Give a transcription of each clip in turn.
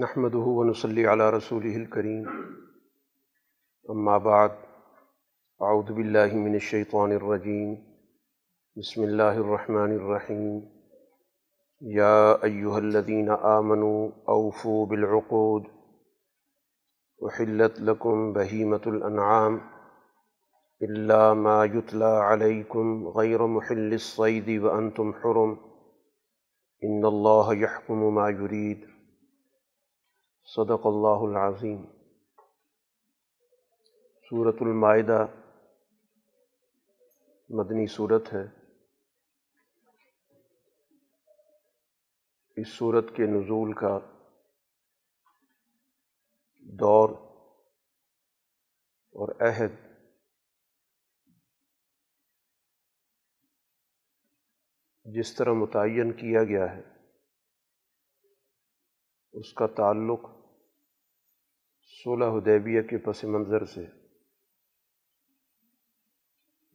نحمد ونصلی علی رسول الکریم اما بعد اعوذ باللہ من الشیطان الرجیم بسم اللہ الرحمن الرحیم یا ایہا الذین آمنوا اوفوا بالعقود. احلت لکم بہیمت الانعام الا ما یتلا علیکم غیر محل الصید وانتم حرم. ان اللہ یحکم ما یرید صدق اللہ العظیم۔ صورت المائدہ مدنی صورت ہے۔ اس صورت کے نزول کا دور اور عہد جس طرح متعین کیا گیا ہے۔ اس کا تعلق صلح حدیبیہ کے پس منظر سے۔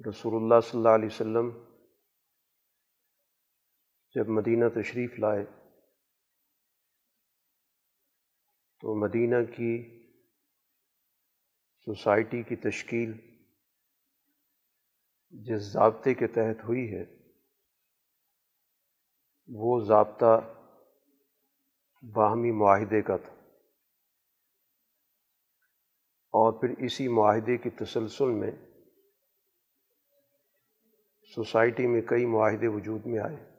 رسول اللہ صلی اللہ علیہ وسلم جب مدینہ تشریف لائے تو مدینہ کی سوسائٹی کی تشکیل جس ضابطے کے تحت ہوئی ہے وہ ضابطہ باہمی معاہدے کا تھا۔ اور پھر اسی معاہدے کی تسلسل میں سوسائٹی میں کئی معاہدے وجود میں آئے۔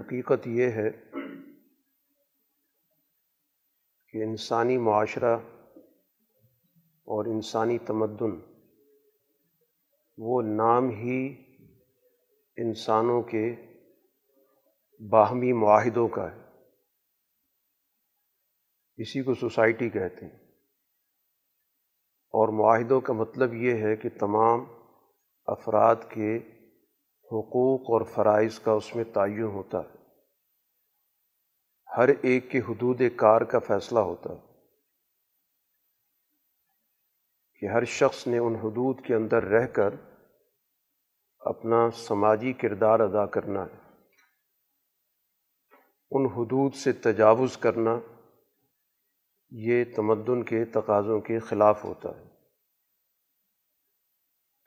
حقیقت یہ ہے کہ انسانی معاشرہ اور انسانی تمدن وہ نام ہی انسانوں کے باہمی معاہدوں کا ہے۔ اسی کو سوسائٹی کہتے ہیں۔ اور معاہدوں کا مطلب یہ ہے کہ تمام افراد کے حقوق اور فرائض کا اس میں تعین ہوتا ہے۔ ہر ایک کے حدود کار کا فیصلہ ہوتا ہے۔ کہ ہر شخص نے ان حدود کے اندر رہ کر اپنا سماجی کردار ادا کرنا ہے۔ ان حدود سے تجاوز کرنا یہ تمدن کے تقاضوں کے خلاف ہوتا ہے۔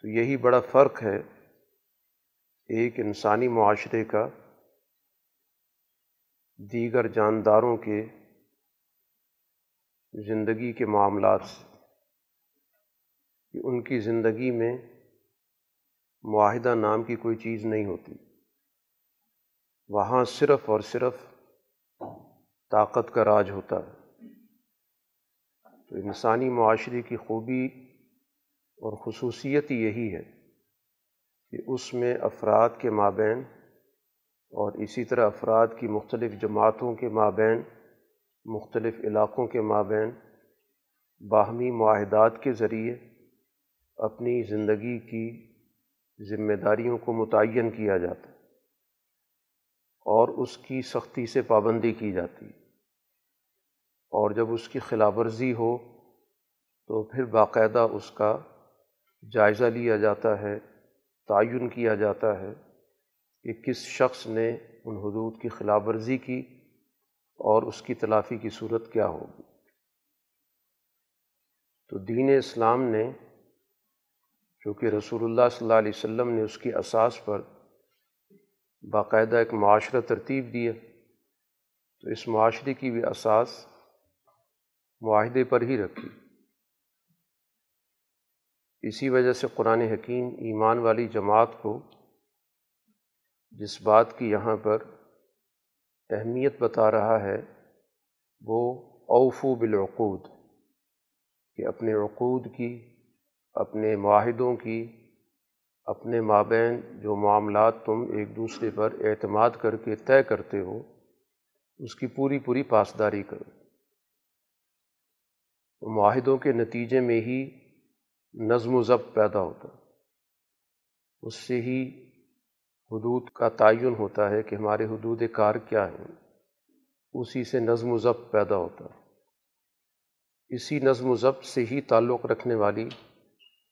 تو یہی بڑا فرق ہے ایک انسانی معاشرے کا دیگر جانداروں کے زندگی کے معاملات سے۔ کہ ان کی زندگی میں معاہدہ نام کی کوئی چیز نہیں ہوتی۔ وہاں صرف اور صرف طاقت کا راج ہوتا ہے۔ تو انسانی معاشرے کی خوبی اور خصوصیت یہی ہے کہ اس میں افراد کے مابین اور اسی طرح افراد کی مختلف جماعتوں کے مابین، مختلف علاقوں کے مابین باہمی معاہدات کے ذریعے اپنی زندگی کی ذمہ داریوں کو متعین کیا جاتا ہے۔ اور اس کی سختی سے پابندی کی جاتی۔ اور جب اس کی خلاف ورزی ہو، تو پھر باقاعدہ اس کا جائزہ لیا جاتا ہے، تعین کیا جاتا ہے کہ کس شخص نے ان حدود کی خلاف ورزی کی اور اس کی تلافی کی صورت کیا ہوگی۔ تو دین اسلام نے، چونکہ رسول اللہ صلی اللہ علیہ وسلم نے اس کی اساس پر باقاعدہ ایک معاشرہ ترتیب دیا تو اس معاشرے کی بھی اساس معاہدے پر ہی رکھی۔ اسی وجہ سے قرآن حکیم ایمان والی جماعت کو جس بات کی یہاں پر اہمیت بتا رہا ہے، وہ اوفو بالعقود، کہ اپنے عقود کی، اپنے معاہدوں کی اپنے مابین جو معاملات تم ایک دوسرے پر اعتماد کر کے طے کرتے ہو، اس کی پوری پوری پاسداری کرو۔ معاہدوں کے نتیجے میں ہی نظم و ضبط پیدا ہوتا۔ اس سے ہی حدود کا تعین ہوتا ہے کہ ہمارے حدود کار کیا ہیں۔ اسی سے نظم و ضبط پیدا ہوتا۔ اسی نظم و ضبط سے ہی تعلق رکھنے والی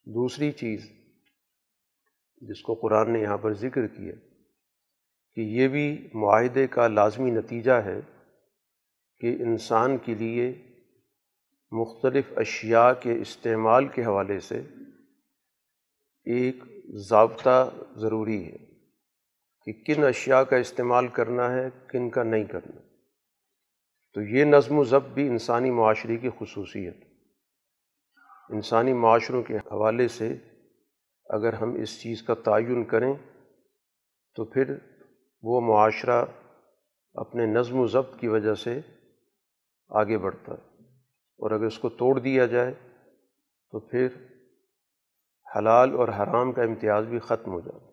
دوسری چیز جس کو قرآن نے یہاں پر ذکر کیا، کہ یہ بھی معاہدے کا لازمی نتیجہ ہے کہ انسان کے لیے مختلف اشیاء کے استعمال کے حوالے سے ایک ضابطہ ضروری ہے کہ کن اشیاء کا استعمال کرنا ہے، کن کا نہیں کرنا۔ تو یہ نظم و ضبط بھی انسانی معاشرے کی خصوصیت انسانی معاشروں کے حوالے سے اگر ہم اس چیز کا تعین کریں تو پھر وہ معاشرہ اپنے نظم و ضبط کی وجہ سے آگے بڑھتا ہے۔ اور اگر اس کو توڑ دیا جائے تو پھر حلال اور حرام کا امتیاز بھی ختم ہو جاتا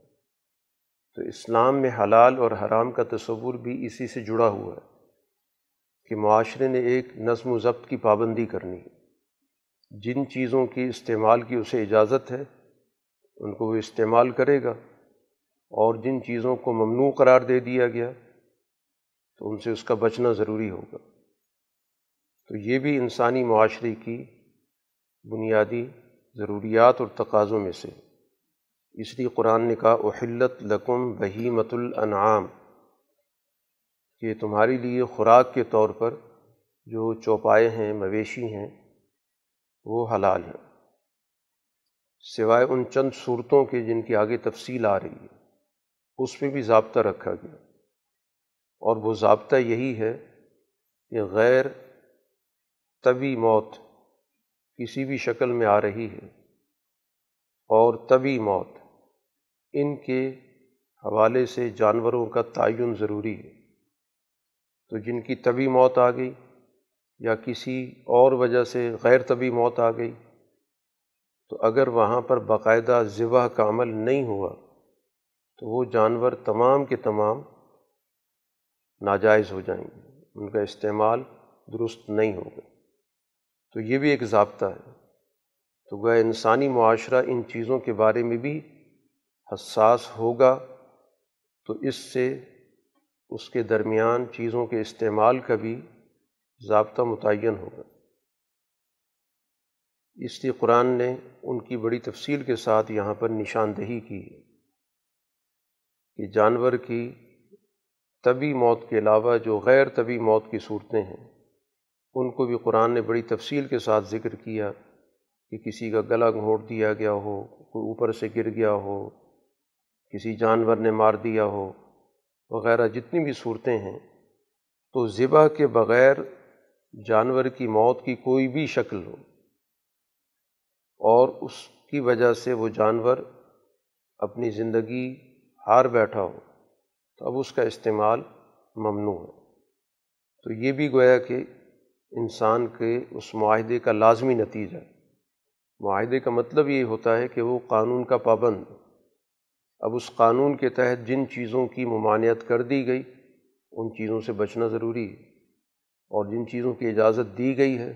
تو اسلام میں حلال اور حرام کا تصور بھی اسی سے جڑا ہوا ہے کہ معاشرے نے ایک نظم و ضبط کی پابندی کرنی ہے۔ جن چیزوں کی استعمال کی اسے اجازت ہے ان کو وہ استعمال کرے گا اور جن چیزوں کو ممنوع قرار دے دیا گیا تو ان سے اس کا بچنا ضروری ہوگا۔ تو یہ بھی انسانی معاشرے کی بنیادی ضروریات اور تقاضوں میں سے۔ اس لیے قرآن نے کہا، احلت لکم بہیمت الانعام کہ تمہاری لیے خوراک کے طور پر جو چوپائے ہیں، مویشی ہیں، وہ حلال ہیں۔ سوائے ان چند صورتوں کے جن کی آگے تفصیل آ رہی ہے، اس میں بھی ضابطہ رکھا گیا۔ اور وہ ضابطہ یہی ہے کہ غیر طبی موت کسی بھی شکل میں آ رہی ہے اور طبی موت ان کے حوالے سے جانوروں کا تعین ضروری ہے۔ تو جن کی طبی موت آ گئی یا کسی اور وجہ سے غیر طبی موت آ گئی تو اگر وہاں پر باقاعدہ ذبح کا عمل نہیں ہوا، تو وہ جانور تمام کے تمام ناجائز ہو جائیں گے، ان کا استعمال درست نہیں ہوگا۔ تو یہ بھی ایک ضابطہ ہے۔ تو وہ انسانی معاشرہ ان چیزوں کے بارے میں بھی حساس ہوگا، تو اس سے اس کے درمیان چیزوں کے استعمال کا بھی ضابطہ متعین ہوگا۔ اس لیے قرآن نے ان کی بڑی تفصیل کے ساتھ یہاں پر نشاندہی کی ہے کہ جانور کی طبی موت کے علاوہ جو غیر طبی موت کی صورتیں ہیں، ان کو بھی قرآن نے بڑی تفصیل کے ساتھ ذکر کیا کہ کسی کا گلا گھونٹ دیا گیا ہو، کوئی اوپر سے گر گیا ہو، کسی جانور نے مار دیا ہو، وغیرہ جتنی بھی صورتیں ہیں، تو ذبح کے بغیر جانور کی موت کی کوئی بھی شکل ہو۔ اور اس کی وجہ سے وہ جانور اپنی زندگی ہار بیٹھا ہو، تو اب اس کا استعمال ممنوع ہے۔ تو یہ بھی گویا کہ انسان کے اس معاہدے کا لازمی نتیجہ ہے۔ معاہدے کا مطلب یہ ہوتا ہے کہ وہ قانون کا پابند اب اس قانون کے تحت جن چیزوں کی ممانعت کر دی گئی، ان چیزوں سے بچنا ضروری ہے۔ اور جن چیزوں کی اجازت دی گئی ہے،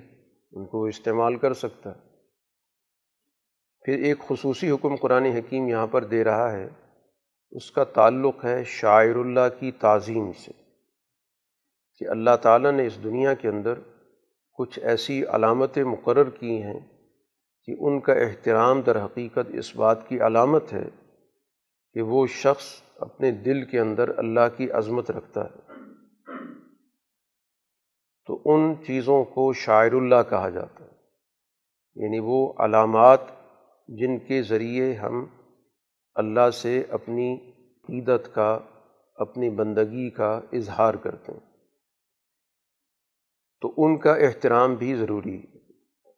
ان کو وہ استعمال کر سکتا ہے۔ پھر ایک خصوصی حکم قرآن حکیم یہاں پر دے رہا ہے۔ اس کا تعلق ہے شاعر اللہ کی تعظیم سے کہ اللہ تعالیٰ نے اس دنیا کے اندر کچھ ایسی علامتیں مقرر کی ہیں کہ ان کا احترام در حقیقت اس بات کی علامت ہے کہ وہ شخص اپنے دل کے اندر اللہ کی عظمت رکھتا ہے۔ تو ان چیزوں کو شاعر اللہ کہا جاتا ہے۔ یعنی وہ علامات جن کے ذریعے ہم اللہ سے اپنی عیدت کا، اپنی بندگی کا اظہار کرتے ہیں۔ تو ان کا احترام بھی ضروری ہے۔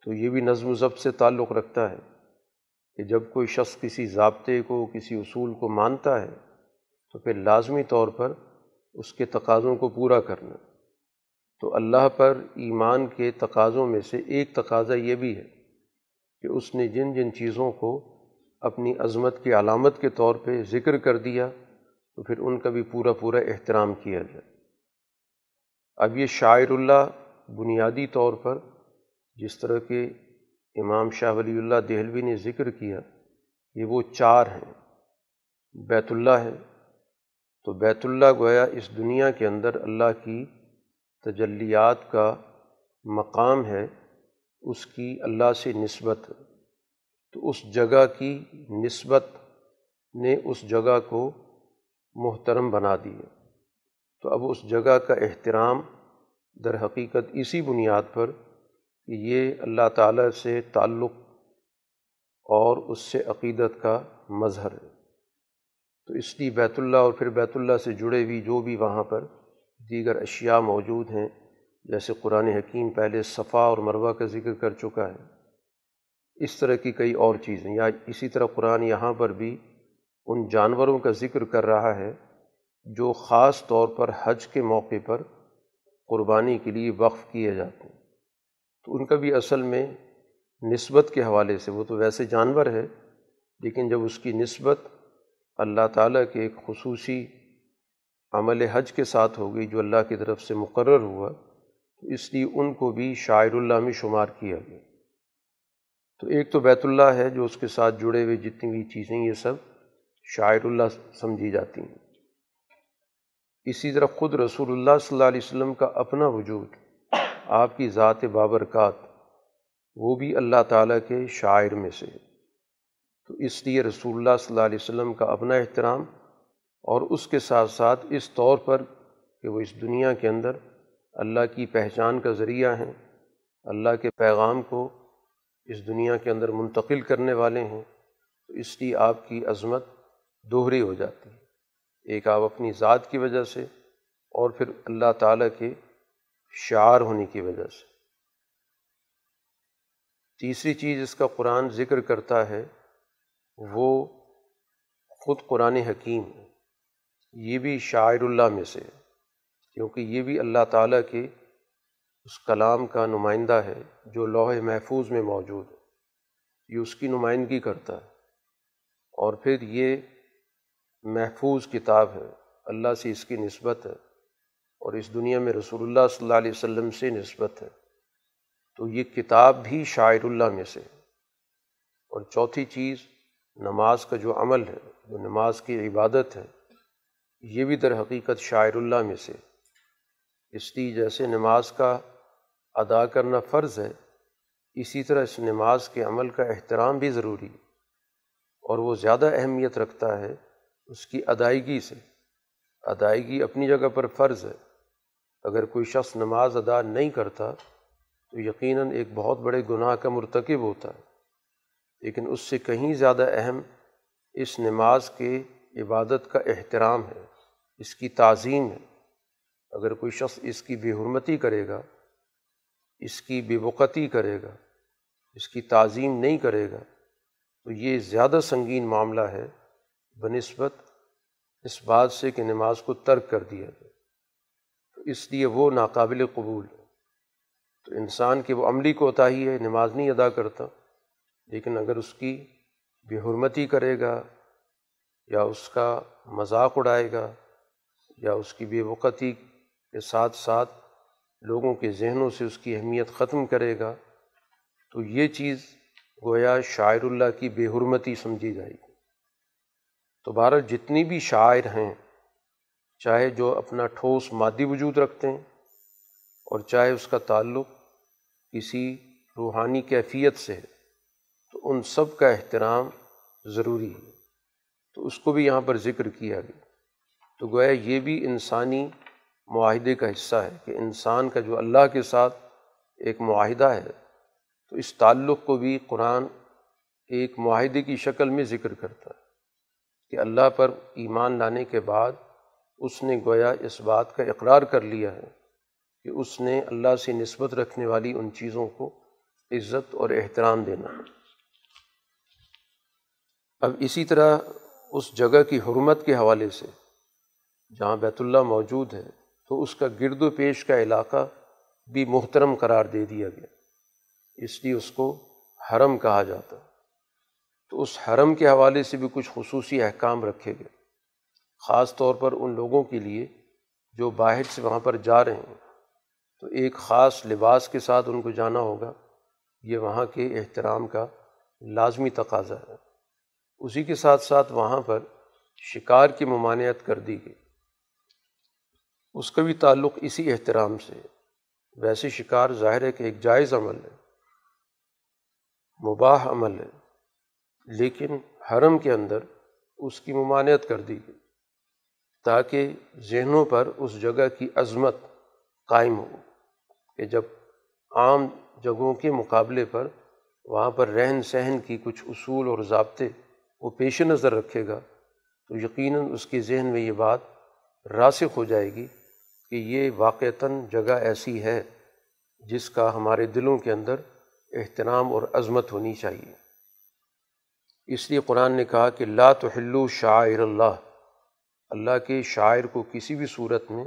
تو یہ بھی نظم و ضبط سے تعلق رکھتا ہے کہ جب کوئی شخص کسی ضابطے کو، کسی اصول کو مانتا ہے، تو پھر لازمی طور پر اس کے تقاضوں کو پورا کرنا۔ تو اللہ پر ایمان کے تقاضوں میں سے ایک تقاضا یہ بھی ہے کہ اس نے جن جن چیزوں کو اپنی عظمت کی علامت کے طور پہ ذکر کر دیا، تو پھر ان کا بھی پورا پورا احترام کیا جائے۔ اب یہ شاعر اللہ بنیادی طور پر جس طرح کے امام شاہ ولی اللہ دہلوی نے ذکر کیا، یہ وہ چار ہیں۔ بیت اللہ ہے۔ تو بیت اللہ گویا اس دنیا کے اندر اللہ کی تجلیات کا مقام ہے۔ اس کی اللہ سے نسبت، تو اس جگہ کی نسبت نے اس جگہ کو محترم بنا دیے تو اب اس جگہ کا احترام در حقیقت اسی بنیاد پر کہ یہ اللہ تعالیٰ سے تعلق اور اس سے عقیدت کا مظہر ہے۔ تو اس لیے بیت اللہ اور پھر بیت اللہ سے جڑے ہوئی جو بھی وہاں پر دیگر اشیاء موجود ہیں جیسے قرآن حکیم پہلے صفا اور مروہ کا ذکر کر چکا ہے۔ اس طرح کی کئی اور چیزیں، یا اسی طرح قرآن یہاں پر بھی ان جانوروں کا ذکر کر رہا ہے جو خاص طور پر حج کے موقع پر قربانی کے لیے وقف کیے جاتے ہیں۔ تو ان کا بھی اصل میں نسبت کے حوالے سے، وہ تو ویسے جانور ہے، لیکن جب اس کی نسبت اللہ تعالیٰ کے ایک خصوصی عمل حج کے ساتھ ہو گئی، جو اللہ کی طرف سے مقرر ہوا اس لیے ان کو بھی شاعر اللہ میں شمار کیا گیا تو ایک تو بیت اللہ ہے جو اس کے ساتھ جڑے ہوئے جتنی بھی چیزیں یہ سب شاعر اللہ سمجھی جاتی ہیں۔ اسی طرح خود رسول اللہ صلی اللہ علیہ وسلم کا اپنا وجود، آپ کی ذات بابرکات، وہ بھی اللہ تعالیٰ کے شاعر میں سے تو اس لیے رسول اللہ صلی اللہ علیہ وسلم کا اپنا احترام اور اس کے ساتھ ساتھ اس طور پر کہ وہ اس دنیا کے اندر اللہ کی پہچان کا ذریعہ ہیں، اللہ کے پیغام کو اس دنیا کے اندر منتقل کرنے والے ہیں، تو اس لیے آپ کی عظمت دوہری ہو جاتی ہے۔ ایک آپ اپنی ذات کی وجہ سے اور پھر اللہ تعالیٰ کے شعار ہونے کی وجہ سے۔ تیسری چیز اس کا قرآن ذکر کرتا ہے، وہ خود قرآن حکیم ہے۔ یہ بھی شاعر اللہ میں سے کیونکہ یہ بھی اللہ تعالیٰ کے اس کلام کا نمائندہ ہے جو لوح محفوظ میں موجود ہے۔ یہ اس کی نمائندگی کرتا ہے۔ اور پھر یہ محفوظ کتاب ہے۔ اللہ سے اس کی نسبت ہے۔ اور اس دنیا میں رسول اللہ صلی اللہ علیہ وسلم سے نسبت ہے۔ تو یہ کتاب بھی شاعر اللہ میں سے اور چوتھی چیز، نماز کا جو عمل ہے، جو نماز کی عبادت ہے، یہ بھی در حقیقت شاعر اللہ میں سے اس لیے جیسے نماز کا ادا کرنا فرض ہے۔ اسی طرح اس نماز کے عمل کا احترام بھی ضروری ہے اور وہ زیادہ اہمیت رکھتا ہے اس کی ادائیگی سے۔ ادائیگی اپنی جگہ پر فرض ہے۔ اگر کوئی شخص نماز ادا نہیں کرتا تو یقیناً ایک بہت بڑے گناہ کا مرتکب ہوتا ہے۔ لیکن اس سے کہیں زیادہ اہم اس نماز کے عبادت کا احترام ہے، اس کی تعظیم ہے۔ اگر کوئی شخص اس کی بے حرمتی کرے گا، اس کی بے وقتی کرے گا، اس کی تعظیم نہیں کرے گا، تو یہ زیادہ سنگین معاملہ ہے۔ بہ نسبت اس بات سے کہ نماز کو ترک کر دیا جائے۔ تو اس لیے وہ ناقابل قبول ہے۔ تو انسان کے وہ عملی کوتاہی ہے، نماز نہیں ادا کرتا، لیکن اگر اس کی بے حرمتی کرے گا یا اس کا مذاق اڑائے گا یا اس کی بے وقتی کے ساتھ ساتھ لوگوں کے ذہنوں سے اس کی اہمیت ختم کرے گا، تو یہ چیز گویا شاعر اللہ کی بے حرمتی سمجھی جائے گی۔ تو بھارت جتنی بھی شاعر ہیں، چاہے جو اپنا ٹھوس مادی وجود رکھتے ہیں اور چاہے اس کا تعلق کسی روحانی کیفیت سے ہے، تو ان سب کا احترام ضروری ہے۔ تو اس کو بھی یہاں پر ذکر کیا گیا۔ تو گویا یہ بھی انسانی معاہدے کا حصہ ہے کہ انسان کا جو اللہ کے ساتھ ایک معاہدہ ہے، تو اس تعلق کو بھی قرآن ایک معاہدے کی شکل میں ذکر کرتا ہے کہ اللہ پر ایمان لانے کے بعد اس نے گویا اس بات کا اقرار کر لیا ہے کہ اس نے اللہ سے نسبت رکھنے والی ان چیزوں کو عزت اور احترام دینا ہے۔ اب اسی طرح اس جگہ کی حرمت کے حوالے سے جہاں بیت اللہ موجود ہے تو اس کا گرد و پیش کا علاقہ بھی محترم قرار دے دیا گیا۔ اس لیے اس کو حرم کہا جاتا۔ تو اس حرم کے حوالے سے بھی کچھ خصوصی احکام رکھے گئے۔ خاص طور پر ان لوگوں کے لیے جو باہر سے وہاں پر جا رہے ہیں۔ تو ایک خاص لباس کے ساتھ ان کو جانا ہوگا۔ یہ وہاں کے احترام کا لازمی تقاضا ہے۔ اسی کے ساتھ ساتھ وہاں پر شکار کی ممانعت کر دی گئی۔ اس کا بھی تعلق اسی احترام سے ویسے شکار ظاہر ہے کہ ایک جائز عمل ہے، مباح عمل ہے، لیکن حرم کے اندر اس کی ممانعت کر دی گئی تاکہ ذہنوں پر اس جگہ کی عظمت قائم ہو کہ جب عام جگہوں کے مقابلے پر وہاں پر رہن سہن کی کچھ اصول اور ضابطے وہ پیش نظر رکھے گا، تو یقیناً اس کے ذہن میں یہ بات راسخ ہو جائے گی کہ یہ واقعتاً جگہ ایسی ہے جس کا ہمارے دلوں کے اندر احترام اور عظمت ہونی چاہیے۔ اس لیے قرآن نے کہا کہ لا تحلو شاعر اللہ۔ اللہ کے شاعر کو کسی بھی صورت میں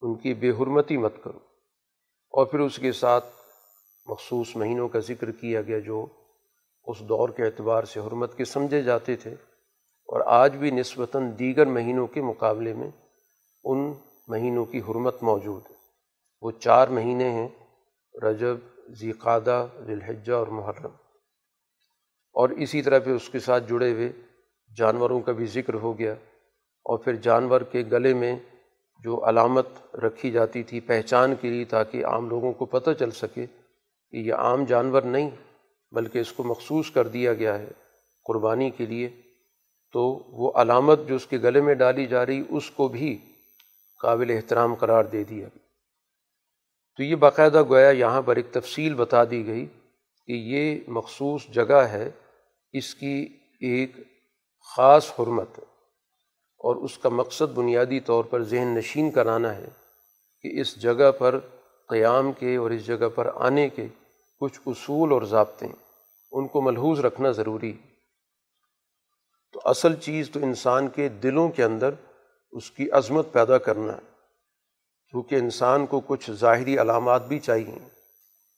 ان کی بے حرمتی مت کرو۔ اور پھر اس کے ساتھ مخصوص مہینوں کا ذکر کیا گیا جو اس دور کے اعتبار سے حرمت کے سمجھے جاتے تھے۔ اور آج بھی نسبتاً دیگر مہینوں کے مقابلے میں ان مہینوں کی حرمت موجود ہے۔ وہ چار مہینے ہیں، رجب ذیقادہ ذلحجہ اور محرم۔ اور اسی طرح پہ اس کے ساتھ جڑے ہوئے جانوروں کا بھی ذکر ہو گیا۔ اور پھر جانور کے گلے میں جو علامت رکھی جاتی تھی پہچان کے لیے تاکہ عام لوگوں کو پتہ چل سکے کہ یہ عام جانور نہیں، بلکہ اس کو مخصوص کر دیا گیا ہے قربانی کے لیے، تو وہ علامت جو اس کے گلے میں ڈالی جا رہی، اس کو بھی قابل احترام قرار دے دیا۔ تو یہ باقاعدہ گویا یہاں پر ایک تفصیل بتا دی گئی کہ یہ مخصوص جگہ ہے، اس کی ایک خاص حرمت، اور اس کا مقصد بنیادی طور پر ذہن نشین کرانا ہے کہ اس جگہ پر قیام کے اور اس جگہ پر آنے کے کچھ اصول اور ضابطے ان کو ملحوظ رکھنا ضروری۔ تو اصل چیز تو انسان کے دلوں کے اندر اس کی عظمت پیدا کرنا کیونکہ انسان کو کچھ ظاہری علامات بھی چاہیے۔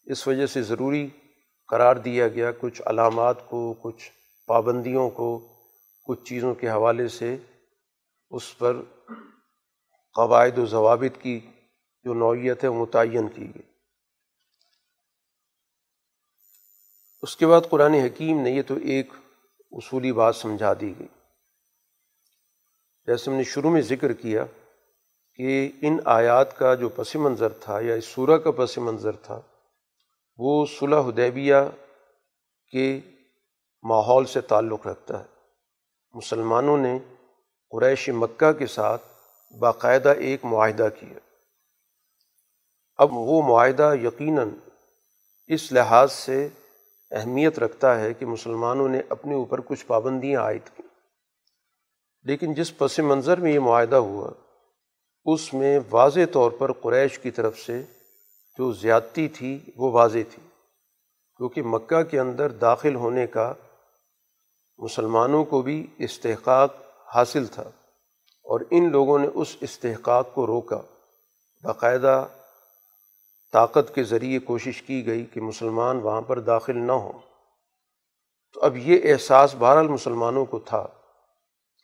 اس وجہ سے ضروری قرار دیا گیا کچھ علامات کو، کچھ پابندیوں کو، کچھ چیزوں کے حوالے سے اس پر قواعد و ضوابط کی جو نوعیت ہے وہ متعین کی گئی۔ اس کے بعد قرآن حکیم نے یہ تو ایک اصولی بات سمجھا دی گئی۔ جیسے ہم نے شروع میں ذکر کیا کہ ان آیات کا جو پس منظر تھا یا اس سورہ کا پس منظر تھا، وہ صلح حدیبیہ کے ماحول سے تعلق رکھتا ہے۔ مسلمانوں نے قریش مکہ کے ساتھ باقاعدہ ایک معاہدہ کیا۔ اب وہ معاہدہ یقیناً اس لحاظ سے اہمیت رکھتا ہے کہ مسلمانوں نے اپنے اوپر کچھ پابندیاں عائد کیں لیکن جس پس منظر میں یہ معاہدہ ہوا، اس میں واضح طور پر قریش کی طرف سے جو زیادتی تھی، وہ واضح تھی۔ کیونکہ مکہ کے اندر داخل ہونے کا مسلمانوں کو بھی استحقاق حاصل تھا اور ان لوگوں نے اس استحقاق کو روکا۔ باقاعدہ طاقت کے ذریعے کوشش کی گئی کہ مسلمان وہاں پر داخل نہ ہوں۔ تو اب یہ احساس بہرحال مسلمانوں کو تھا۔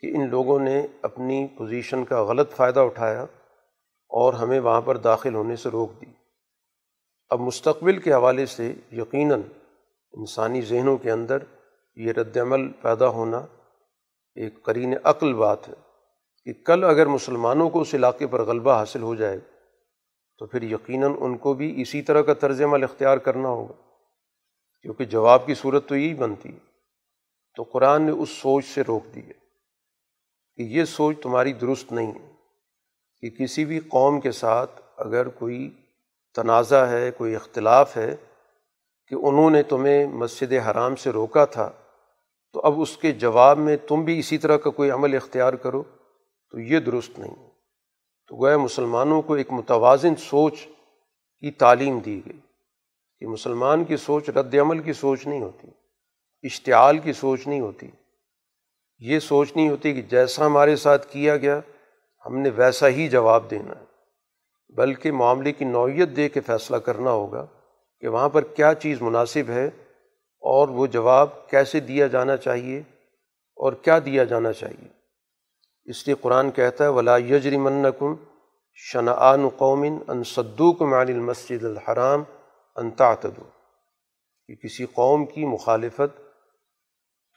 کہ ان لوگوں نے اپنی پوزیشن کا غلط فائدہ اٹھایا اور ہمیں وہاں پر داخل ہونے سے روک دی۔ اب مستقبل کے حوالے سے یقیناً انسانی ذہنوں کے اندر یہ رد عمل پیدا ہونا ایک قرین عقل بات ہے کہ کل اگر مسلمانوں کو اس علاقے پر غلبہ حاصل ہو جائے تو پھر یقیناً ان کو بھی اسی طرح کا طرز عمل اختیار کرنا ہوگا۔ کیونکہ جواب کی صورت تو یہی بنتی ہے۔ تو قرآن نے اس سوچ سے روک دی ہے۔ کہ یہ سوچ تمہاری درست نہیں ہے کہ کسی بھی قوم کے ساتھ اگر کوئی تنازع ہے، کوئی اختلاف ہے کہ انہوں نے تمہیں مسجد حرام سے روکا تھا، تو اب اس کے جواب میں تم بھی اسی طرح کا کوئی عمل اختیار کرو، تو یہ درست نہیں تو گویا مسلمانوں کو ایک متوازن سوچ کی تعلیم دی گئی کہ مسلمان کی سوچ رد عمل کی سوچ نہیں ہوتی، اشتعال کی سوچ نہیں ہوتی۔ یہ سوچ نہیں ہوتی کہ جیسا ہمارے ساتھ کیا گیا، ہم نے ویسا ہی جواب دینا ہے۔ بلکہ معاملے کی نوعیت دے کے فیصلہ کرنا ہوگا کہ وہاں پر کیا چیز مناسب ہے اور وہ جواب کیسے دیا جانا چاہیے اور کیا دیا جانا چاہیے۔ اس لیے قرآن کہتا ہے، ولا یجری منکم شنعان قومن ان صدوق عن المسجد الحرام ان تعتدو کہ کسی قوم کی مخالفت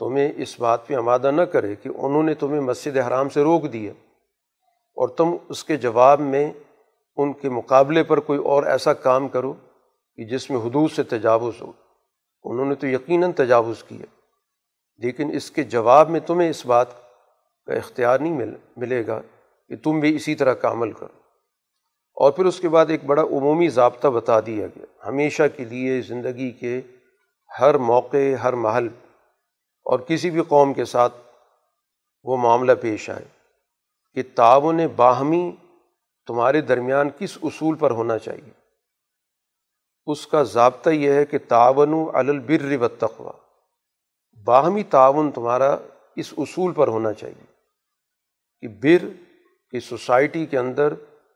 تمہیں اس بات پہ آمادہ نہ کرے کہ انہوں نے تمہیں مسجد حرام سے روک دیا اور تم اس کے جواب میں ان کے مقابلے پر کوئی اور ایسا کام کرو کہ جس میں حدود سے تجاوز ہو۔ انہوں نے تو یقیناً تجاوز کیا۔ لیکن اس کے جواب میں تمہیں اس بات کا اختیار نہیں مل، ملے گا کہ تم بھی اسی طرح کا عمل کرو۔ اور پھر اس کے بعد ایک بڑا عمومی ضابطہ بتا دیا گیا۔ ہمیشہ کے لیے زندگی کے ہر موقع، ہر محل اور کسی بھی قوم کے ساتھ وہ معاملہ پیش آئے کہ تعاون باہمی تمہارے درمیان کس اصول پر ہونا چاہیے۔ اس کا ضابطہ یہ ہے کہ تعاون البر و تقوا باہمی تعاون تمہارا اس اصول پر ہونا چاہیے کہ بر کی سوسائٹی کے اندر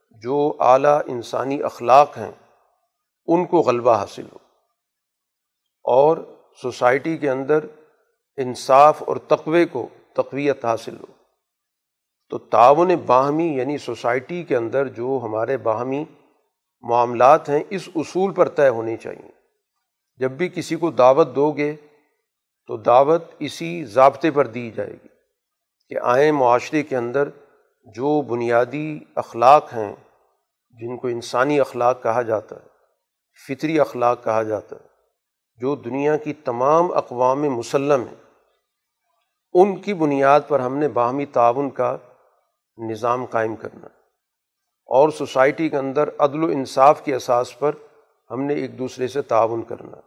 جو اعلیٰ انسانی اخلاق ہیں، ان کو غلبہ حاصل ہو اور سوسائٹی کے اندر انصاف اور تقوے کو تقویت حاصل ہو۔ تو تعاون باہمی یعنی سوسائٹی کے اندر جو ہمارے باہمی معاملات ہیں، اس اصول پر طے ہونی چاہئیں جب بھی کسی کو دعوت دو گے، تو دعوت اسی ضابطے پر دی جائے گی کہ آئیں معاشرے کے اندر جو بنیادی اخلاق ہیں، جن کو انسانی اخلاق کہا جاتا ہے، فطری اخلاق کہا جاتا ہے، جو دنیا کی تمام اقوام مسلم ہیں۔ ان کی بنیاد پر ہم نے باہمی تعاون کا نظام قائم کرنا اور سوسائٹی کے اندر عدل و انصاف کے اساس پر ہم نے ایک دوسرے سے تعاون کرنا۔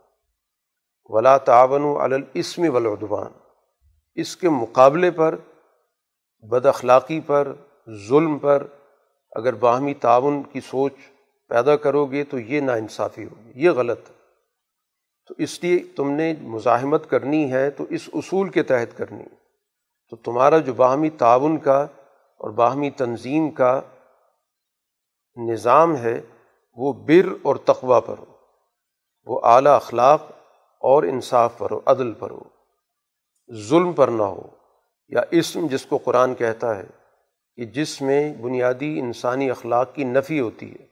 ولا تعاون و الاسم ولادوان اس کے مقابلے پر، بد اخلاقی پر، ظلم پر اگر باہمی تعاون کی سوچ پیدا کرو گے تو یہ ناانصافی ہوگی، یہ غلط ہے۔ تو اس لیے تم نے مزاحمت کرنی ہے تو اس اصول کے تحت کرنی۔ ہے تو تمہارا جو باہمی تعاون کا اور باہمی تنظیم کا نظام ہے، وہ بر اور تقوا پر ہو۔ وہ اعلیٰ اخلاق اور انصاف پر ہو، عدل پر ہو۔ ظلم پر نہ ہو، یا اسم جس کو قرآن کہتا ہے کہ جس میں بنیادی انسانی اخلاق کی نفی ہوتی ہے،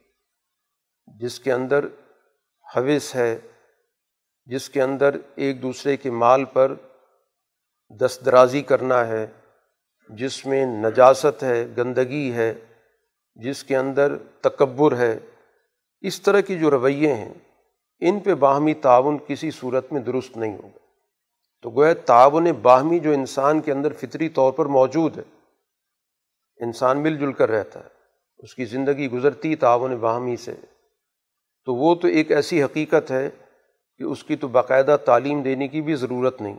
جس کے اندر حوث ہے، جس کے اندر ایک دوسرے کے مال پر دست درازی کرنا ہے، جس میں نجاست ہے، گندگی ہے، جس کے اندر تکبر ہے، اس طرح کی جو رویے ہیں، ان پہ باہمی تعاون کسی صورت میں درست نہیں ہوگا۔ تو گویا تعاون باہمی جو انسان کے اندر فطری طور پر موجود ہے، انسان مل جل کر رہتا ہے، اس کی زندگی گزرتی تعاون باہمی سے، تو وہ تو ایک ایسی حقیقت ہے کہ اس کی تو باقاعدہ تعلیم دینے کی بھی ضرورت نہیں۔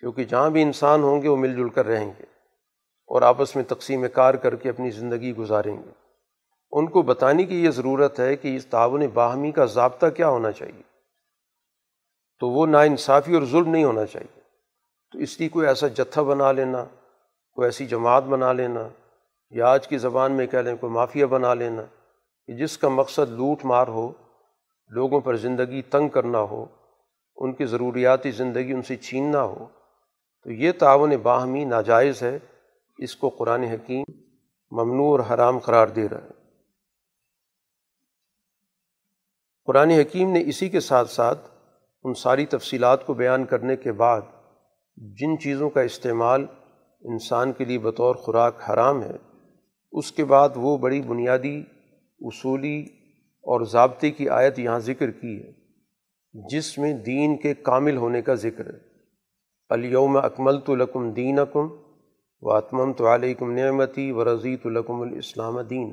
کیونکہ جہاں بھی انسان ہوں گے وہ مل جل کر رہیں گے اور آپس میں تقسیم کار کر کے اپنی زندگی گزاریں گے۔ ان کو بتانے کی یہ ضرورت ہے کہ اس تعاون باہمی کا ضابطہ کیا ہونا چاہیے۔ تو وہ نا انصافی اور ظلم نہیں ہونا چاہیے۔ تو اس لیے کوئی ایسا جتھا بنا لینا، کوئی ایسی جماعت بنا لینا، یا آج کی زبان میں کہہ لیں کوئی مافیا بنا لینا کہ جس کا مقصد لوٹ مار ہو، لوگوں پر زندگی تنگ کرنا ہو، ان کی ضروریاتی زندگی ان سے چھیننا ہو تو یہ تعاون باہمی ناجائز ہے۔ اس کو قرآن حکیم ممنوع اور حرام قرار دے رہا ہے۔ قرآن حکیم نے اسی کے ساتھ ساتھ ان ساری تفصیلات کو بیان کرنے کے بعد جن چیزوں کا استعمال انسان کے لیے بطور خوراک حرام ہے، اس کے بعد وہ بڑی بنیادی، اصولی اور ضابطے کی آیت یہاں ذکر کی ہے، جس میں دین کے کامل ہونے کا ذکر ہے۔ الیوم اکمل تو لکم دین اکم و اتمم تو علیکم نعمتی و رضیۃ الکم الاسلام دین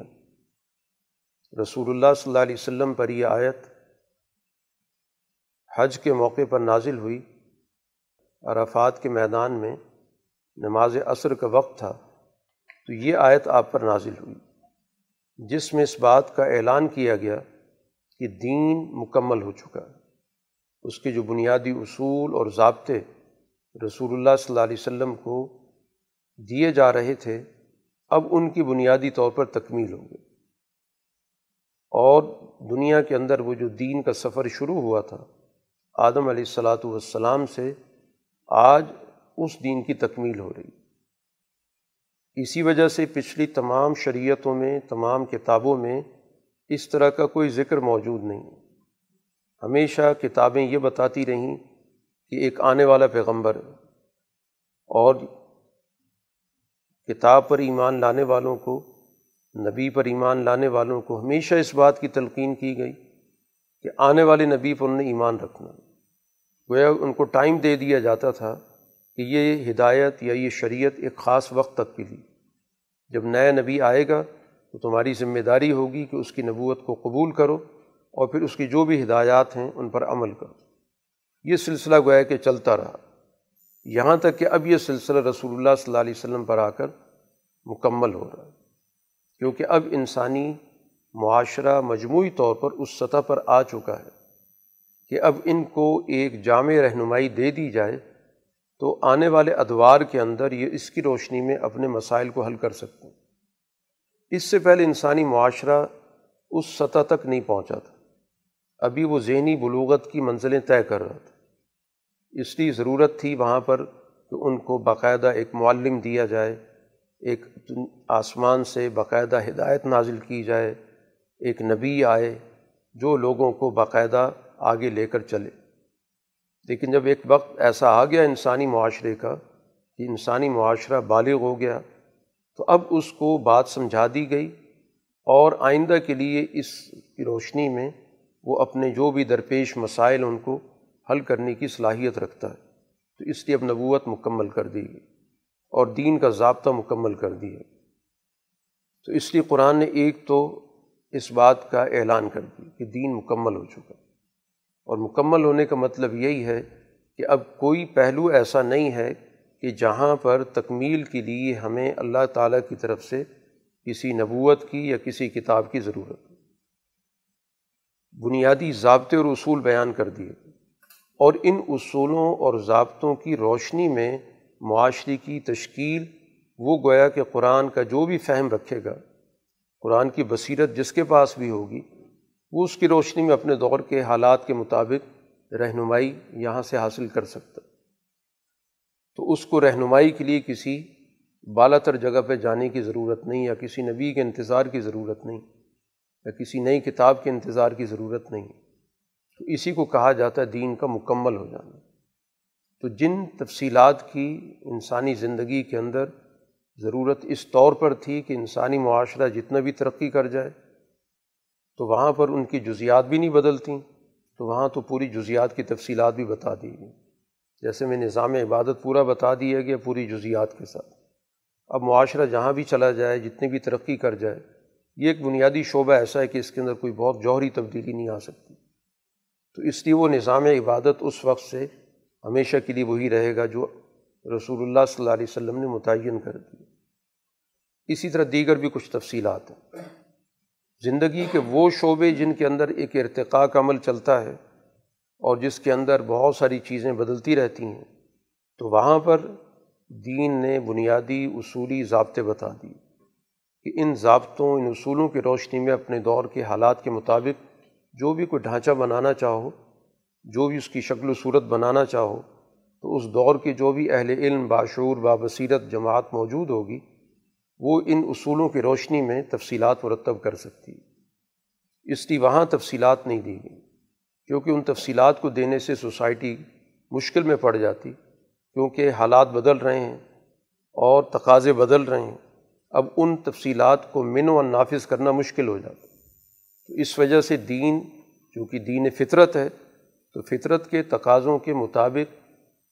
رسول اللہ صلی اللہ علیہ وسلم پر یہ آیت حج کے موقع پر نازل ہوئی۔ عرفات کے میدان میں نماز عصر کا وقت تھا۔ تو یہ آیت آپ پر نازل ہوئی۔ جس میں اس بات کا اعلان کیا گیا کہ دین مکمل ہو چکا۔ ہے اس کے جو بنیادی اصول اور ضابطے رسول اللہ صلی اللہ علیہ وسلم کو دیے جا رہے تھے، اب ان کی بنیادی طور پر تکمیل ہو گئی اور دنیا کے اندر وہ جو دین کا سفر شروع ہوا تھا، آدم علیہ السلاۃ والسلام سے آج اس دین کی تکمیل ہو رہی۔ اسی وجہ سے پچھلی تمام شریعتوں میں، تمام کتابوں میں اس طرح کا کوئی ذکر موجود نہیں۔ ہمیشہ کتابیں یہ بتاتی رہیں کہ ایک آنے والا پیغمبر اور کتاب پر ایمان لانے والوں کو، نبی پر ایمان لانے والوں کو ہمیشہ اس بات کی تلقین کی گئی کہ آنے والے نبی پر انہیں ایمان رکھنا۔ گویا ان کو ٹائم دے دیا جاتا تھا کہ یہ ہدایت یا یہ شریعت ایک خاص وقت تک کے لیے۔ جب نیا نبی آئے گا تو تمہاری ذمہ داری ہوگی کہ اس کی نبوت کو قبول کرو اور پھر اس کی جو بھی ہدایات ہیں ان پر عمل کرو۔ یہ سلسلہ گویا کہ چلتا رہا۔ یہاں تک کہ اب یہ سلسلہ رسول اللہ صلی اللہ علیہ وسلم پر آ کر مکمل ہو رہا ہے۔ کیونکہ اب انسانی معاشرہ مجموعی طور پر اس سطح پر آ چکا ہے کہ اب ان کو ایک جامع رہنمائی دے دی جائے تو آنے والے ادوار کے اندر یہ اس کی روشنی میں اپنے مسائل کو حل کر سکتے ہیں۔ اس سے پہلے انسانی معاشرہ اس سطح تک نہیں پہنچا تھا۔ ابھی وہ ذہنی بلوغت کی منزلیں طے کر رہا تھا۔ اس لیے ضرورت تھی وہاں پر کہ ان کو باقاعدہ ایک معلم دیا جائے، ایک آسمان سے باقاعدہ ہدایت نازل کی جائے، ایک نبی آئے جو لوگوں کو باقاعدہ آگے لے کر چلے۔ لیکن جب ایک وقت ایسا آ گیا انسانی معاشرے کا کہ انسانی معاشرہ بالغ ہو گیا، تو اب اس کو بات سمجھا دی گئی اور آئندہ کے لیے اس کی روشنی میں وہ اپنے جو بھی درپیش مسائل ان کو حل کرنے کی صلاحیت رکھتا ہے۔ تو اس لیے اب نبوت مکمل کر دی گئی اور دین کا ضابطہ مکمل کر دیا۔ تو اس لیے قرآن نے ایک تو اس بات کا اعلان کر دی کہ دین مکمل ہو چکا۔ اور مکمل ہونے کا مطلب یہی ہے کہ اب کوئی پہلو ایسا نہیں ہے کہ جہاں پر تکمیل کے لیے ہمیں اللہ تعالیٰ کی طرف سے کسی نبوت کی یا کسی کتاب کی ضرورت۔ بنیادی ضابطے اور اصول بیان کر دیے۔ اور ان اصولوں اور ضابطوں کی روشنی میں معاشرے کی تشکیل، وہ گویا کہ قرآن کا جو بھی فہم رکھے گا، قرآن کی بصیرت جس کے پاس بھی ہوگی، وہ اس کی روشنی میں اپنے دور کے حالات کے مطابق رہنمائی یہاں سے حاصل کر سکتا۔ تو اس کو رہنمائی کے لیے کسی بالا تر جگہ پہ جانے کی ضرورت نہیں، یا کسی نبی کے انتظار کی ضرورت نہیں، یا کسی نئی کتاب کے انتظار کی ضرورت نہیں۔ تو اسی کو کہا جاتا ہے دین کا مکمل ہو جانا۔ تو جن تفصیلات کی انسانی زندگی کے اندر ضرورت اس طور پر تھی کہ انسانی معاشرہ جتنا بھی ترقی کر جائے، تو وہاں پر ان کی جزیات بھی نہیں بدلتیں، تو وہاں تو پوری جزیات کی تفصیلات بھی بتا دی گئی۔ جیسے میں نظام عبادت پورا بتا دیا گیا پوری جزیات کے ساتھ۔ اب معاشرہ جہاں بھی چلا جائے، جتنی بھی ترقی کر جائے، یہ ایک بنیادی شعبہ ایسا ہے کہ اس کے اندر کوئی بہت جوہری تبدیلی نہیں آ سکتی۔ تو اس لیے وہ نظام عبادت اس وقت سے ہمیشہ کے لیے وہی رہے گا جو رسول اللہ صلی اللہ علیہ وسلم نے متعین کر دی۔ اسی طرح دیگر بھی کچھ تفصیلات ہیں۔ زندگی کے وہ شعبے جن کے اندر ایک ارتقاء کا عمل چلتا ہے اور جس کے اندر بہت ساری چیزیں بدلتی رہتی ہیں، تو وہاں پر دین نے بنیادی اصولی ضابطے بتا دی کہ ان ضابطوں، ان اصولوں کی روشنی میں اپنے دور کے حالات کے مطابق جو بھی کوئی ڈھانچہ بنانا چاہو، جو بھی اس کی شکل و صورت بنانا چاہو، تو اس دور کے جو بھی اہل علم، باشعور، بابصیرت جماعت موجود ہوگی، وہ ان اصولوں کی روشنی میں تفصیلات مرتب کر سکتی۔ اس لیے وہاں تفصیلات نہیں دی گئی کیونکہ ان تفصیلات کو دینے سے سوسائٹی مشکل میں پڑ جاتی، کیونکہ حالات بدل رہے ہیں اور تقاضے بدل رہے ہیں۔ اب ان تفصیلات کو من و نافذ کرنا مشکل ہو جاتا۔ اس وجہ سے دین، چونکہ دین فطرت ہے، تو فطرت کے تقاضوں کے مطابق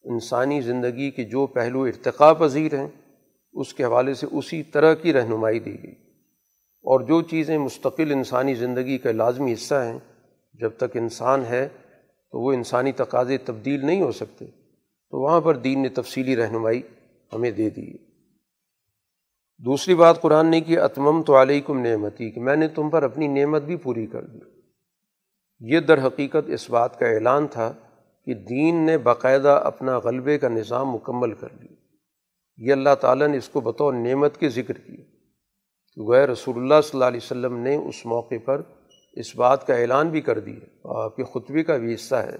انسانی زندگی کے جو پہلو ارتقاء پذیر ہیں، اس کے حوالے سے اسی طرح کی رہنمائی دی گئی۔ اور جو چیزیں مستقل انسانی زندگی کا لازمی حصہ ہیں، جب تک انسان ہے تو وہ انسانی تقاضے تبدیل نہیں ہو سکتے، تو وہاں پر دین نے تفصیلی رہنمائی ہمیں دے دی۔ دوسری بات قرآن نے کہ اتمم تو علیکم نعمتی، کہ میں نے تم پر اپنی نعمت بھی پوری کر دی۔ یہ در حقیقت اس بات کا اعلان تھا کہ دین نے باقاعدہ اپنا غلبے کا نظام مکمل کر لیا یہ اللہ تعالیٰ نے اس کو بطور نعمت کے ذکر کیا۔ غیر رسول اللہ صلی اللہ علیہ وسلم نے اس موقع پر اس بات کا اعلان بھی کر دیا۔ اور آپ کے خطبے کا بھی حصہ ہے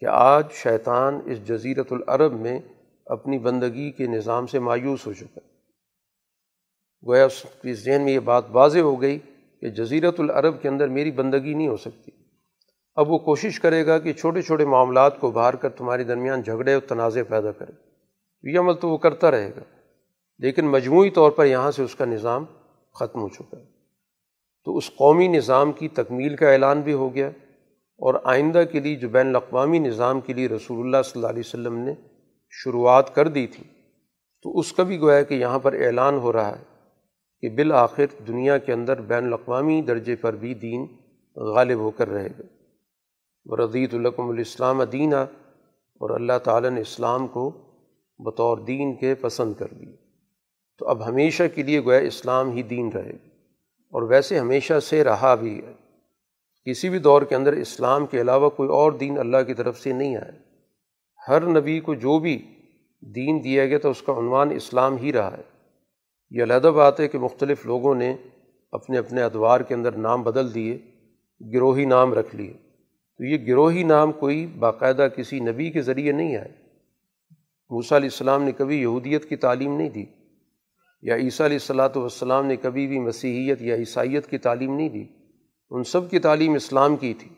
کہ آج شیطان اس جزیرت العرب میں اپنی بندگی کے نظام سے مایوس ہو چکا ہے۔ گویا اس کی ذہن میں یہ بات واضح ہو گئی کہ جزیرت العرب کے اندر میری بندگی نہیں ہو سکتی۔ اب وہ کوشش کرے گا کہ چھوٹے چھوٹے معاملات کو باہر کر تمہارے درمیان جھگڑے اور تنازع پیدا کرے۔ یہ عمل تو وہ کرتا رہے گا، لیکن مجموعی طور پر یہاں سے اس کا نظام ختم ہو چکا ہے۔ تو اس قومی نظام کی تکمیل کا اعلان بھی ہو گیا اور آئندہ کے لیے جو بین الاقوامی نظام کے لیے رسول اللہ صلی اللہ علیہ وسلم نے شروعات کر دی تھی، تو اس کا بھی گویا کہ یہاں پر اعلان ہو رہا ہے۔ کہ بالآخر دنیا کے اندر بین الاقوامی درجے پر بھی دین غالب ہو کر رہے گا۔ ورضیت القم الاسلام دینہ اور اللہ تعالیٰ نے اسلام کو بطور دین کے پسند کر لی تو اب ہمیشہ کے لیے گویا اسلام ہی دین رہے گا۔ اور ویسے ہمیشہ سے رہا بھی ہے۔ کسی بھی دور کے اندر اسلام کے علاوہ کوئی اور دین اللہ کی طرف سے نہیں آیا۔ ہر نبی کو جو بھی دین دیا گیا تو اس کا عنوان اسلام ہی رہا ہے۔ یہ علیحدہ بات ہے کہ مختلف لوگوں نے اپنے اپنے ادوار کے اندر نام بدل دیے، گروہی نام رکھ لیے۔ تو یہ گروہی نام کوئی باقاعدہ کسی نبی کے ذریعے نہیں آئے۔ موسیٰ علیہ السلام نے کبھی یہودیت کی تعلیم نہیں دی، یا عیسیٰ علیہ السلاۃ والسلام نے کبھی بھی مسیحیت یا عیسائیت کی تعلیم نہیں دی۔ ان سب کی تعلیم اسلام کی تھی۔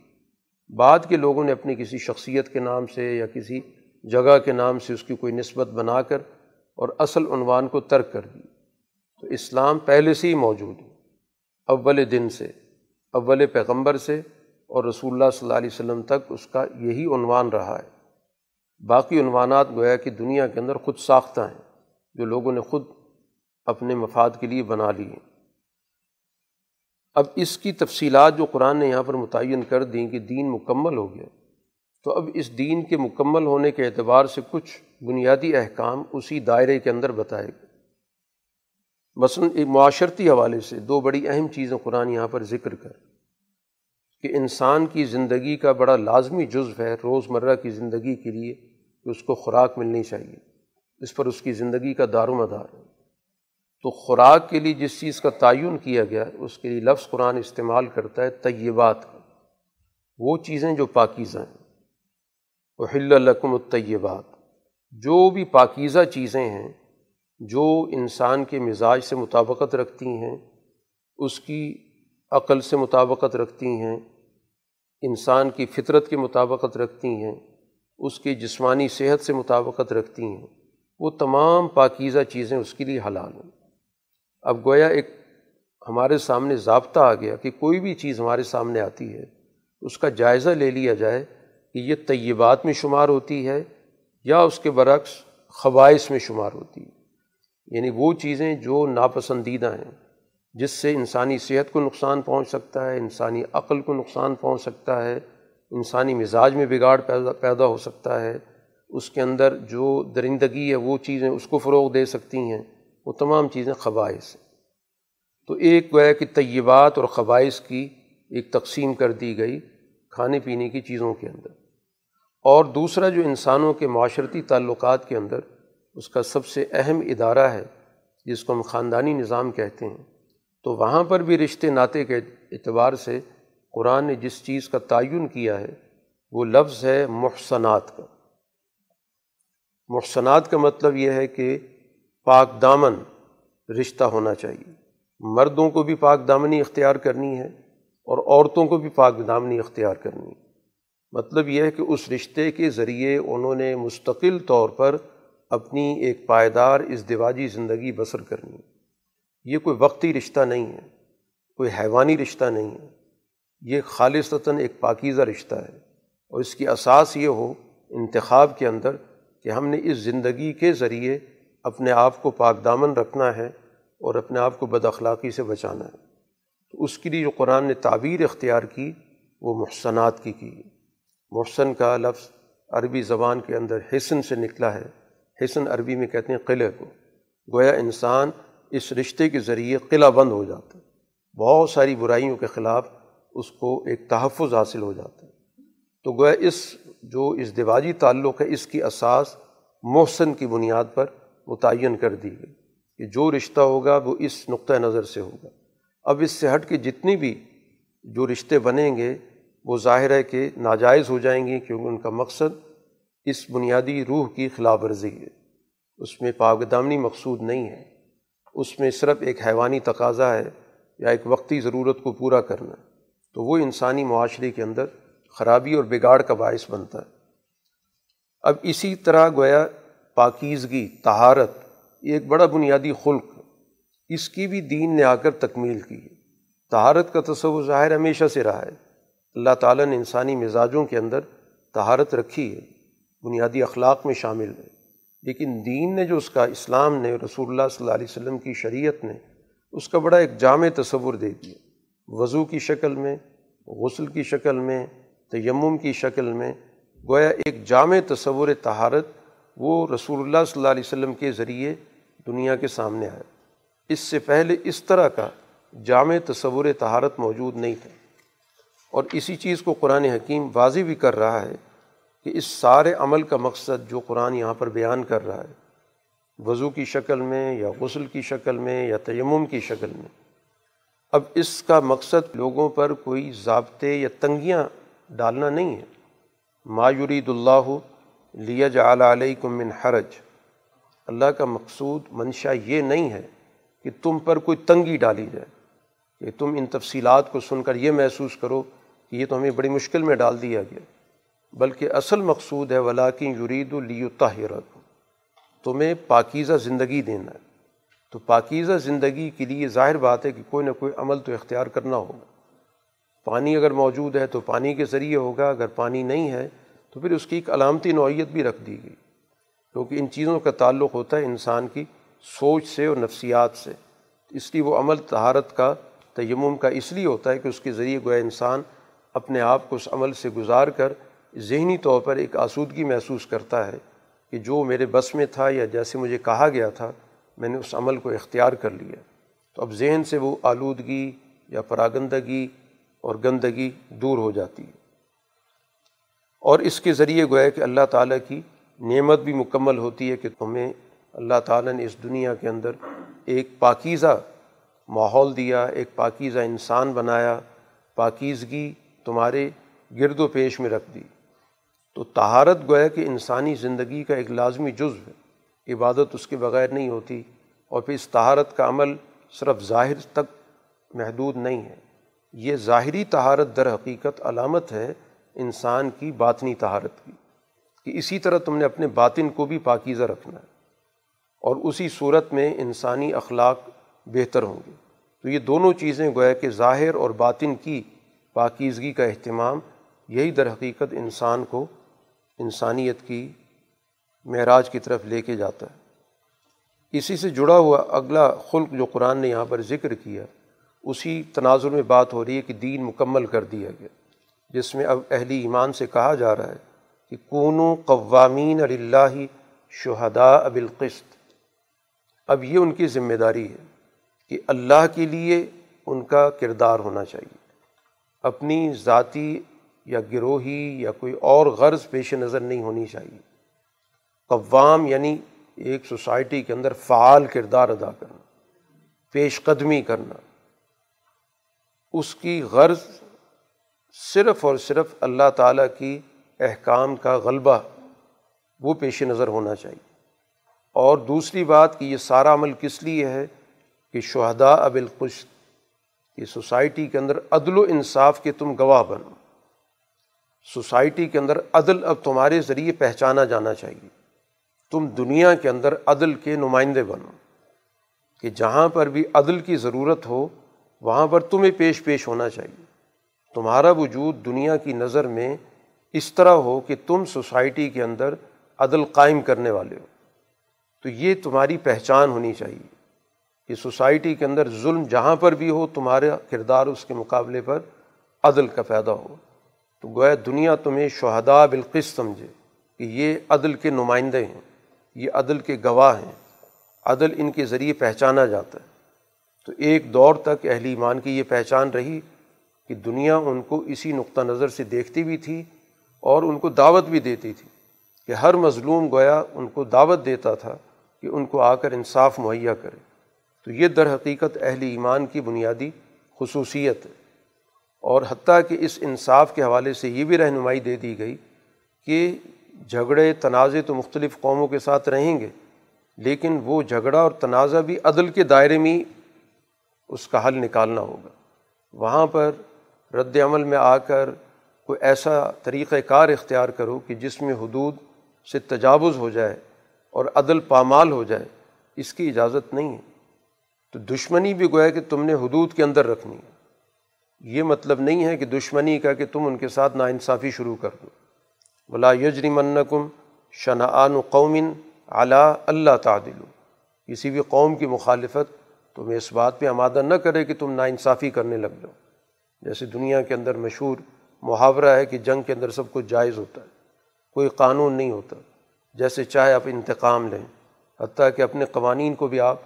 بعد کے لوگوں نے اپنی کسی شخصیت کے نام سے یا کسی جگہ کے نام سے اس کی کوئی نسبت بنا کر اور اصل عنوان کو ترک کر دی۔ تو اسلام پہلے سے ہی موجود ہے۔ اول دن سے، اول پیغمبر سے اور رسول اللہ صلی اللہ علیہ وسلم تک اس کا یہی عنوان رہا ہے۔ باقی عنوانات گویا کہ دنیا کے اندر خود ساختہ ہیں، جو لوگوں نے خود اپنے مفاد کے لیے بنا لیے اب اس کی تفصیلات جو قرآن نے یہاں پر متعین کر دیں کہ دین مکمل ہو گیا، تو اب اس دین کے مکمل ہونے کے اعتبار سے کچھ بنیادی احکام اسی دائرے کے اندر بتائے گئے۔ مثلاً ایک معاشرتی حوالے سے دو بڑی اہم چیزیں قرآن یہاں پر ذکر کر کہ انسان کی زندگی کا بڑا لازمی جزو ہے روز مرہ کی زندگی کے لیے کہ اس کو خوراک ملنی چاہیے، اس پر اس کی زندگی کا دار و مدار ہے تو خوراک کے لیے جس چیز کا تعین کیا گیا، اس کے لیے لفظ قرآن استعمال کرتا ہے طیبات کا۔ وہ چیزیں جو پاکیزہ ہیں۔ وحل القم الطیبات جو بھی پاکیزہ چیزیں ہیں جو انسان کے مزاج سے مطابقت رکھتی ہیں، اس کی عقل سے مطابقت رکھتی ہیں، انسان کی فطرت کے مطابقت رکھتی ہیں، اس کی جسمانی صحت سے مطابقت رکھتی ہیں، وہ تمام پاکیزہ چیزیں اس کے لیے حلال ہیں۔ اب گویا ایک ہمارے سامنے ضابطہ آ گیا کہ کوئی بھی چیز ہمارے سامنے آتی ہے، اس کا جائزہ لے لیا جائے کہ یہ طیبات میں شمار ہوتی ہے یا اس کے برعکس خواہش میں شمار ہوتی ہے۔ یعنی وہ چیزیں جو ناپسندیدہ ہیں، جس سے انسانی صحت کو نقصان پہنچ سکتا ہے، انسانی عقل کو نقصان پہنچ سکتا ہے، انسانی مزاج میں بگاڑ پیدا پیدا ہو سکتا ہے۔ اس کے اندر جو درندگی ہے، وہ چیزیں اس کو فروغ دے سکتی ہیں۔ وہ تمام چیزیں خواہش ہیں۔ تو ایک گویا کہ طیبات اور خواہش کی ایک تقسیم کر دی گئی کھانے پینے کی چیزوں کے اندر۔ اور دوسرا جو انسانوں کے معاشرتی تعلقات کے اندر اس کا سب سے اہم ادارہ ہے، جس کو ہم خاندانی نظام کہتے ہیں۔ تو وہاں پر بھی رشتے ناطے کے اعتبار سے قرآن نے جس چیز کا تعین کیا ہے، وہ لفظ ہے محسنات کا۔ محسنات کا مطلب یہ ہے کہ پاک دامن رشتہ ہونا چاہیے۔ مردوں کو بھی پاک دامنی اختیار کرنی ہے اور عورتوں کو بھی پاک دامنی اختیار کرنی۔ ہے مطلب یہ ہے کہ اس رشتے کے ذریعے انہوں نے مستقل طور پر اپنی ایک پائیدار ازدواجی زندگی بسر کرنی۔ یہ کوئی وقتی رشتہ نہیں ہے، کوئی حیوانی رشتہ نہیں ہے۔ یہ خالصتاً ایک پاکیزہ رشتہ ہے۔ اور اس کی اساس یہ ہو انتخاب کے اندر کہ ہم نے اس زندگی کے ذریعے اپنے آپ کو پاک دامن رکھنا ہے اور اپنے آپ کو بد اخلاقی سے بچانا ہے۔ تو اس کے لیے جو قرآن نے تعبیر اختیار کی، وہ محسنات کی کی۔ محسن کا لفظ عربی زبان کے اندر حسن سے نکلا ہے۔ حسن عربی میں کہتے ہیں قلعے کو۔ گویا انسان اس رشتے کے ذریعے قلعہ بند ہو جاتا ہے۔ بہت ساری برائیوں کے خلاف اس کو ایک تحفظ حاصل ہو جاتا ہے۔ تو گویا اس جو اس دیواجی تعلق ہے، اس کی اساس محسن کی بنیاد پر متعین کر دی گئی کہ جو رشتہ ہوگا وہ اس نقطۂ نظر سے ہوگا۔ اب اس سے ہٹ کے جتنی بھی جو رشتے بنیں گے، وہ ظاہر ہے کہ ناجائز ہو جائیں گے کیونکہ ان کا مقصد اس بنیادی روح کی خلاف ورزی ہے۔ اس میں پاغدامنی مقصود نہیں ہے۔ اس میں صرف ایک حیوانی تقاضا ہے یا ایک وقتی ضرورت کو پورا کرنا۔ تو وہ انسانی معاشرے کے اندر خرابی اور بگاڑ کا باعث بنتا ہے۔ اب اسی طرح گویا پاکیزگی تہارت یہ ایک بڑا بنیادی خلق اس کی بھی دین نے آ کر تکمیل کی ہے۔ تہارت کا تصور ظاہر ہمیشہ سے رہا ہے۔ اللہ تعالیٰ نے انسانی مزاجوں کے اندر تہارت رکھی ہے۔ بنیادی اخلاق میں شامل ہے۔ لیکن دین نے جو اس کا، اسلام نے، رسول اللہ صلی اللہ علیہ وسلم کی شریعت نے، اس کا بڑا ایک جامع تصور دے دیا۔ وضو کی شکل میں، غسل کی شکل میں، تیمم کی شکل میں، گویا ایک جامع تصور تہارت وہ رسول اللہ صلی اللہ علیہ وسلم کے ذریعے دنیا کے سامنے آیا۔ اس سے پہلے اس طرح کا جامع تصور تہارت موجود نہیں تھا۔ اور اسی چیز کو قرآن حکیم واضح بھی کر رہا ہے کہ اس سارے عمل کا مقصد جو قرآن یہاں پر بیان کر رہا ہے، وضو کی شکل میں یا غسل کی شکل میں یا تیمم کی شکل میں، اب اس کا مقصد لوگوں پر کوئی ضابطے یا تنگیاں ڈالنا نہیں ہے۔ ما یرید اللہ لیا جعل علیکم من حرج۔ اللہ کا مقصود منشا یہ نہیں ہے کہ تم پر کوئی تنگی ڈالی جائے۔ کہ تم ان تفصیلات کو سن کر یہ محسوس کرو کہ یہ تو ہمیں بڑی مشکل میں ڈال دیا گیا۔ بلکہ اصل مقصود ہے ولاکن یرید اللیطاہر تمہیں پاکیزہ زندگی دینا ہے۔ تو پاکیزہ زندگی کے لیے ظاہر بات ہے کہ کوئی نہ کوئی عمل تو اختیار کرنا ہوگا۔ پانی اگر موجود ہے تو پانی کے ذریعے ہوگا، اگر پانی نہیں ہے تو پھر اس کی ایک علامتی نوعیت بھی رکھ دی گئی۔ کیونکہ ان چیزوں کا تعلق ہوتا ہے انسان کی سوچ سے اور نفسیات سے۔ اس لیے وہ عمل تہارت کا، تیمم کا اس لیے ہوتا ہے کہ اس کے ذریعے گویا انسان اپنے آپ کو اس عمل سے گزار کر ذہنی طور پر ایک آسودگی محسوس کرتا ہے کہ جو میرے بس میں تھا یا جیسے مجھے کہا گیا تھا، میں نے اس عمل کو اختیار کر لیا۔ تو اب ذہن سے وہ آلودگی یا پراگندگی اور گندگی دور ہو جاتی ہے۔ اور اس کے ذریعے گویا کہ اللہ تعالیٰ کی نعمت بھی مکمل ہوتی ہے کہ تمہیں اللہ تعالیٰ نے اس دنیا کے اندر ایک پاکیزہ ماحول دیا، ایک پاکیزہ انسان بنایا، پاکیزگی تمہارے گرد و پیش میں رکھ دی۔ تو تہارت گویا کہ انسانی زندگی کا ایک لازمی جزو ہے۔ عبادت اس کے بغیر نہیں ہوتی اور پھر اس تہارت کا عمل صرف ظاہر تک محدود نہیں ہے۔ یہ ظاہری تہارت در حقیقت علامت ہے انسان کی باطنی تہارت کی، کہ اسی طرح تم نے اپنے باطن کو بھی پاکیزہ رکھنا ہے اور اسی صورت میں انسانی اخلاق بہتر ہوں گے۔ تو یہ دونوں چیزیں گویا کہ ظاہر اور باطن کی پاکیزگی کا اہتمام، یہی در حقیقت انسان کو انسانیت کی معراج کی طرف لے کے جاتا ہے۔ اسی سے جڑا ہوا اگلا خلق جو قرآن نے یہاں پر ذکر کیا، اسی تناظر میں بات ہو رہی ہے کہ دین مکمل کر دیا گیا۔ جس میں اب اہلی ایمان سے کہا جا رہا ہے کہ کون قوامین اللہ شہداء بالقسط۔ اب یہ ان کی ذمہ داری ہے کہ اللہ کے لیے ان کا کردار ہونا چاہیے۔ اپنی ذاتی یا گروہی یا کوئی اور غرض پیش نظر نہیں ہونی چاہیے۔ قوام یعنی ایک سوسائٹی کے اندر فعال کردار ادا کرنا، پیش قدمی کرنا۔ اس کی غرض صرف اور صرف اللہ تعالیٰ کی احکام کا غلبہ، وہ پیش نظر ہونا چاہیے۔ اور دوسری بات کہ یہ سارا عمل کس لیے ہے کہ شہداء اب القش کہ سوسائٹی کے اندر عدل و انصاف کے تم گواہ بنو۔ سوسائٹی کے اندر عدل اب تمہارے ذریعے پہچانا جانا چاہیے۔ تم دنیا کے اندر عدل کے نمائندے بنو۔ کہ جہاں پر بھی عدل کی ضرورت ہو، وہاں پر تمہیں پیش پیش ہونا چاہیے۔ تمہارا وجود دنیا کی نظر میں اس طرح ہو کہ تم سوسائٹی کے اندر عدل قائم کرنے والے ہو۔ تو یہ تمہاری پہچان ہونی چاہیے کہ سوسائٹی کے اندر ظلم جہاں پر بھی ہو، تمہارا کردار اس کے مقابلے پر عدل کا پیدا ہو۔ تو گویا دنیا تمہیں شہداء بالقص سمجھے کہ یہ عدل کے نمائندے ہیں، یہ عدل کے گواہ ہیں، عدل ان کے ذریعے پہچانا جاتا ہے۔ تو ایک دور تک اہل ایمان کی یہ پہچان رہی کہ دنیا ان کو اسی نقطہ نظر سے دیکھتی بھی تھی اور ان کو دعوت بھی دیتی تھی کہ ہر مظلوم گویا ان کو دعوت دیتا تھا کہ ان کو آ کر انصاف مہیا کرے۔ تو یہ در حقیقت اہل ایمان کی بنیادی خصوصیت ہے۔ اور حتیٰ کہ اس انصاف کے حوالے سے یہ بھی رہنمائی دے دی گئی کہ جھگڑے تنازع تو مختلف قوموں کے ساتھ رہیں گے، لیکن وہ جھگڑا اور تنازع بھی عدل کے دائرے میں اس کا حل نکالنا ہوگا۔ وہاں پر رد عمل میں آ کر کوئی ایسا طریقۂ کار اختیار کرو کہ جس میں حدود سے تجاوز ہو جائے اور عدل پامال ہو جائے، اس کی اجازت نہیں ہے۔ تو دشمنی بھی گویا کہ تم نے حدود کے اندر رکھنی ہے۔ یہ مطلب نہیں ہے کہ دشمنی کا کہ تم ان کے ساتھ ناانصافی شروع کر دو۔ بلا یجری منکم شنعان قومن اعلیٰ اللہ تعدل کسی بھی قوم کی مخالفت تمہیں اس بات پہ آمادہ نہ کرے کہ تم ناانصافی کرنے لگ جاؤ۔ جیسے دنیا کے اندر مشہور محاورہ ہے کہ جنگ کے اندر سب کچھ جائز ہوتا ہے، کوئی قانون نہیں ہوتا۔ جیسے چاہے آپ انتقام لیں، حتیٰ کہ اپنے قوانین کو بھی آپ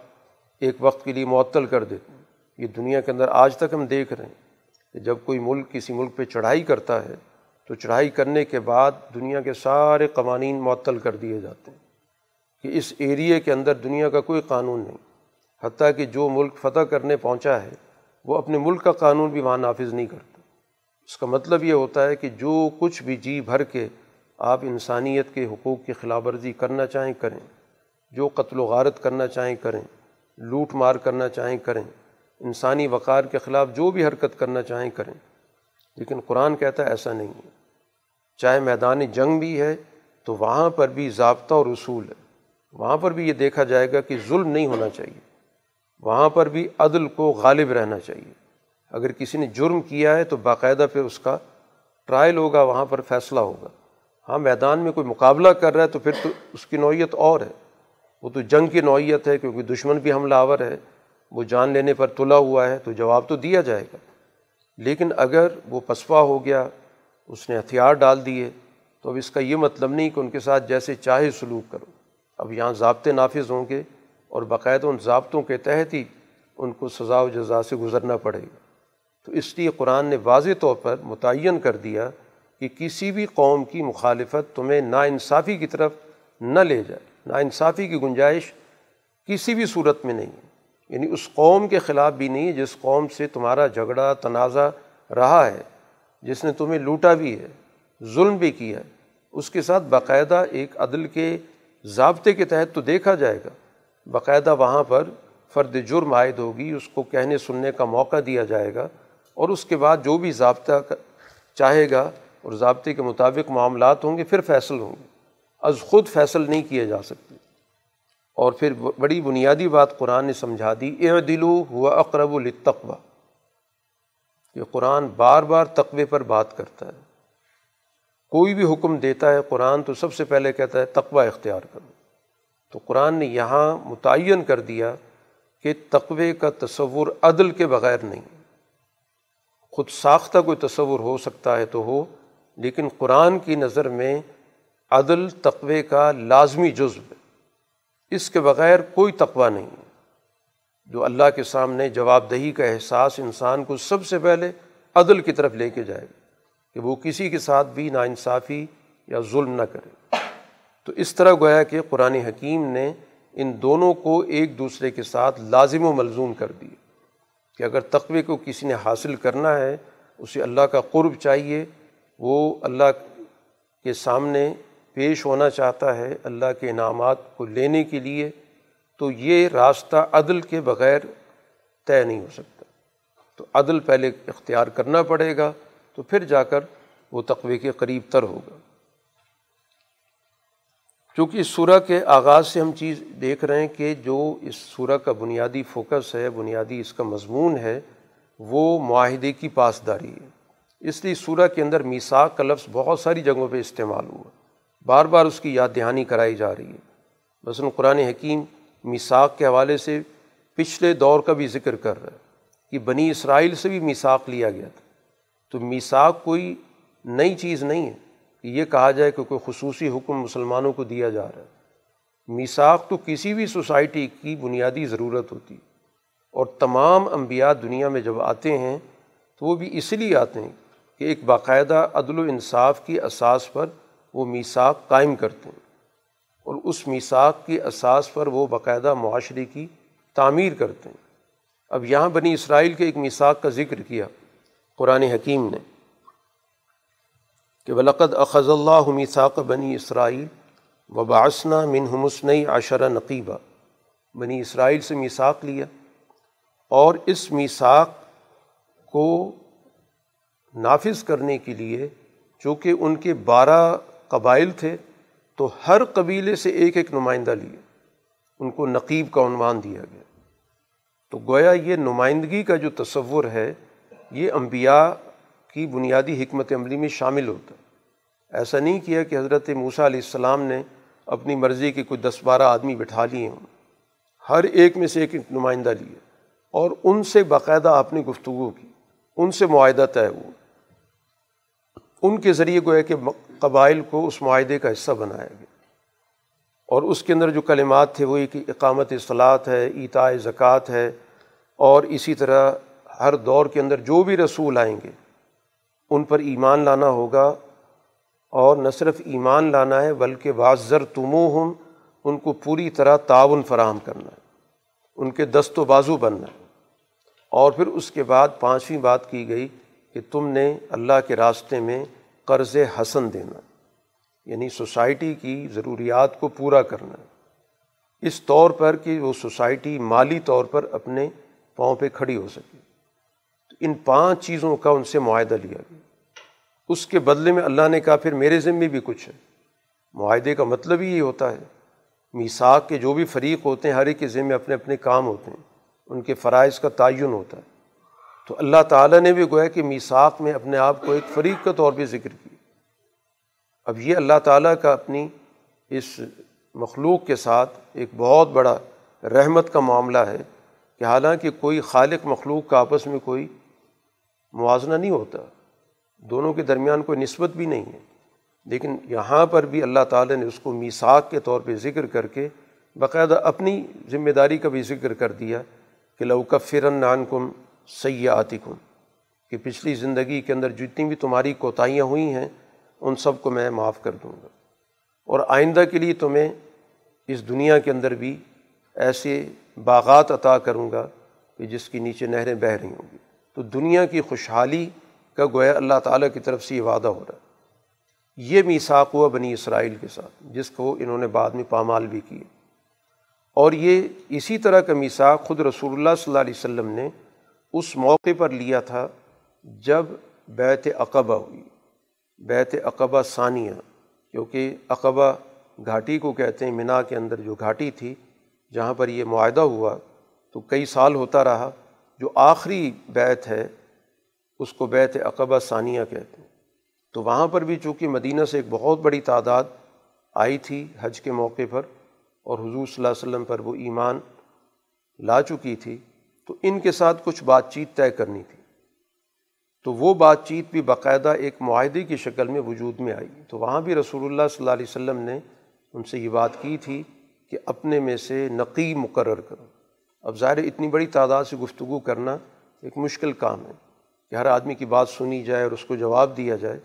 ایک وقت کے لیے معطل کر دیتے ہیں۔ یہ دنیا کے اندر آج تک ہم دیکھ رہے ہیں۔ کہ جب کوئی ملک کسی ملک پہ چڑھائی کرتا ہے، تو چڑھائی کرنے کے بعد دنیا کے سارے قوانین معطل کر دیے جاتے ہیں کہ اس ایریے کے اندر دنیا کا کوئی قانون نہیں۔ حتیٰ کہ جو ملک فتح کرنے پہنچا ہے، وہ اپنے ملک کا قانون بھی وہاں نافذ نہیں کرتا۔ اس کا مطلب یہ ہوتا ہے کہ جو کچھ بھی جی بھر کے آپ انسانیت کے حقوق کی خلاف ورزی کرنا چاہیں کریں، جو قتل و غارت کرنا چاہیں کریں، لوٹ مار کرنا چاہیں کریں انسانی وقار کے خلاف جو بھی حرکت کرنا چاہیں کریں۔ لیکن قرآن کہتا ہے ایسا نہیں ہے۔ چاہے میدان جنگ بھی ہے، تو وہاں پر بھی ضابطہ اور اصول ہے۔ وہاں پر بھی یہ دیکھا جائے گا کہ ظلم نہیں ہونا چاہیے۔ وہاں پر بھی عدل کو غالب رہنا چاہیے۔ اگر کسی نے جرم کیا ہے تو باقاعدہ پھر اس کا ٹرائل ہوگا، وہاں پر فیصلہ ہوگا۔ ہاں میدان میں کوئی مقابلہ کر رہا ہے تو پھر تو اس کی نوعیت اور ہے۔ وہ تو جنگ کی نوعیت ہے، کیونکہ دشمن بھی حملہ آور ہے۔ وہ جان لینے پر تلا ہوا ہے تو جواب تو دیا جائے گا۔ لیکن اگر وہ پسپا ہو گیا، اس نے ہتھیار ڈال دیے، تو اب اس کا یہ مطلب نہیں کہ ان کے ساتھ جیسے چاہے سلوک کرو۔ اب یہاں ضابطے نافذ ہوں گے اور باقاعدہ ان ضابطوں کے تحت ہی ان کو سزا و جزا سے گزرنا پڑے گا۔ تو اس لیے قرآن نے واضح طور پر متعین کر دیا کہ کسی بھی قوم کی مخالفت تمہیں ناانصافی کی طرف نہ لے جائے۔ ناانصافی کی گنجائش کسی بھی صورت میں نہیں۔ ہے یعنی اس قوم کے خلاف بھی نہیں، جس قوم سے تمہارا جھگڑا، تنازع رہا ہے، جس نے تمہیں لوٹا بھی ہے، ظلم بھی کیا ہے، اس کے ساتھ باقاعدہ ایک عدل کے ضابطے کے تحت تو دیکھا جائے گا۔ باقاعدہ وہاں پر فرد جرم عائد ہوگی، اس کو کہنے سننے کا موقع دیا جائے گا اور اس کے بعد جو بھی ضابطہ چاہے گا اور ضابطے کے مطابق معاملات ہوں گے، پھر فیصل ہوں گے۔ از خود فیصل نہیں کیے جا سکتے۔ اور پھر بڑی بنیادی بات قرآن نے سمجھا دی اے دلو ہوا اقرب التقوہ یہ قرآن بار بار تقوے پر بات کرتا ہے۔ کوئی بھی حکم دیتا ہے قرآن تو سب سے پہلے کہتا ہے تقوی اختیار کرو۔ تو قرآن نے یہاں متعین کر دیا کہ تقوے کا تصور عدل کے بغیر نہیں۔ خود ساختہ کوئی تصور ہو سکتا ہے تو ہو، لیکن قرآن کی نظر میں عدل تقوے کا لازمی جزو ہے۔ اس کے بغیر کوئی تقوی نہیں۔ جو اللہ کے سامنے جواب دہی کا احساس انسان کو سب سے پہلے عدل کی طرف لے کے جائے گا کہ وہ کسی کے ساتھ بھی ناانصافی یا ظلم نہ کرے۔ تو اس طرح گویا کہ قرآن حکیم نے ان دونوں کو ایک دوسرے کے ساتھ لازم و ملزوم کر دی کہ اگر تقوی کو کسی نے حاصل کرنا ہے، اسے اللہ کا قرب چاہیے، وہ اللہ کے سامنے پیش ہونا چاہتا ہے اللہ کے انعامات کو لینے کے لیے، تو یہ راستہ عدل کے بغیر طے نہیں ہو سکتا۔ تو عدل پہلے اختیار کرنا پڑے گا، تو پھر جا کر وہ تقوی کے قریب تر ہوگا۔ چونکہ اس صورح کے آغاز سے ہم چیز دیکھ رہے ہیں کہ جو اس صورح کا بنیادی فوکس ہے، بنیادی اس کا مضمون ہے، وہ معاہدے کی پاسداری ہے۔ اس لیے صورح کے اندر میساک کا لفظ بہت ساری جگہوں پہ استعمال ہوا۔ بار بار اس کی یاد دہانی کرائی جا رہی ہے۔ مثلاً قرآن حکیم میساک کے حوالے سے پچھلے دور کا بھی ذکر کر رہا ہے کہ بنی اسرائیل سے بھی میساک لیا گیا تھا۔ تو میساک کوئی نئی چیز نہیں ہے۔ کہ یہ کہا جائے کہ کوئی خصوصی حکم مسلمانوں کو دیا جا رہا ہے۔ میساک تو کسی بھی سوسائٹی کی بنیادی ضرورت ہوتی اور تمام انبیاء دنیا میں جب آتے ہیں تو وہ بھی اس لیے آتے ہیں کہ ایک باقاعدہ عدل و انصاف کی اساس پر وہ میساک قائم کرتے ہیں۔ اور اس میساک کی اساس پر وہ باقاعدہ معاشرے کی تعمیر کرتے ہیں۔ اب یہاں بنی اسرائیل کے ایک میساک کا ذکر کیا قرآن حکیم نے کہ ولقد اخذ اللہ میساک بنی اسرائیل و باسنا منہمسن عشرہ نقیبہ بنی اسرائیل سے میساک لیا اور اس میساک کو نافذ کرنے کے لیے چونکہ ان کے بارہ قبائل تھے تو ہر قبیلے سے ایک ایک نمائندہ لیے۔ ان کو نقیب کا عنوان دیا گیا۔ تو گویا یہ نمائندگی کا جو تصور ہے، یہ انبیاء کی بنیادی حکمت عملی میں شامل ہوتا۔ ایسا نہیں کیا کہ حضرت موسیٰ علیہ السلام نے اپنی مرضی کے کوئی دس بارہ آدمی بٹھا لیے ہوں۔ ہر ایک میں سے ایک نمائندہ لیے۔ اور ان سے باقاعدہ آپ نے گفتگو کی۔ ان سے معاہدہ طے ہوا۔ ان کے ذریعے گویا کہ قبائل کو اس معاہدے کا حصہ بنایا گیا۔ اور اس کے اندر جو کلمات تھے وہ کہ اقامت اصلاط ہے ایتا زکوٰۃ ہے، اور اسی طرح ہر دور کے اندر جو بھی رسول آئیں گے، ان پر ایمان لانا ہوگا۔ اور نہ صرف ایمان لانا ہے، بلکہ واضر تمو ہم ان کو پوری طرح تعاون فراہم کرنا ہے، ان کے دست و بازو بننا ہے۔ اور پھر اس کے بعد پانچویں بات کی گئی کہ تم نے اللہ کے راستے میں قرض حسن دینا یعنی سوسائٹی کی ضروریات کو پورا کرنا۔ اس طور پر کہ وہ سوسائٹی مالی طور پر اپنے پاؤں پہ کھڑی ہو سکے۔ تو ان پانچ چیزوں کا ان سے معاہدہ لیا گیا۔ اس کے بدلے میں اللہ نے کہا، پھر میرے ذمے بھی کچھ ہے۔ معاہدے کا مطلب ہی یہ ہوتا ہے میساک کے جو بھی فریق ہوتے ہیں، ہر ایک کے ذمے اپنے اپنے کام ہوتے ہیں۔ ان کے فرائض کا تعین ہوتا ہے۔ تو اللہ تعالیٰ نے بھی گویا کہ میساک میں اپنے آپ کو ایک فریق کے طور پہ ذکر کیا اب یہ اللہ تعالیٰ کا اپنی اس مخلوق کے ساتھ ایک بہت بڑا رحمت کا معاملہ ہے کہ حالانکہ کوئی خالق مخلوق کا آپس میں کوئی موازنہ نہیں ہوتا، دونوں کے درمیان کوئی نسبت بھی نہیں ہے۔ لیکن یہاں پر بھی اللہ تعالیٰ نے اس کو میساک کے طور پہ ذکر کر کے باقاعدہ اپنی ذمہ داری کا بھی ذکر کر دیا کہ لوکا فرن نان کم سیاتی کم کہ پچھلی زندگی کے اندر جتنی بھی تمہاری کوتاہیاں ہوئی ہیں، ان سب کو میں معاف کر دوں گا۔ اور آئندہ کے لیے تمہیں اس دنیا کے اندر بھی ایسے باغات عطا کروں گا کہ جس کی نیچے نہریں بہہ رہی ہوں گی۔ تو دنیا کی خوشحالی کا گویا اللہ تعالیٰ کی طرف سے یہ وعدہ ہو رہا ہے۔ یہ میساک ہوا بنی اسرائیل کے ساتھ، جس کو انہوں نے بعد میں پامال بھی کیے اور یہ اسی طرح کا میساک خود رسول اللہ صلی اللہ علیہ وسلم نے اس موقع پر لیا تھا جب بیت اقبہ ہوئی۔ بیت اقبہ ثانیہ، کیونکہ اقبہ گھاٹی کو کہتے ہیں، منا کے اندر جو گھاٹی تھی، جہاں پر یہ معاہدہ ہوا، تو کئی سال ہوتا رہا۔ جو آخری بیت ہے، اس کو بیت اقبہ ثانیہ کہتے ہیں۔ تو وہاں پر بھی چونکہ مدینہ سے ایک بہت بڑی تعداد آئی تھی حج کے موقع پر، اور حضور صلی اللہ علیہ وسلم پر وہ ایمان لا چکی تھی تو ان کے ساتھ کچھ بات چیت طے کرنی تھی۔ تو وہ بات چیت بھی باقاعدہ ایک معاہدے کی شکل میں وجود میں آئی۔ تو وہاں بھی رسول اللہ صلی اللہ علیہ وسلم نے ان سے یہ بات کی تھی کہ اپنے میں سے نقی مقرر کرو۔ اب ظاہر اتنی بڑی تعداد سے گفتگو کرنا ایک مشکل کام ہے کہ ہر آدمی کی بات سنی جائے اور اس کو جواب دیا جائے۔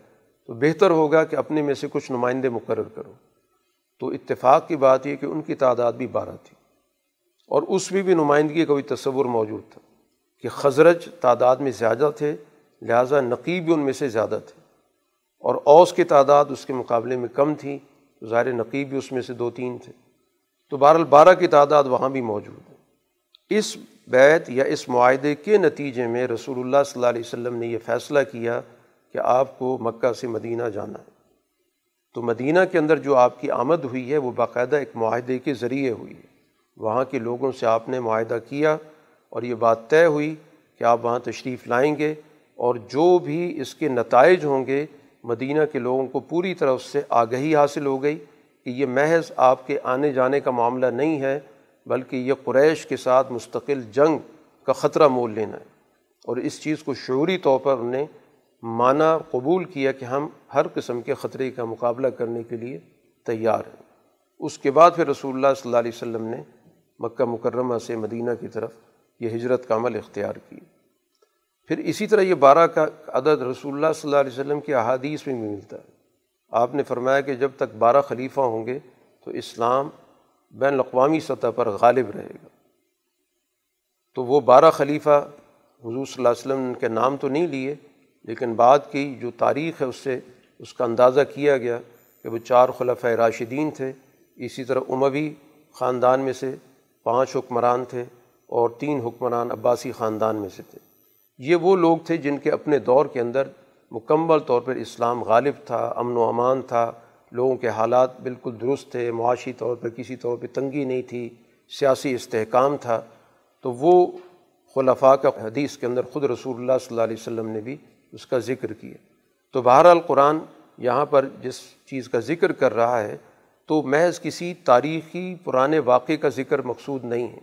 تو بہتر ہوگا کہ اپنے میں سے کچھ نمائندے مقرر کرو۔ تو اتفاق کی بات یہ کہ ان کی تعداد بھی بارہ تھی۔ اور اس میں بھی نمائندگی کا کوئی تصور موجود تھا کہ خزرج تعداد میں زیادہ تھے، لہٰذا نقیب بھی ان میں سے زیادہ تھے۔ اور اوس کی تعداد اس کے مقابلے میں کم تھی، تو ظاہر نقیب بھی اس میں سے دو تین تھے۔ تو بہرحال بارہ کی تعداد وہاں بھی موجود ہے۔ اس بیت یا اس معاہدے کے نتیجے میں رسول اللہ صلی اللہ علیہ وسلم نے یہ فیصلہ کیا کہ آپ کو مکہ سے مدینہ جانا ہے۔ تو مدینہ کے اندر جو آپ کی آمد ہوئی ہے، وہ باقاعدہ ایک معاہدے کے ذریعے ہوئی ہے۔ وہاں کے لوگوں سے آپ نے معاہدہ کیا اور یہ بات طے ہوئی کہ آپ وہاں تشریف لائیں گے اور جو بھی اس کے نتائج ہوں گے، مدینہ کے لوگوں کو پوری طرح اس سے آگہی حاصل ہو گئی کہ یہ محض آپ کے آنے جانے کا معاملہ نہیں ہے، بلکہ یہ قریش کے ساتھ مستقل جنگ کا خطرہ مول لینا ہے۔ اور اس چیز کو شعوری طور پر انہیں مانا، قبول کیا کہ ہم ہر قسم کے خطرے کا مقابلہ کرنے کے لیے تیار ہیں۔ اس کے بعد پھر رسول اللہ صلی اللہ علیہ وسلم نے مکہ مکرمہ سے مدینہ کی طرف یہ ہجرت کا عمل اختیار کی۔ پھر اسی طرح یہ بارہ کا عدد رسول اللہ صلی اللہ علیہ وسلم کی احادیث میں بھی ملتا ہے۔ آپ نے فرمایا کہ جب تک بارہ خلیفہ ہوں گے تو اسلام بین الاقوامی سطح پر غالب رہے گا۔ تو وہ بارہ خلیفہ حضور صلی اللہ علیہ وسلم کے نام تو نہیں لیے، لیکن بعد کی جو تاریخ ہے اس سے اس کا اندازہ کیا گیا کہ وہ چار خلفۂ راشدین تھے۔ اسی طرح عموی خاندان میں سے پانچ حکمران تھے اور تین حکمران عباسی خاندان میں سے تھے۔ یہ وہ لوگ تھے جن کے اپنے دور کے اندر مکمل طور پر اسلام غالب تھا، امن و امان تھا، لوگوں کے حالات بالکل درست تھے، معاشی طور پر کسی طور پہ تنگی نہیں تھی، سیاسی استحکام تھا۔ تو وہ خلفاء کا حدیث کے اندر خود رسول اللہ صلی اللہ علیہ وسلم نے بھی اس کا ذکر کیا۔ تو بہرحال قرآن یہاں پر جس چیز کا ذکر کر رہا ہے تو محض کسی تاریخی پرانے واقعے کا ذکر مقصود نہیں ہے۔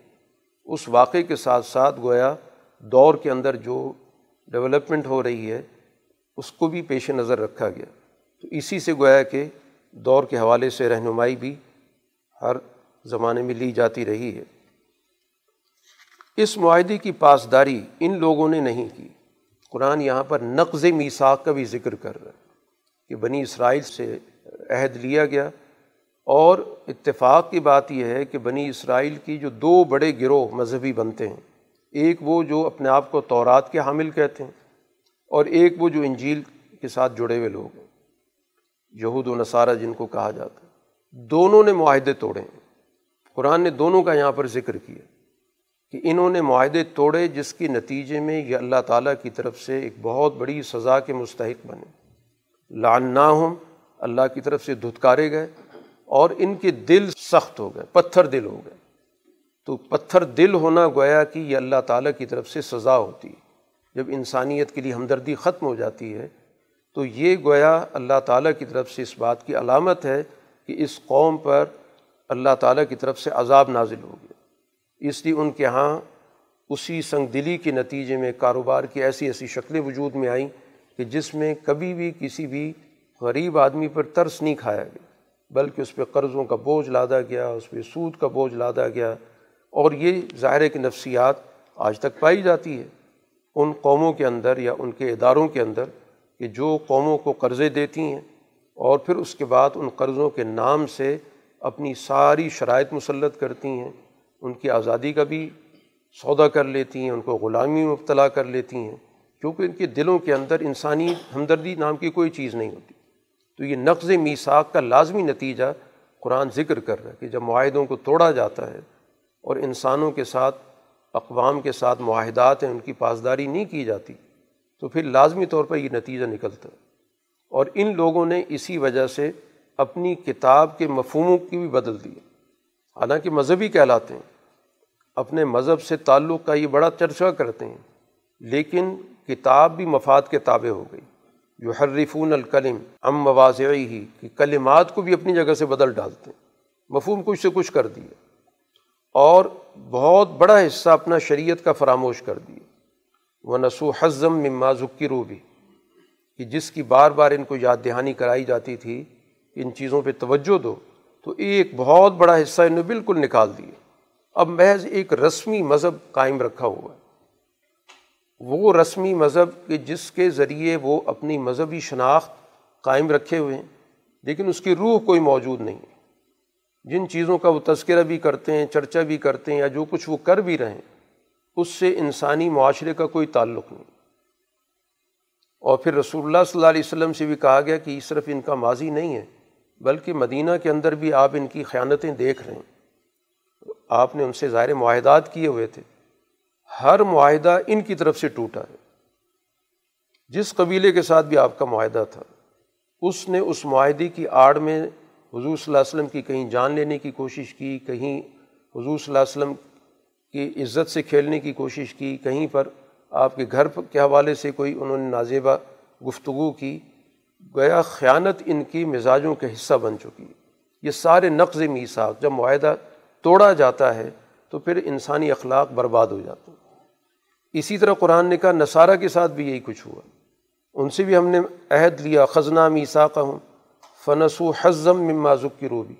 اس واقعے کے ساتھ ساتھ گویا دور کے اندر جو ڈیولپمنٹ ہو رہی ہے، اس کو بھی پیش نظر رکھا گیا۔ تو اسی سے گویا کہ دور کے حوالے سے رہنمائی بھی ہر زمانے میں لی جاتی رہی ہے۔ اس معاہدے کی پاسداری ان لوگوں نے نہیں کی۔ قرآن یہاں پر نقض میساک کا بھی ذکر کر رہا ہے کہ بنی اسرائیل سے عہد لیا گیا۔ اور اتفاق کی بات یہ ہے کہ بنی اسرائیل کی جو دو بڑے گروہ مذہبی بنتے ہیں، ایک وہ جو اپنے آپ کو تورات کے حامل کہتے ہیں اور ایک وہ جو انجیل کے ساتھ جڑے ہوئے لوگ ہیں، یہود و نصارہ جن کو کہا جاتا ہے۔ دونوں نے معاہدے توڑے ہیں۔ قرآن نے دونوں کا یہاں پر ذکر کیا کہ انہوں نے معاہدے توڑے جس کے نتیجے میں یہ اللہ تعالیٰ کی طرف سے ایک بہت بڑی سزا کے مستحق بنے۔ لان نہ ہوں اللہ کی طرف سے دھتکارے گئے۔ اور ان کے دل سخت ہو گئے، پتھر دل ہو گئے۔ تو پتھر دل ہونا گویا کہ یہ اللہ تعالیٰ کی طرف سے سزا ہوتی ہے۔ جب انسانیت کے لیے ہمدردی ختم ہو جاتی ہے، تو یہ گویا اللہ تعالیٰ کی طرف سے اس بات کی علامت ہے کہ اس قوم پر اللہ تعالیٰ کی طرف سے عذاب نازل ہو گیا۔ اس لیے ان کے یہاں اسی سنگ دلی کے نتیجے میں کاروبار کی ایسی ایسی شکلیں وجود میں آئیں کہ جس میں کبھی بھی کسی بھی غریب آدمی پر ترس نہیں کھایا گیا۔ بلکہ اس پہ قرضوں کا بوجھ لادا گیا، اس پہ سود کا بوجھ لادا گیا۔ اور یہ ظاہر کی نفسیات آج تک پائی جاتی ہے۔ ان قوموں کے اندر یا ان کے اداروں کے اندر کہ جو قوموں کو قرضے دیتی ہیں اور پھر اس کے بعد ان قرضوں کے نام سے اپنی ساری شرائط مسلط کرتی ہیں۔ ان کی آزادی کا بھی سودا کر لیتی ہیں، ان کو غلامی میں مبتلا کر لیتی ہیں۔ کیونکہ ان کے دلوں کے اندر انسانی ہمدردی نام کی کوئی چیز نہیں ہوتی۔ تو یہ نقض میساک کا لازمی نتیجہ قرآن ذکر کر رہا ہے کہ جب معاہدوں کو توڑا جاتا ہے اور انسانوں کے ساتھ، اقوام کے ساتھ معاہدات ہیں، ان کی پاسداری نہیں کی جاتی، تو پھر لازمی طور پر یہ نتیجہ نکلتا ہے۔ اور ان لوگوں نے اسی وجہ سے اپنی کتاب کے مفہوموں کی بھی بدل دی حالانکہ مذہبی کہلاتے ہیں، اپنے مذہب سے تعلق کا یہ بڑا چرچا کرتے ہیں، لیکن کتاب بھی مفاد کے تابع ہو گئی۔ جو حرفون الکلم ام مواضعی ہی کہ کلمات کو بھی اپنی جگہ سے بدل ڈالتے ہیں۔ مفہوم کچھ سے کچھ کر دیے اور بہت بڑا حصہ اپنا شریعت کا فراموش کر دیے وہ نسو حزم مما ذکی روبی کہ جس کی بار بار ان کو یاد دہانی کرائی جاتی تھی، ان چیزوں پہ توجہ دو، تو ایک بہت بڑا حصہ انہیں بالکل نکال دیے اب محض ایک رسمی مذہب قائم رکھا ہوا ہے۔ وہ رسمی مذہب کہ جس کے ذریعے وہ اپنی مذہبی شناخت قائم رکھے ہوئے ہیں، لیکن اس کی روح کوئی موجود نہیں جن چیزوں کا وہ تذکرہ بھی کرتے ہیں، چرچا بھی کرتے ہیں یا جو کچھ وہ کر بھی رہے ہیں، اس سے انسانی معاشرے کا کوئی تعلق نہیں۔ اور پھر رسول اللہ صلی اللہ علیہ وسلم سے بھی کہا گیا کہ صرف ان کا ماضی نہیں ہے، بلکہ مدینہ کے اندر بھی آپ ان کی خیانتیں دیکھ رہے ہیں۔ آپ نے ان سے ظاہر معاہدات کیے ہوئے تھے۔ ہر معاہدہ ان کی طرف سے ٹوٹا ہے۔ جس قبیلے کے ساتھ بھی آپ کا معاہدہ تھا، اس نے اس معاہدے کی آڑ میں حضور صلی اللہ علیہ وسلم کی کہیں جان لینے کی کوشش کی، کہیں حضور صلی اللہ علیہ وسلم کی عزت سے کھیلنے کی کوشش کی، کہیں پر آپ کے گھر کے حوالے سے کوئی انہوں نے نازیبہ گفتگو کی۔ گیا خیانت ان کی مزاجوں کا حصہ بن چکی۔ یہ سارے نقض میساک جب معاہدہ توڑا جاتا ہے تو پھر انسانی اخلاق برباد ہو جاتے ہیں۔ اسی طرح قرآن نے کہا، نصارہ کے ساتھ بھی یہی کچھ ہوا۔ ان سے بھی ہم نے عہد لیا، خزنہ میسا ہوں فنس و حزم ممازک کی روبی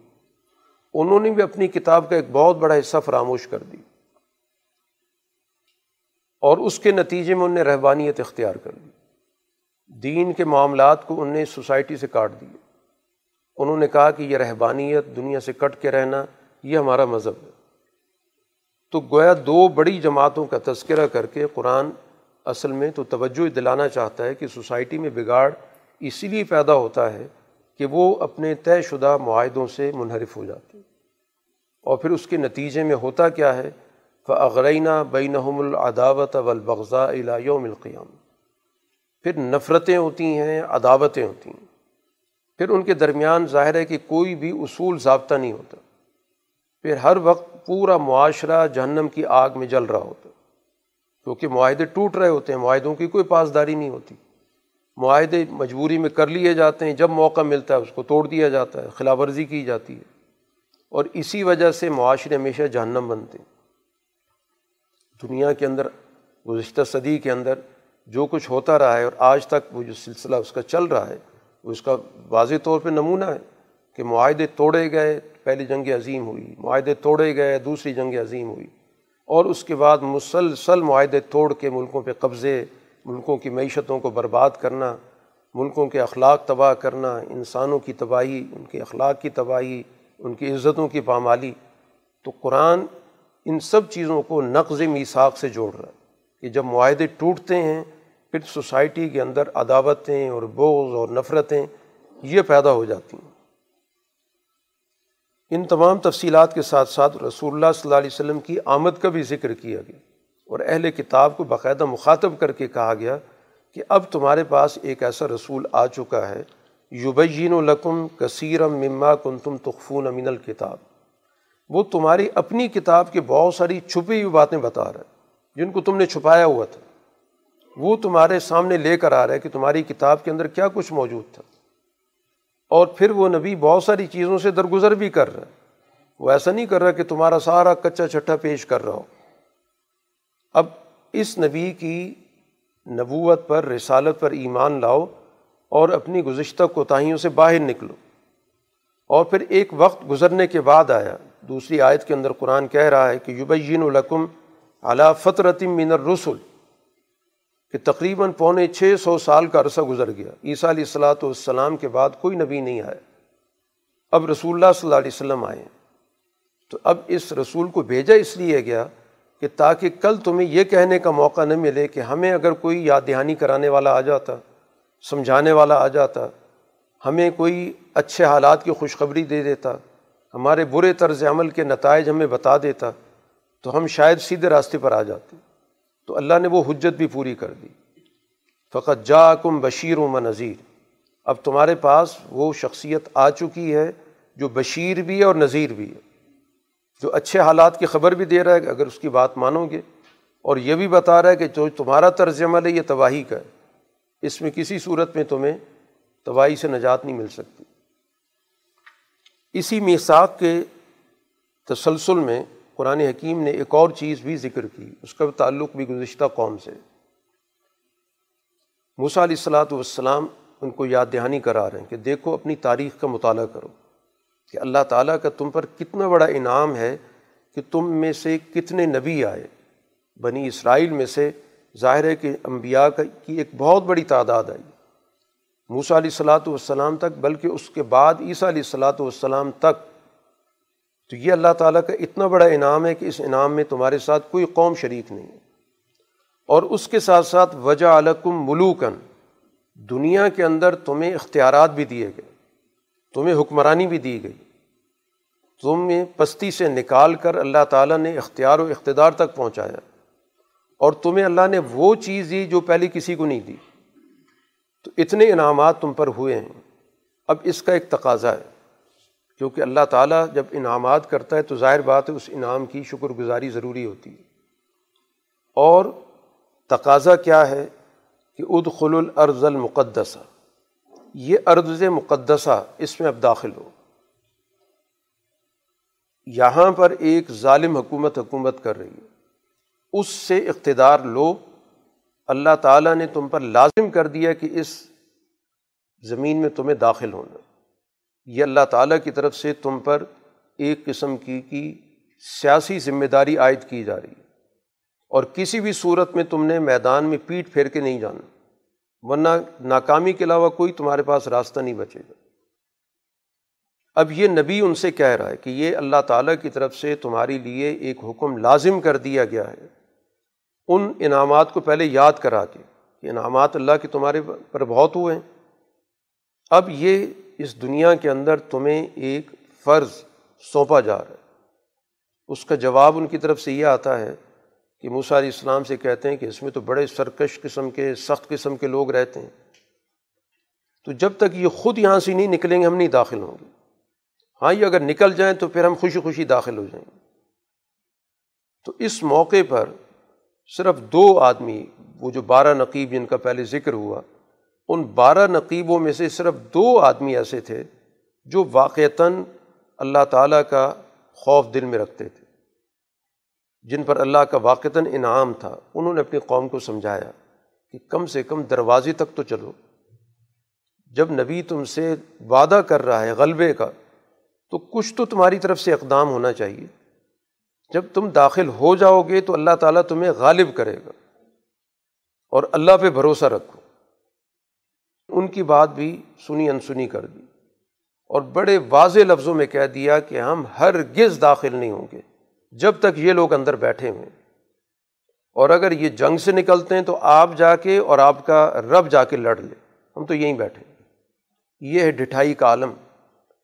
انہوں نے بھی اپنی کتاب کا ایک بہت بڑا حصہ فراموش کر دی۔ اور اس کے نتیجے میں انہیں رہبانیت اختیار کر دی۔ دین کے معاملات کو انہیں سوسائٹی سے کاٹ دیے۔ انہوں نے کہا کہ یہ رہبانیت دنیا سے کٹ کے رہنا، یہ ہمارا مذہب ہے۔ تو گویا دو بڑی جماعتوں کا تذکرہ کر کے قرآن اصل میں تو توجہ دلانا چاہتا ہے کہ سوسائٹی میں بگاڑ اسی لیے پیدا ہوتا ہے کہ وہ اپنے طے شدہ معاہدوں سے منحرف ہو جاتے ہیں۔ اور پھر اس کے نتیجے میں ہوتا کیا ہے؟ فغرینہ بینہم العداوت والبغضاء الى یوم القیام پھر نفرتیں ہوتی ہیں، عداوتیں ہوتی ہیں۔ پھر ان کے درمیان ظاہر ہے کہ کوئی بھی اصول ضابطہ نہیں ہوتا۔ پھر ہر وقت پورا معاشرہ جہنم کی آگ میں جل رہا ہوتا کیونکہ معاہدے ٹوٹ رہے ہوتے ہیں، معاہدوں کی کوئی پاسداری نہیں ہوتی۔ معاہدے مجبوری میں کر لیے جاتے ہیں، جب موقع ملتا ہے اس کو توڑ دیا جاتا ہے، خلاف ورزی کی جاتی ہے۔ اور اسی وجہ سے معاشرے ہمیشہ جہنم بنتے ہیں۔ دنیا کے اندر، گزشتہ صدی کے اندر جو کچھ ہوتا رہا ہے اور آج تک وہ جو سلسلہ اس کا چل رہا ہے، وہ اس کا واضح طور پہ نمونہ ہے کہ معاہدے توڑے گئے پہلی جنگ عظیم ہوئی، معاہدے توڑے گئے، دوسری جنگ عظیم ہوئی۔ اور اس کے بعد مسلسل معاہدے توڑ کے ملکوں پہ قبضے، ملکوں کی معیشتوں کو برباد کرنا، ملکوں کے اخلاق تباہ کرنا، انسانوں کی تباہی، ان کے اخلاق کی تباہی، ان کی عزتوں کی پامالی۔ تو قرآن ان سب چیزوں کو نقض میساک سے جوڑ رہا ہے کہ جب معاہدے ٹوٹتے ہیں، پھر سوسائٹی کے اندر عداوتیں اور بوز اور نفرتیں یہ پیدا ہو جاتی ہیں۔ ان تمام تفصیلات کے ساتھ ساتھ رسول اللہ صلی اللہ علیہ وسلم کی آمد کا بھی ذکر کیا گیا اور اہل کتاب کو باقاعدہ مخاطب کر کے کہا گیا کہ اب تمہارے پاس ایک ایسا رسول آ چکا ہے یوبین القم کثیرم مما کن تم تخفون امین الکتاب۔ وہ تمہاری اپنی کتاب کی بہت ساری چھپی ہوئی باتیں بتا رہا ہے، جن کو تم نے چھپایا ہوا تھا۔ وہ تمہارے سامنے لے کر آ رہا ہے کہ تمہاری کتاب کے اندر کیا کچھ موجود تھا۔ اور پھر وہ نبی بہت ساری چیزوں سے درگزر بھی کر رہا ہے۔ وہ ایسا نہیں کر رہا کہ تمہارا سارا کچا چٹھا پیش کر رہا ہو۔ اب اس نبی کی نبوت پر، رسالت پر ایمان لاؤ اور اپنی گزشتہ کوتاہیوں سے باہر نکلو۔ اور پھر ایک وقت گزرنے کے بعد آیا۔ دوسری آیت کے اندر قرآن کہہ رہا ہے کہ یوبین القم علا فطرتم من الرسل۔ کہ تقریباً پونے چھ سو سال کا عرصہ گزر گیا۔ عیسیٰ علیہ السلاۃ والسلام کے بعد کوئی نبی نہیں آیا۔ اب رسول اللہ صلی اللہ علیہ وسلم آئے۔ تو اب اس رسول کو بھیجا اس لیے گیا کہ تاکہ کل تمہیں یہ کہنے کا موقع نہ ملے کہ ہمیں اگر کوئی یاد دہانی کرانے والا آ جاتا، سمجھانے والا آ جاتا، ہمیں کوئی اچھے حالات کی خوشخبری دے دیتا، ہمارے برے طرز عمل کے نتائج ہمیں بتا دیتا، تو ہم شاید سیدھے راستے پر آ جاتے۔ تو اللہ نے وہ حجت بھی پوری کر دی۔ فقط جا کم بشیر و نذیر۔ اب تمہارے پاس وہ شخصیت آ چکی ہے جو بشیر بھی ہے اور نذیر بھی ہے۔ جو اچھے حالات کی خبر بھی دے رہا ہے کہ اگر اس کی بات مانو گے۔ اور یہ بھی بتا رہا ہے کہ جو تمہارا طرز عمل ہے، یہ تباہی کا ہے۔ اس میں کسی صورت میں تمہیں تباہی سے نجات نہیں مل سکتی۔ اسی میساک کے تسلسل میں قرآن حکیم نے ایک اور چیز بھی ذکر کی، اس کا تعلق بھی گزشتہ قوم سے۔ موسیٰ علیہ السلاۃ والسلام ان کو یاد دہانی کرا رہے ہیں کہ دیکھو اپنی تاریخ کا مطالعہ کرو کہ اللہ تعالیٰ کا تم پر کتنا بڑا انعام ہے کہ تم میں سے کتنے نبی آئے۔ بنی اسرائیل میں سے ظاہر ہے کہ انبیاء کی ایک بہت بڑی تعداد آئی۔ موسیٰ علیہ السلاۃ والسلام تک، بلکہ اس کے بعد عیسیٰ علیہ السلاۃ والسلام تک تو یہ اللہ تعالیٰ کا اتنا بڑا انعام ہے کہ اس انعام میں تمہارے ساتھ کوئی قوم شریک نہیں ہے۔ اور اس کے ساتھ ساتھ وجہ علکم ملوکن، دنیا کے اندر تمہیں اختیارات بھی دیے گئے، تمہیں حکمرانی بھی دی گئی۔ تمہیں پستی سے نکال کر اللہ تعالیٰ نے اختیار و اقتدار تک پہنچایا۔ اور تمہیں اللہ نے وہ چیز دی جو پہلے کسی کو نہیں دی۔ تو اتنے انعامات تم پر ہوئے ہیں۔ اب اس کا ایک تقاضا ہے۔ کیونکہ اللہ تعالیٰ جب انعامات کرتا ہے تو ظاہر بات ہے اس انعام کی شکر گزاری ضروری ہوتی ہے۔ اور تقاضا کیا ہے کہ ادخل الارض المقدسہ۔ یہ ارض مقدسہ اس میں اب داخل ہو۔ یہاں پر ایک ظالم حکومت حکومت کر رہی ہے۔ اس سے اقتدار لو۔ اللہ تعالیٰ نے تم پر لازم کر دیا کہ اس زمین میں تمہیں داخل ہونا۔ یہ اللہ تعالیٰ کی طرف سے تم پر ایک قسم کی کی سیاسی ذمہ داری عائد کی جا رہی ہے۔ اور کسی بھی صورت میں تم نے میدان میں پیٹ پھیر کے نہیں جانا، ورنہ ناکامی کے علاوہ کوئی تمہارے پاس راستہ نہیں بچے گا۔ اب یہ نبی ان سے کہہ رہا ہے کہ یہ اللہ تعالیٰ کی طرف سے تمہارے لیے ایک حکم لازم کر دیا گیا ہے۔ ان انعامات کو پہلے یاد کرا کے کہ انعامات اللہ کے تمہارے پر بہت ہوئے ہیں۔ اب یہ اس دنیا کے اندر تمہیں ایک فرض سونپا جا رہا ہے۔ اس کا جواب ان کی طرف سے یہ آتا ہے کہ موسیٰ علیہ السلام سے کہتے ہیں کہ اس میں تو بڑے سرکش قسم کے، سخت قسم کے لوگ رہتے ہیں۔ تو جب تک یہ خود یہاں سے نہیں نکلیں گے، ہم نہیں داخل ہوں گے۔ ہاں یہ اگر نکل جائیں تو پھر ہم خوشی خوشی داخل ہو جائیں گے۔ تو اس موقع پر صرف دو آدمی، وہ جو بارہ نقیب جن کا پہلے ذکر ہوا ان بارہ نقیبوں میں سے صرف دو آدمی ایسے تھے جو واقعتاً اللہ تعالیٰ کا خوف دل میں رکھتے تھے۔ جن پر اللہ کا واقعتاً انعام تھا، انہوں نے اپنی قوم کو سمجھایا کہ کم سے کم دروازے تک تو چلو۔ جب نبی تم سے وعدہ کر رہا ہے غلبے کا، تو کچھ تو تمہاری طرف سے اقدام ہونا چاہیے۔ جب تم داخل ہو جاؤ گے تو اللہ تعالیٰ تمہیں غالب کرے گا اور اللہ پہ بھروسہ رکھو۔ ان کی بات بھی سنی انسنی کر دی اور بڑے واضح لفظوں میں کہہ دیا کہ ہم ہر گز داخل نہیں ہوں گے جب تک یہ لوگ اندر بیٹھے ہوئے اور اگر یہ جنگ سے نکلتے ہیں تو آپ جا کے اور آپ کا رب جا کے لڑ لے۔ ہم تو یہیں بیٹھے یہ ہے ڈٹھائی کا عالم۔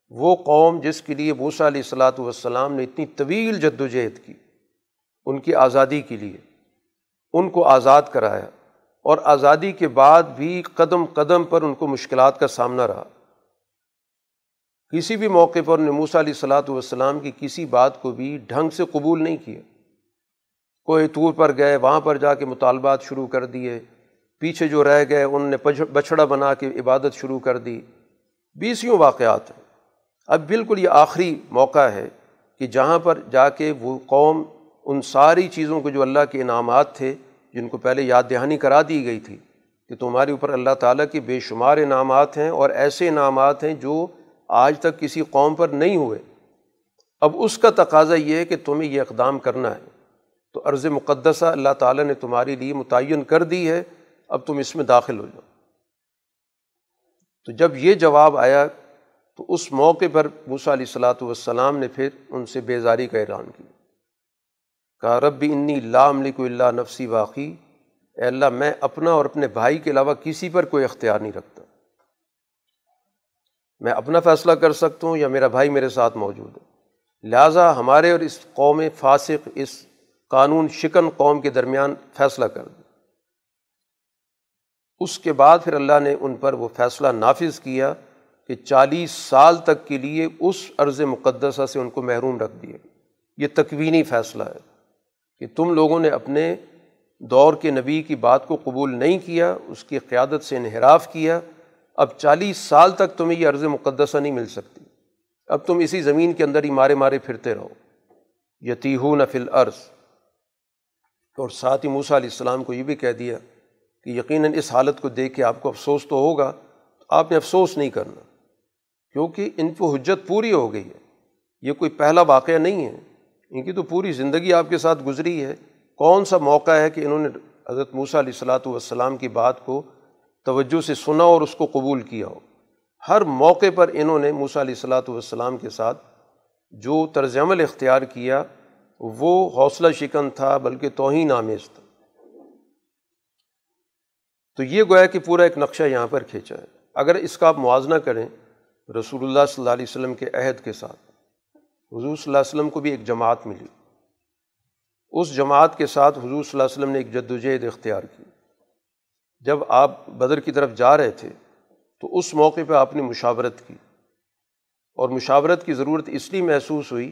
وہ قوم جس کے لیے بوسا علیہ السلاۃ والسلام نے اتنی طویل جد و جہد کی، ان کی آزادی کے لیے، ان کو آزاد کرایا۔ اور آزادی کے بعد بھی قدم قدم پر ان کو مشکلات کا سامنا رہا۔ کسی بھی موقع پر نموسا علیہ السلاۃ والسلام کی کسی بات کو بھی ڈھنگ سے قبول نہیں کیا۔ کوئی طور پر گئے، وہاں پر جا کے مطالبات شروع کر دیے۔ پیچھے جو رہ گئے ان نے بچھڑا بنا کے عبادت شروع کر دی۔ بیسیوں واقعات ہیں۔ اب بالکل یہ آخری موقع ہے کہ جہاں پر جا کے وہ قوم ان ساری چیزوں کو جو اللہ کے انعامات تھے جن کو پہلے یاد دہانی کرا دی گئی تھی کہ تمہارے اوپر اللہ تعالیٰ کے بے شمار انعامات ہیں اور ایسے انعامات ہیں جو آج تک کسی قوم پر نہیں ہوئے۔ اب اس کا تقاضا یہ ہے کہ تمہیں یہ اقدام کرنا ہے۔ تو عرض مقدسہ اللہ تعالیٰ نے تمہارے لیے متعین کر دی ہے۔ اب تم اس میں داخل ہو جاؤ۔ تو جب یہ جواب آیا تو اس موقع پر موسیٰ علیہ السلاۃ والسلام نے پھر ان سے بیزاری کا اعلان کیا۔ کہا رب انی لام لکھ اللہ نفسی واقعی اے اللہ، میں اپنا اور اپنے بھائی کے علاوہ کسی پر کوئی اختیار نہیں رکھتا۔ میں اپنا فیصلہ کر سکتا ہوں یا میرا بھائی میرے ساتھ موجود ہے۔ لہٰذا ہمارے اور اس قوم فاسق، اس قانون شکن قوم کے درمیان فیصلہ کر دیا اس کے بعد پھر اللہ نے ان پر وہ فیصلہ نافذ کیا کہ چالیس سال تک کے لیے اس عرض مقدسہ سے ان کو محروم رکھ دیا۔ یہ تکوینی فیصلہ ہے۔ کہ تم لوگوں نے اپنے دور کے نبی کی بات کو قبول نہیں کیا، اس کی قیادت سے انحراف کیا، اب چالیس سال تک تمہیں یہ عرض مقدسہ نہیں مل سکتی۔ اب تم اسی زمین کے اندر ہی مارے مارے پھرتے رہو۔ یتی ہو نفل عرض اور ساتھ ہی موسیٰ علیہ السلام کو یہ بھی کہہ دیا کہ یقیناً اس حالت کو دیکھ کے آپ کو افسوس تو ہوگا، تو آپ نے افسوس نہیں کرنا۔ کیونکہ ان کو حجت پوری ہو گئی ہے۔ یہ کوئی پہلا واقعہ نہیں ہے۔ ان کی تو پوری زندگی آپ کے ساتھ گزری ہے۔ کون سا موقع ہے کہ انہوں نے حضرت موسیٰ علیہ السلاۃ والسلام کی بات کو توجہ سے سنا اور اس کو قبول کیا ہو؟ ہر موقع پر انہوں نے موسیٰ علیہ السلاۃ والسلام کے ساتھ جو طرز عمل اختیار کیا، وہ حوصلہ شکن تھا بلکہ توہین آمیز تھا۔ تو یہ گویا کہ پورا ایک نقشہ یہاں پر کھینچا ہے۔ اگر اس کا آپ موازنہ کریں رسول اللہ صلی اللہ علیہ وسلم کے عہد کے ساتھ حضور صلی اللہ علیہ وسلم کو بھی ایک جماعت ملی۔ اس جماعت کے ساتھ حضور صلی اللہ علیہ وسلم نے ایک جد وجہد اختیار کی۔ جب آپ بدر کی طرف جا رہے تھے، تو اس موقع پہ آپ نے مشاورت کی۔ اور مشاورت کی ضرورت اس لیے محسوس ہوئی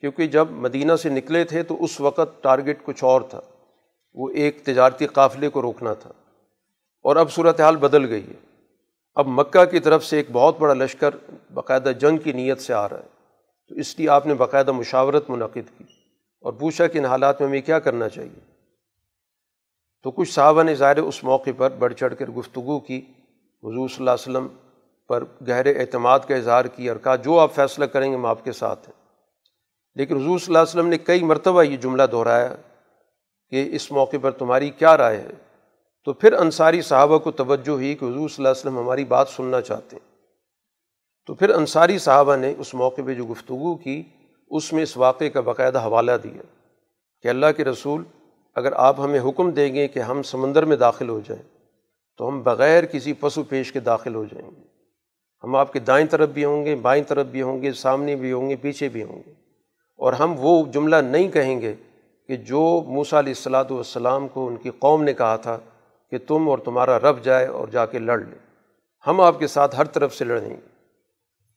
کیونکہ جب مدینہ سے نکلے تھے، تو اس وقت ٹارگیٹ کچھ اور تھا۔ وہ ایک تجارتی قافلے کو روکنا تھا۔ اور اب صورت حال بدل گئی ہے۔ اب مکہ کی طرف سے ایک بہت بڑا لشکر باقاعدہ جنگ کی نیت سے آ رہا ہے۔ تو اس لیے آپ نے باقاعدہ مشاورت منعقد کی اور پوچھا کہ ان حالات میں ہمیں کیا کرنا چاہیے۔ تو کچھ صحابہ نے ظاہر اس موقع پر بڑھ چڑھ کر گفتگو کی، حضور صلی اللہ علیہ وسلم پر گہرے اعتماد کا اظہار کیا اور کہا، جو آپ فیصلہ کریں گے ہم آپ کے ساتھ ہیں۔ لیکن حضور صلی اللہ علیہ وسلم نے کئی مرتبہ یہ جملہ دہرایا کہ اس موقع پر تمہاری کیا رائے ہے۔ تو پھر انصاری صحابہ کو توجہ ہوئی کہ حضور صلی اللہ علیہ وسلم ہماری بات سننا چاہتے ہیں۔ تو پھر انصاری صحابہ نے اس موقع پہ جو گفتگو کی، اس میں اس واقعے کا باقاعدہ حوالہ دیا کہ اللہ کے رسول اگر آپ ہمیں حکم دیں گے کہ ہم سمندر میں داخل ہو جائیں، تو ہم بغیر کسی پسو پیش کے داخل ہو جائیں گے۔ ہم آپ کے دائیں طرف بھی ہوں گے، بائیں طرف بھی ہوں گے، سامنے بھی ہوں گے، پیچھے بھی ہوں گے۔ اور ہم وہ جملہ نہیں کہیں گے کہ جو موسیٰ علیہ السلاۃ والسلام کو ان کی قوم نے کہا تھا کہ تم اور تمہارا رب جائے اور جا کے لڑ لے۔ ہم آپ کے ساتھ ہر طرف سے لڑیں گے۔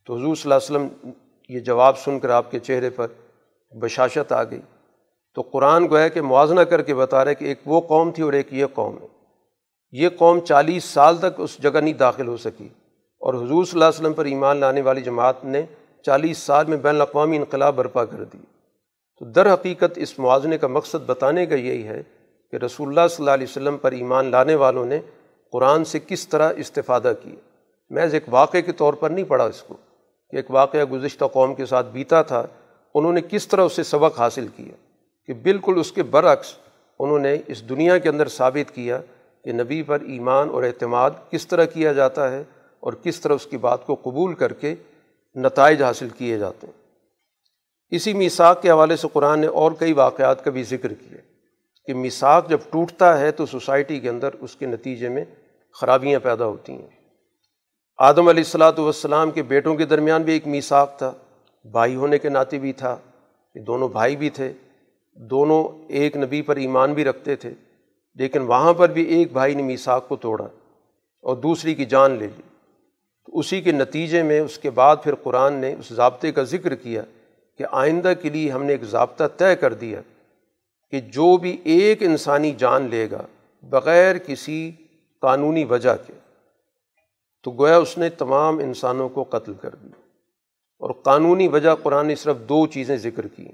تو حضور صلی اللہ علیہ وسلم یہ جواب سن کر آپ کے چہرے پر بشاشت آ گئی۔ تو قرآن کو ہے کہ موازنہ کر کے بتا رہے کہ ایک وہ قوم تھی اور ایک یہ قوم ہے۔ یہ قوم چالیس سال تک اس جگہ نہیں داخل ہو سکی۔ اور حضور صلی اللہ علیہ وسلم پر ایمان لانے والی جماعت نے چالیس سال میں بین الاقوامی انقلاب برپا کر دی۔ تو در حقیقت اس موازنے کا مقصد بتانے کا یہی ہے کہ رسول اللہ صلی اللہ علیہ وسلم پر ایمان لانے والوں نے قرآن سے کس طرح استفادہ کیا۔ محض ایک واقعے کے طور پر نہیں پڑھا اس کو۔ کہ ایک واقعہ گزشتہ قوم کے ساتھ بیتا تھا، انہوں نے کس طرح اسے سبق حاصل کیا؟ کہ بالکل اس کے برعکس انہوں نے اس دنیا کے اندر ثابت کیا کہ نبی پر ایمان اور اعتماد کس طرح کیا جاتا ہے اور کس طرح اس کی بات کو قبول کر کے نتائج حاصل کیے جاتے ہیں۔ اسی میساک کے حوالے سے قرآن نے اور کئی واقعات کا بھی ذکر کیا کہ میساک جب ٹوٹتا ہے تو سوسائٹی کے اندر اس کے نتیجے میں خرابیاں پیدا ہوتی ہیں۔ آدم علیہ السلاۃ والسلام کے بیٹوں کے درمیان بھی ایک میساک تھا۔ بھائی ہونے کے ناطے بھی تھا کہ دونوں بھائی بھی تھے، دونوں ایک نبی پر ایمان بھی رکھتے تھے، لیکن وہاں پر بھی ایک بھائی نے میساک کو توڑا اور دوسری کی جان لے لی۔ تو اسی کے نتیجے میں اس کے بعد پھر قرآن نے اس ضابطے کا ذکر کیا کہ آئندہ کے لیے ہم نے ایک ضابطہ طے کر دیا کہ جو بھی ایک انسانی جان لے گا بغیر کسی قانونی وجہ کے تو گویا اس نے تمام انسانوں کو قتل کر دیا۔ اور قانونی وجہ قرآن نے صرف دو چیزیں ذکر کی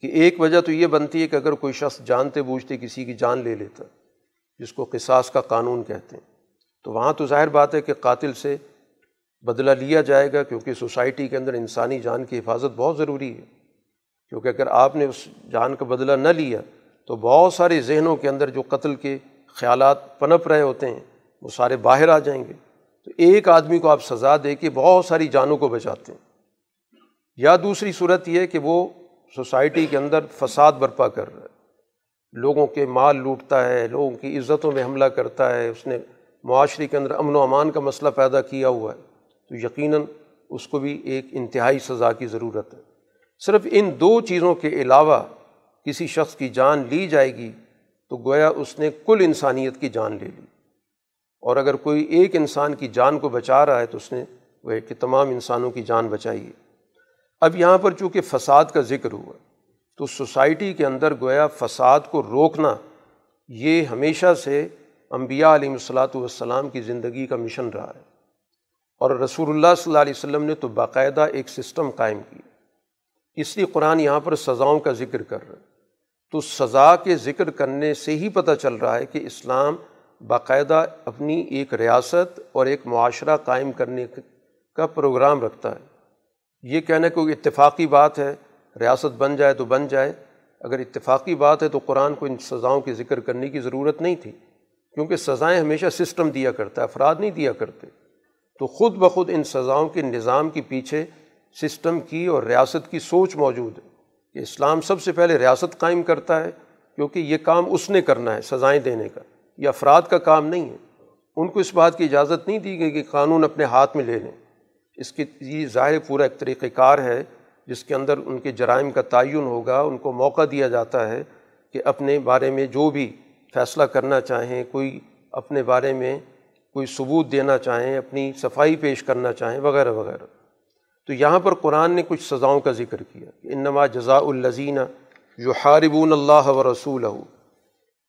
کہ ایک وجہ تو یہ بنتی ہے کہ اگر کوئی شخص جانتے بوجھتے کسی کی جان لے لیتا، جس کو قصاص کا قانون کہتے ہیں، تو وہاں تو ظاہر بات ہے کہ قاتل سے بدلہ لیا جائے گا، کیونکہ سوسائٹی کے اندر انسانی جان کی حفاظت بہت ضروری ہے۔ کیونکہ اگر آپ نے اس جان کا بدلہ نہ لیا، تو بہت سارے ذہنوں کے اندر جو قتل کے خیالات پنپ رہے ہوتے ہیں، وہ سارے باہر آ جائیں گے۔ تو ایک آدمی کو آپ سزا دے کے بہت ساری جانوں کو بچاتے ہیں۔ یا دوسری صورت یہ کہ وہ سوسائٹی کے اندر فساد برپا کر رہا ہے۔ لوگوں کے مال لوٹتا ہے، لوگوں کی عزتوں میں حملہ کرتا ہے، اس نے معاشرے کے اندر امن و امان کا مسئلہ پیدا کیا ہوا ہے۔ تو یقیناً اس کو بھی ایک انتہائی سزا کی ضرورت ہے۔ صرف ان دو چیزوں کے علاوہ کسی شخص کی جان لی جائے گی تو گویا اس نے کل انسانیت کی جان لے لی۔ اور اگر کوئی ایک انسان کی جان کو بچا رہا ہے تو اس نے وہ کہ تمام انسانوں کی جان بچائی ہے۔ اب یہاں پر چونکہ فساد کا ذکر ہوا تو سوسائٹی کے اندر گویا فساد کو روکنا یہ ہمیشہ سے انبیاء علیہ الصلاۃ والسلام کی زندگی کا مشن رہا ہے۔ اور رسول اللہ صلی اللہ علیہ وسلم نے تو باقاعدہ ایک سسٹم قائم کیا اس لیے قرآن یہاں پر سزاؤں کا ذکر کر رہا ہے۔ تو سزا کے ذکر کرنے سے ہی پتہ چل رہا ہے کہ اسلام باقاعدہ اپنی ایک ریاست اور ایک معاشرہ قائم کرنے کا پروگرام رکھتا ہے۔ یہ کہنا کوئی اتفاقی بات ہے، ریاست بن جائے تو بن جائے۔ اگر اتفاقی بات ہے تو قرآن کو ان سزاؤں کے ذکر کرنے کی ضرورت نہیں تھی، کیونکہ سزائیں ہمیشہ سسٹم دیا کرتا ہے، افراد نہیں دیا کرتے۔ تو خود بخود ان سزاؤں کے نظام کے پیچھے سسٹم کی اور ریاست کی سوچ موجود ہے کہ اسلام سب سے پہلے ریاست قائم کرتا ہے، کیونکہ یہ کام اس نے کرنا ہے، سزائیں دینے کا۔ یہ افراد کا کام نہیں ہے۔ ان کو اس بات کی اجازت نہیں دی گئی کہ قانون اپنے ہاتھ میں لے لیں۔ اس کی یہ ظاہر پورا ایک طریقۂ کار ہے، جس کے اندر ان کے جرائم کا تعین ہوگا، ان کو موقع دیا جاتا ہے کہ اپنے بارے میں جو بھی فیصلہ کرنا چاہیں، کوئی اپنے بارے میں کوئی ثبوت دینا چاہیں، اپنی صفائی پیش کرنا چاہیں، وغیرہ وغیرہ۔ تو یہاں پر قرآن نے کچھ سزاؤں کا ذکر کیا کہ انما جزاء الزین جو حاربون اللہ و رسول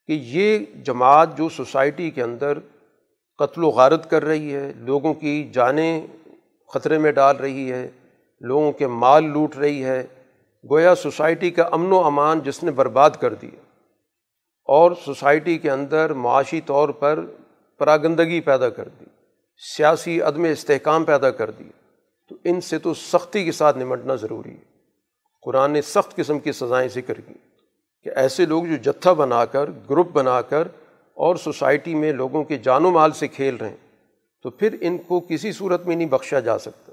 کہ یہ جماعت جو سوسائٹی کے اندر قتل و غارت کر رہی ہے، لوگوں کی جانیں خطرے میں ڈال رہی ہے، لوگوں کے مال لوٹ رہی ہے، گویا سوسائٹی کا امن و امان جس نے برباد کر دیا۔ اور سوسائٹی کے اندر معاشی طور پر پراگندگی پیدا کر دی، سیاسی عدم استحکام پیدا کر دی۔ تو ان سے تو سختی کے ساتھ نمٹنا ضروری ہے۔ قرآن نے سخت قسم کی سزائیں ذکر کی۔ کہ ایسے لوگ جو جتھا بنا کر، گروپ بنا کر اور سوسائٹی میں لوگوں کے جان و مال سے کھیل رہے ہیں، تو پھر ان کو کسی صورت میں نہیں بخشا جا سکتا۔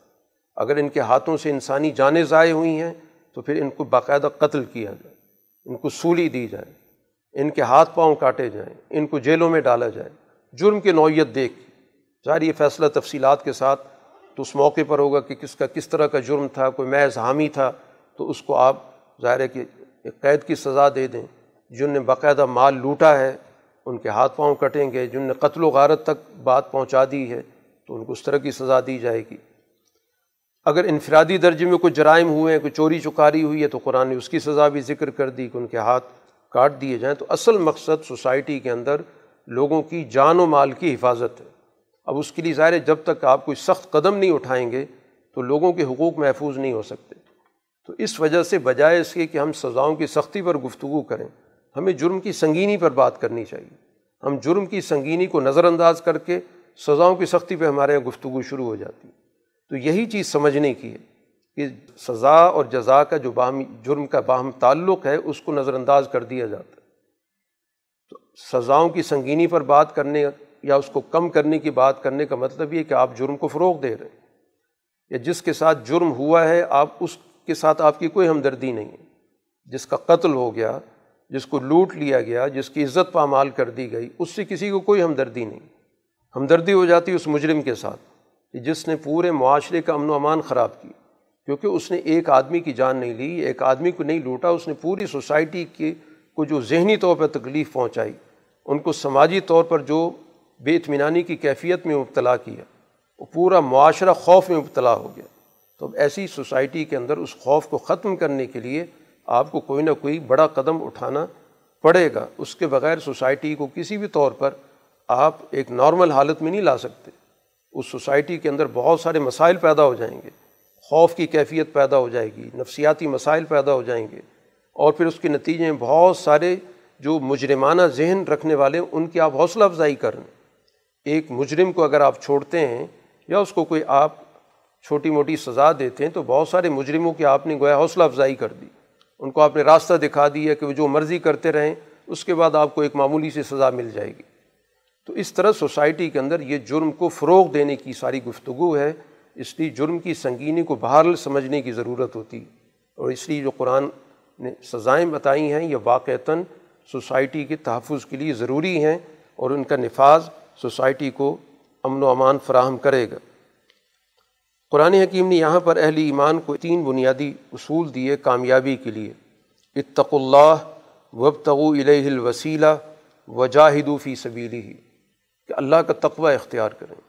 اگر ان کے ہاتھوں سے انسانی جانیں ضائع ہوئی ہیں، تو پھر ان کو باقاعدہ قتل کیا جائے، ان کو سولی دی جائے، ان کے ہاتھ پاؤں کاٹے جائیں، ان کو جیلوں میں ڈالا جائے۔ جرم کی نوعیت دیکھ۔ ظاہر یہ فیصلہ تفصیلات کے ساتھ تو اس موقع پر ہوگا کہ کس کا کس طرح کا جرم تھا، کوئی محض حامی تھا، تو اس کو آپ ظاہر ہے کہ ایک قید کی سزا دے دیں۔ جن نے باقاعدہ مال لوٹا ہے، ان کے ہاتھ پاؤں کٹیں گے۔ جن نے قتل و غارت تک بات پہنچا دی ہے، تو ان کو اس طرح کی سزا دی جائے گی۔ اگر انفرادی درجے میں کوئی جرائم ہوئے ہیں کوئی چوری چکاری ہوئی ہے، تو قرآن نے اس کی سزا بھی ذکر کر دی کہ ان کے ہاتھ کاٹ دیے جائیں۔ تو اصل مقصد سوسائٹی کے اندر لوگوں کی جان و مال کی حفاظت ہے۔ اب اس کے لیے ظاہر ہے، جب تک آپ کوئی سخت قدم نہیں اٹھائیں گے، تو لوگوں کے حقوق محفوظ نہیں ہو سکتے۔ تو اس وجہ سے بجائے اس کے کہ ہم سزاؤں کی سختی پر گفتگو کریں، ہمیں جرم کی سنگینی پر بات کرنی چاہیے۔ ہم جرم کی سنگینی کو نظر انداز کر کے سزاؤں کی سختی پہ ہمارے یہاں گفتگو شروع ہو جاتی۔ تو یہی چیز سمجھنے کی ہے کہ سزا اور جزا کا جو باہم، جرم کا باہم تعلق ہے، اس کو نظر انداز کر دیا جاتا ہے۔ تو سزاؤں کی سنگینی پر بات کرنے یا اس کو کم کرنے کی بات کرنے کا مطلب یہ کہ آپ جرم کو فروغ دے رہے ہیں۔ یا جس کے ساتھ جرم ہوا ہے، آپ اس کے ساتھ آپ کی کوئی ہمدردی نہیں ہے۔ جس کا قتل ہو گیا، جس کو لوٹ لیا گیا، جس کی عزت پامال کر دی گئی، اس سے کسی کو کوئی ہمدردی نہیں۔ ہمدردی ہو جاتی اس مجرم کے ساتھ کہ جس نے پورے معاشرے کا امن و امان خراب کی کیونکہ اس نے ایک آدمی کی جان نہیں لی، ایک آدمی کو نہیں لوٹا، اس نے پوری سوسائٹی کی کو جو ذہنی طور پر تکلیف پہنچائی، ان کو سماجی طور پر جو بے اطمینانی کی کیفیت میں مبتلا کیا۔ وہ پورا معاشرہ خوف میں مبتلا ہو گیا۔ تو اب ایسی سوسائٹی کے اندر اس خوف کو ختم کرنے کے لیے آپ کو کوئی نہ کوئی بڑا قدم اٹھانا پڑے گا۔ اس کے بغیر سوسائٹی کو کسی بھی طور پر آپ ایک نارمل حالت میں نہیں لا سکتے۔ اس سوسائٹی کے اندر بہت سارے مسائل پیدا ہو جائیں گے۔ خوف کی کیفیت پیدا ہو جائے گی، نفسیاتی مسائل پیدا ہو جائیں گے۔ اور پھر اس کے نتیجے میں بہت سارے جو مجرمانہ ذہن رکھنے والے ان کی آپ حوصلہ افزائی کریں۔ ایک مجرم کو اگر آپ چھوڑتے ہیں یا اس کو کوئی آپ چھوٹی موٹی سزا دیتے ہیں تو بہت سارے مجرموں کی آپ نے گویا حوصلہ افزائی کر دی۔ ان کو آپ نے راستہ دکھا دیا کہ وہ جو مرضی کرتے رہیں، اس کے بعد آپ کو ایک معمولی سی سزا مل جائے گی۔ تو اس طرح سوسائٹی کے اندر یہ جرم کو فروغ دینے کی ساری گفتگو ہے۔ اس لیے جرم کی سنگینی کو بہرحال سمجھنے کی ضرورت ہوتی۔ اور اس لیے جو قرآن نے سزائیں بتائی ہیں، یہ واقعتاً سوسائٹی کے تحفظ کے لیے ضروری ہیں اور ان کا نفاذ سوسائٹی کو امن و امان فراہم کرے گا۔ قرآن حکیم نے یہاں پر اہل ایمان کو تین بنیادی اصول دیے کامیابی کے لیے۔ اتق اللہ وبتغو الہ الوسیلہ وجاہدو فی سبیلی ہی کہ اللہ کا تقوی اختیار کریں۔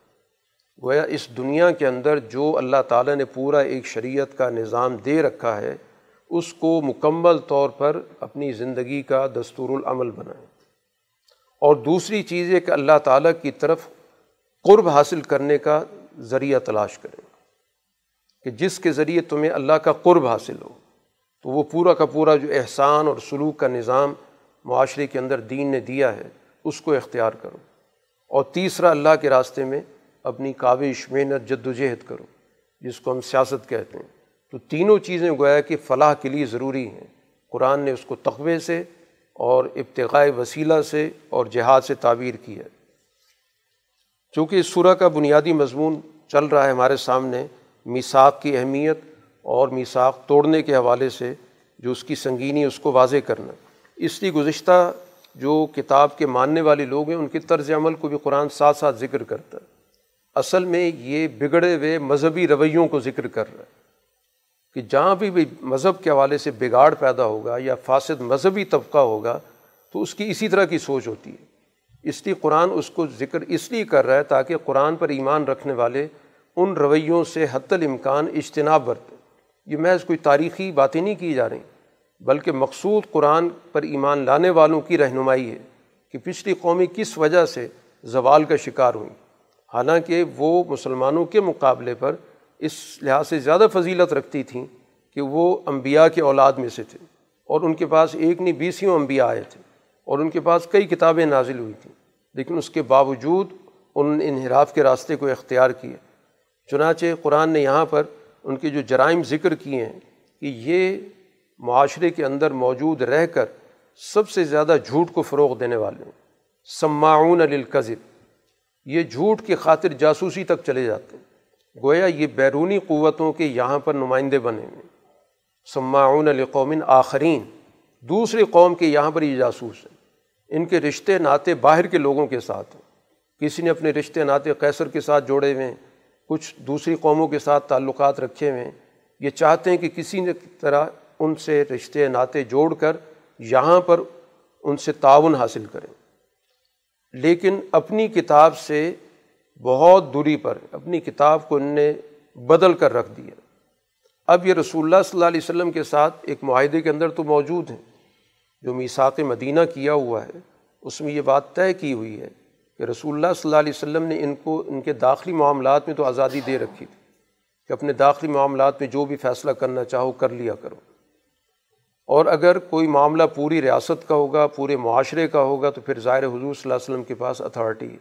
گویا اس دنیا کے اندر جو اللہ تعالیٰ نے پورا ایک شریعت کا نظام دے رکھا ہے، اس کو مکمل طور پر اپنی زندگی کا دستور العمل بنائیں۔ اور دوسری چیز ہے کہ اللہ تعالیٰ کی طرف قرب حاصل کرنے کا ذریعہ تلاش کریں۔ کہ جس کے ذریعے تمہیں اللہ کا قرب حاصل ہو، تو وہ پورا کا پورا جو احسان اور سلوک کا نظام معاشرے کے اندر دین نے دیا ہے، اس کو اختیار کرو۔ اور تیسرا، اللہ کے راستے میں اپنی کاوش، محنت جد و جہد کرو، جس کو ہم سیاست کہتے ہیں۔ تو تینوں چیزیں گویا کہ فلاح کے لیے ضروری ہیں۔ قرآن نے اس کو تقوے سے اور ابتغاء وسیلہ سے اور جہاد سے تعبیر کی ہے۔ چونکہ اس صورح کا بنیادی مضمون چل رہا ہے ہمارے سامنے میساک کی اہمیت اور میساک توڑنے کے حوالے سے جو اس کی سنگینی اس کو واضح کرنا۔ اس لیے گزشتہ جو کتاب کے ماننے والے لوگ ہیں، ان کے طرز عمل کو بھی قرآن ساتھ ساتھ ذکر کرتا ہے۔ اصل میں یہ بگڑے ہوئے مذہبی رویوں کو ذکر کر رہا ہے کہ جہاں بھی بھی مذہب کے حوالے سے بگاڑ پیدا ہوگا یا فاسد مذہبی طبقہ ہوگا، تو اس کی اسی طرح کی سوچ ہوتی ہے۔ اس لیے قرآن اس کو ذکر اس لیے کر رہا ہے تاکہ قرآن پر ایمان رکھنے والے ان رویوں سے حت الامکان اجتناب برتیں یہ محض کوئی تاریخی باتیں نہیں کی جا رہی، بلکہ مقصود قرآن پر ایمان لانے والوں کی رہنمائی ہے کہ پچھلی قومی کس وجہ سے زوال کا شکار ہوئیں۔ حالانکہ وہ مسلمانوں کے مقابلے پر اس لحاظ سے زیادہ فضیلت رکھتی تھیں کہ وہ انبیاء کے اولاد میں سے تھے۔ اور ان کے پاس ایک نہیں، بیسیوں انبیاء آئے تھے۔ اور ان کے پاس کئی کتابیں نازل ہوئی تھیں، لیکن اس کے باوجود ان انحراف کے راستے کو اختیار کیے چنانچہ قرآن نے یہاں پر ان کے جو جرائم ذکر کیے ہیں کہ یہ معاشرے کے اندر موجود رہ کر سب سے زیادہ جھوٹ کو فروغ دینے والے ہیں سماعون للکذب۔ یہ جھوٹ کی خاطر جاسوسی تک چلے جاتے ہیں۔ گویا یہ بیرونی قوتوں کے یہاں پر نمائندے بنے ہوئے سماعون لقومن آخرین۔ دوسری قوم کے یہاں پر یہ جاسوس ہیں۔ ان کے رشتے ناطے باہر کے لوگوں کے ساتھ ہیں۔ کسی نے اپنے رشتے ناطے قیصر کے ساتھ جوڑے ہوئے ہیں۔ کچھ دوسری قوموں کے ساتھ تعلقات رکھے ہوئے ہیں۔ یہ چاہتے ہیں کہ کسی نے طرح ان سے رشتے ناطے جوڑ کر یہاں پر ان سے تعاون حاصل کریں۔ لیکن اپنی کتاب سے بہت دوری پر، اپنی کتاب کو ان نے بدل کر رکھ دیا۔ اب یہ رسول اللہ صلی اللہ علیہ وسلم کے ساتھ ایک معاہدے کے اندر تو موجود ہیں۔ جو میساق مدینہ کیا ہوا ہے، اس میں یہ بات طے کی ہوئی ہے کہ رسول اللہ صلی اللہ علیہ وسلم نے ان کو، ان کے داخلی معاملات میں تو آزادی دے رکھی تھی کہ اپنے داخلی معاملات میں جو بھی فیصلہ کرنا چاہو کر لیا کرو۔ اور اگر کوئی معاملہ پوری ریاست کا ہوگا، پورے معاشرے کا ہوگا، تو پھر ظاہر حضور صلی اللہ علیہ وسلم کے پاس اتھارٹی ہے۔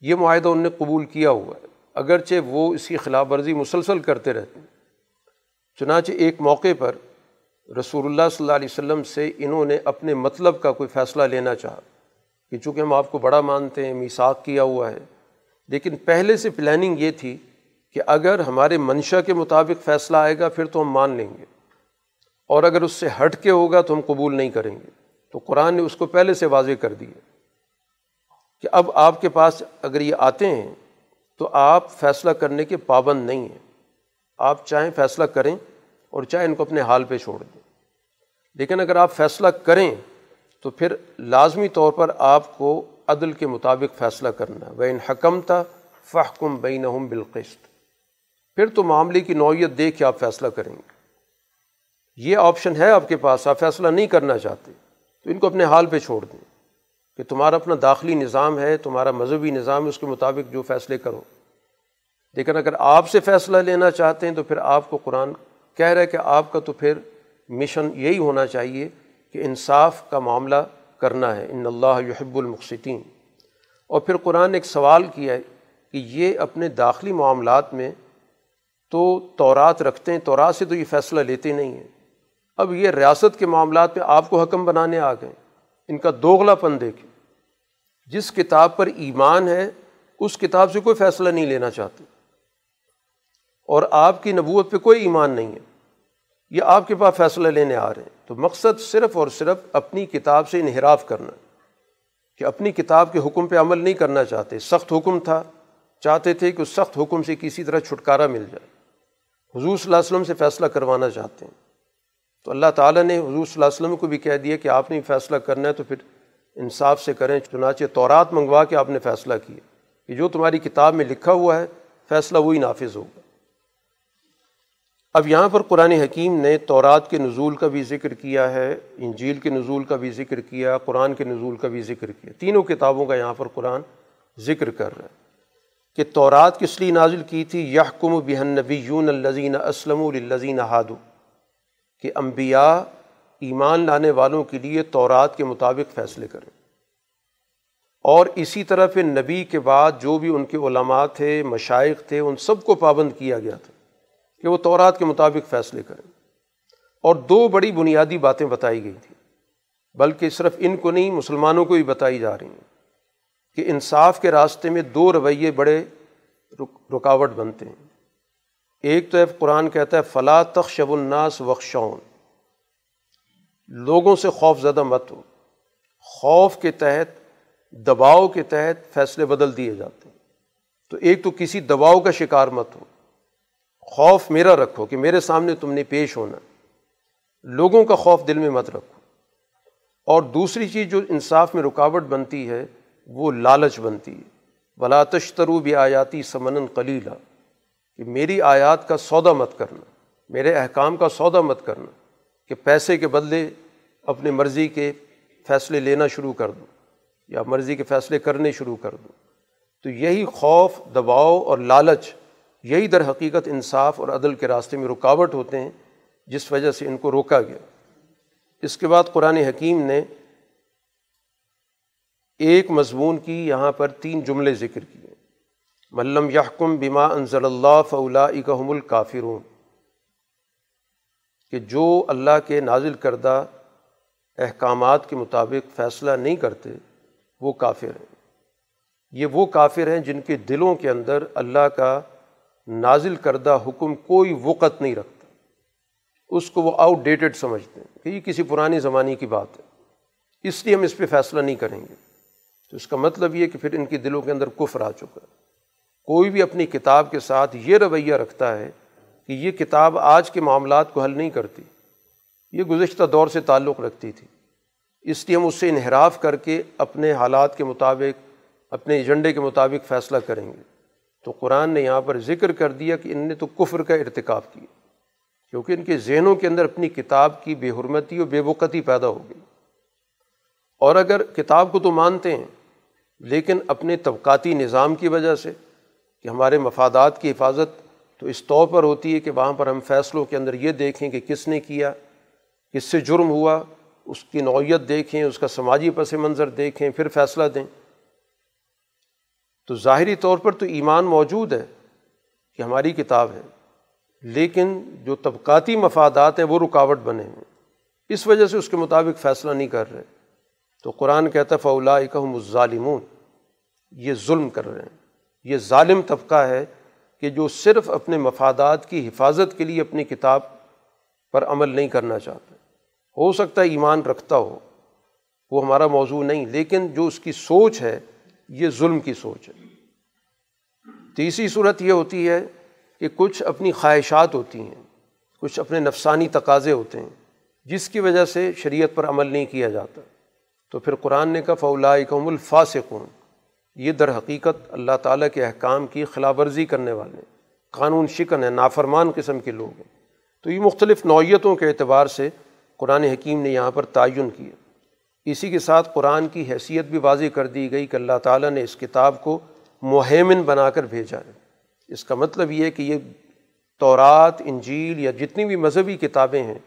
یہ معاہدہ ان نے قبول کیا ہوا ہے۔ اگرچہ وہ اس کی خلاف ورزی مسلسل کرتے رہتے ہیں۔ چنانچہ ایک موقع پر رسول اللہ صلی اللہ علیہ وسلم سے انہوں نے اپنے مطلب کا کوئی فیصلہ لینا چاہا۔ کہ چونکہ ہم آپ کو بڑا مانتے ہیں میساک کیا ہوا ہے۔ لیکن پہلے سے پلاننگ یہ تھی کہ اگر ہمارے منشا کے مطابق فیصلہ آئے گا، پھر تو ہم مان لیں گے۔ اور اگر اس سے ہٹ کے ہوگا تو ہم قبول نہیں کریں گے۔ تو قرآن نے اس کو پہلے سے واضح کر دیا کہ اب آپ کے پاس اگر یہ آتے ہیں تو آپ فیصلہ کرنے کے پابند نہیں ہیں۔ آپ چاہیں فیصلہ کریں اور چاہے ان کو اپنے حال پہ چھوڑ دیں۔ لیکن اگر آپ فیصلہ کریں تو پھر لازمی طور پر آپ کو عدل کے مطابق فیصلہ کرنا وہ ان حکم تھا فحکم بین بالقسط۔ پھر تو معاملے کی نوعیت دیکھ کے آپ فیصلہ کریں گے۔ یہ آپشن ہے آپ کے پاس، آپ فیصلہ نہیں کرنا چاہتے۔ تو ان کو اپنے حال پہ چھوڑ دیں کہ تمہارا اپنا داخلی نظام ہے، تمہارا مذہبی نظام ہے، اس کے مطابق جو فیصلے کرو۔ لیکن اگر آپ سے فیصلہ لینا چاہتے ہیں تو پھر آپ کو قرآن کہہ رہا ہے کہ آپ کا تو پھر مشن یہی ہونا چاہیے کہ انصاف کا معاملہ کرنا ہے، ان اللہ یحب المقصطین اور پھر قرآن نے ایک سوال کیا ہے کہ یہ اپنے داخلی معاملات میں تو تورات رکھتے ہیں، تورات سے تو یہ فیصلہ لیتے نہیں ہیں۔ اب یہ ریاست کے معاملات میں آپ کو حکم بنانے آ گئے۔ ان کا دوغلا پن دیکھیں۔ جس کتاب پر ایمان ہے، اس کتاب سے کوئی فیصلہ نہیں لینا چاہتے۔ اور آپ کی نبوت پہ کوئی ایمان نہیں ہے۔ یہ آپ کے پاس فیصلہ لینے آ رہے ہیں۔ تو مقصد صرف اور صرف اپنی کتاب سے انحراف کرنا، کہ اپنی کتاب کے حکم پہ عمل نہیں کرنا چاہتے۔ سخت حکم تھا، چاہتے تھے کہ اس سخت حکم سے کسی طرح چھٹکارا مل جائے۔ حضور صلی اللہ علیہ وسلم سے فیصلہ کروانا چاہتے ہیں۔ تو اللہ تعالیٰ نے حضور صلی اللہ علیہ وسلم کو بھی کہہ دیا کہ آپ نے فیصلہ کرنا ہے تو پھر انصاف سے کریں۔ چنانچہ تورات منگوا کے آپ نے فیصلہ کیا کہ جو تمہاری کتاب میں لکھا ہوا ہے، فیصلہ وہی نافذ ہوگا۔ اب یہاں پر قرآن حکیم نے تورات کے نزول کا بھی ذکر کیا ہے، انجیل کے نزول کا بھی ذکر کیا، قرآن کے نزول کا بھی ذکر کیا۔ تینوں کتابوں کا یہاں پر قرآن ذکر کر رہا ہے کہ تورات کس لیے نازل کی تھی؟ یحکم بہن نبی یون الزین اسلم الزین ہادو کہ انبیاء ایمان لانے والوں کے لیے تورات کے مطابق فیصلے کریں۔ اور اسی طرح پھر نبی کے بعد جو بھی ان کے علماء تھے، مشائق تھے، ان سب کو پابند کیا گیا تھا۔ کہ وہ تورات کے مطابق فیصلے کریں۔ اور دو بڑی بنیادی باتیں بتائی گئی تھیں، بلکہ صرف ان کو نہیں، مسلمانوں کو بھی بتائی جا رہی ہیں کہ انصاف کے راستے میں دو رویے بڑے رکاوٹ بنتے ہیں۔ ایک تو قرآن کہتا ہے فلاں تخشب الناس وخشون لوگوں سے خوف زدہ مت ہو۔ خوف کے تحت، دباؤ کے تحت فیصلے بدل دیے جاتے ہیں۔ تو ایک تو کسی دباؤ کا شکار مت ہو۔ خوف میرا رکھو کہ میرے سامنے تم نے پیش ہونا لوگوں کا خوف دل میں مت رکھو۔ اور دوسری چیز جو انصاف میں رکاوٹ بنتی ہے، وہ لالچ بنتی ہے۔ بلا تشترو بھی آیاتی سمن قلیلہ کہ میری آیات کا سودا مت کرنا، میرے احکام کا سودا مت کرنا۔ کہ پیسے کے بدلے اپنے مرضی کے فیصلے لینا شروع کر دو، یا مرضی کے فیصلے کرنے شروع کر دو۔ تو یہی خوف، دباؤ اور لالچ یہی در حقیقت انصاف اور عدل کے راستے میں رکاوٹ ہوتے ہیں، جس وجہ سے ان کو روکا گیا۔ اس کے بعد قرآن حکیم نے ایک مضمون کی یہاں پر تین جملے ذکر کیے۔ ملم یحکم بما انضل اللہ فلا اکم الکافرون۔ کہ جو اللہ کے نازل کردہ احکامات کے مطابق فیصلہ نہیں کرتے، وہ کافر ہیں۔ یہ وہ کافر ہیں جن کے دلوں کے اندر اللہ کا نازل کردہ حکم کوئی وقت نہیں رکھتا۔ اس کو وہ آؤٹ ڈیٹڈ سمجھتے ہیں کہ یہ کسی پرانی زمانے کی بات ہے۔ اس لیے ہم اس پہ فیصلہ نہیں کریں گے۔ تو اس کا مطلب یہ کہ پھر ان کے دلوں کے اندر کفر آ چکا ہے۔ کوئی بھی اپنی کتاب کے ساتھ یہ رویہ رکھتا ہے کہ یہ کتاب آج کے معاملات کو حل نہیں کرتی۔ یہ گزشتہ دور سے تعلق رکھتی تھی۔ اس لیے ہم اس سے انحراف کر کے اپنے حالات کے مطابق، اپنے ایجنڈے کے مطابق فیصلہ کریں گے۔ تو قرآن نے یہاں پر ذکر کر دیا کہ ان نے تو کفر کا ارتکاب کیا، کیونکہ ان کے ذہنوں کے اندر اپنی کتاب کی بے حرمتی اور بے وقتی پیدا ہو گئی۔ اور اگر کتاب کو تو مانتے ہیں، لیکن اپنے طبقاتی نظام کی وجہ سے کہ ہمارے مفادات کی حفاظت تو اس طور پر ہوتی ہے کہ وہاں پر ہم فیصلوں کے اندر یہ دیکھیں کہ کس نے کیا، کس سے جرم ہوا، اس کی نوعیت دیکھیں، اس کا سماجی پس منظر دیکھیں، پھر فیصلہ دیں۔ تو ظاہری طور پر تو ایمان موجود ہے کہ ہماری کتاب ہے، لیکن جو طبقاتی مفادات ہیں وہ رکاوٹ بنے ہیں۔ اس وجہ سے اس کے مطابق فیصلہ نہیں کر رہے۔ تو قرآن کہتا فولا اکم الظالمون۔ یہ ظلم کر رہے ہیں۔ یہ ظالم طبقہ ہے کہ جو صرف اپنے مفادات کی حفاظت کے لیے اپنی کتاب پر عمل نہیں کرنا چاہتا۔ ہو سکتا ہے ایمان رکھتا ہو، وہ ہمارا موضوع نہیں، لیکن جو اس کی سوچ ہے یہ ظلم کی سوچ ہے۔ تیسری صورت یہ ہوتی ہے کہ کچھ اپنی خواہشات ہوتی ہیں، کچھ اپنے نفسانی تقاضے ہوتے ہیں، جس کی وجہ سے شریعت پر عمل نہیں کیا جاتا۔ تو پھر قرآن نے کہا فولا کم الفاصقون یہ در حقیقت اللہ تعالیٰ کے احکام کی خلاف ورزی کرنے والے، قانون شکن ہیں، نافرمان قسم کے لوگ ہیں۔ تو یہ مختلف نوعیتوں کے اعتبار سے قرآن حکیم نے یہاں پر تعین کیا۔ اسی کے ساتھ قرآن کی حیثیت بھی واضح کر دی گئی کہ اللہ تعالیٰ نے اس کتاب کو مہمن بنا کر بھیجا ہے۔ اس کا مطلب یہ ہے کہ یہ تورات، انجیل یا جتنی بھی مذہبی کتابیں ہیں،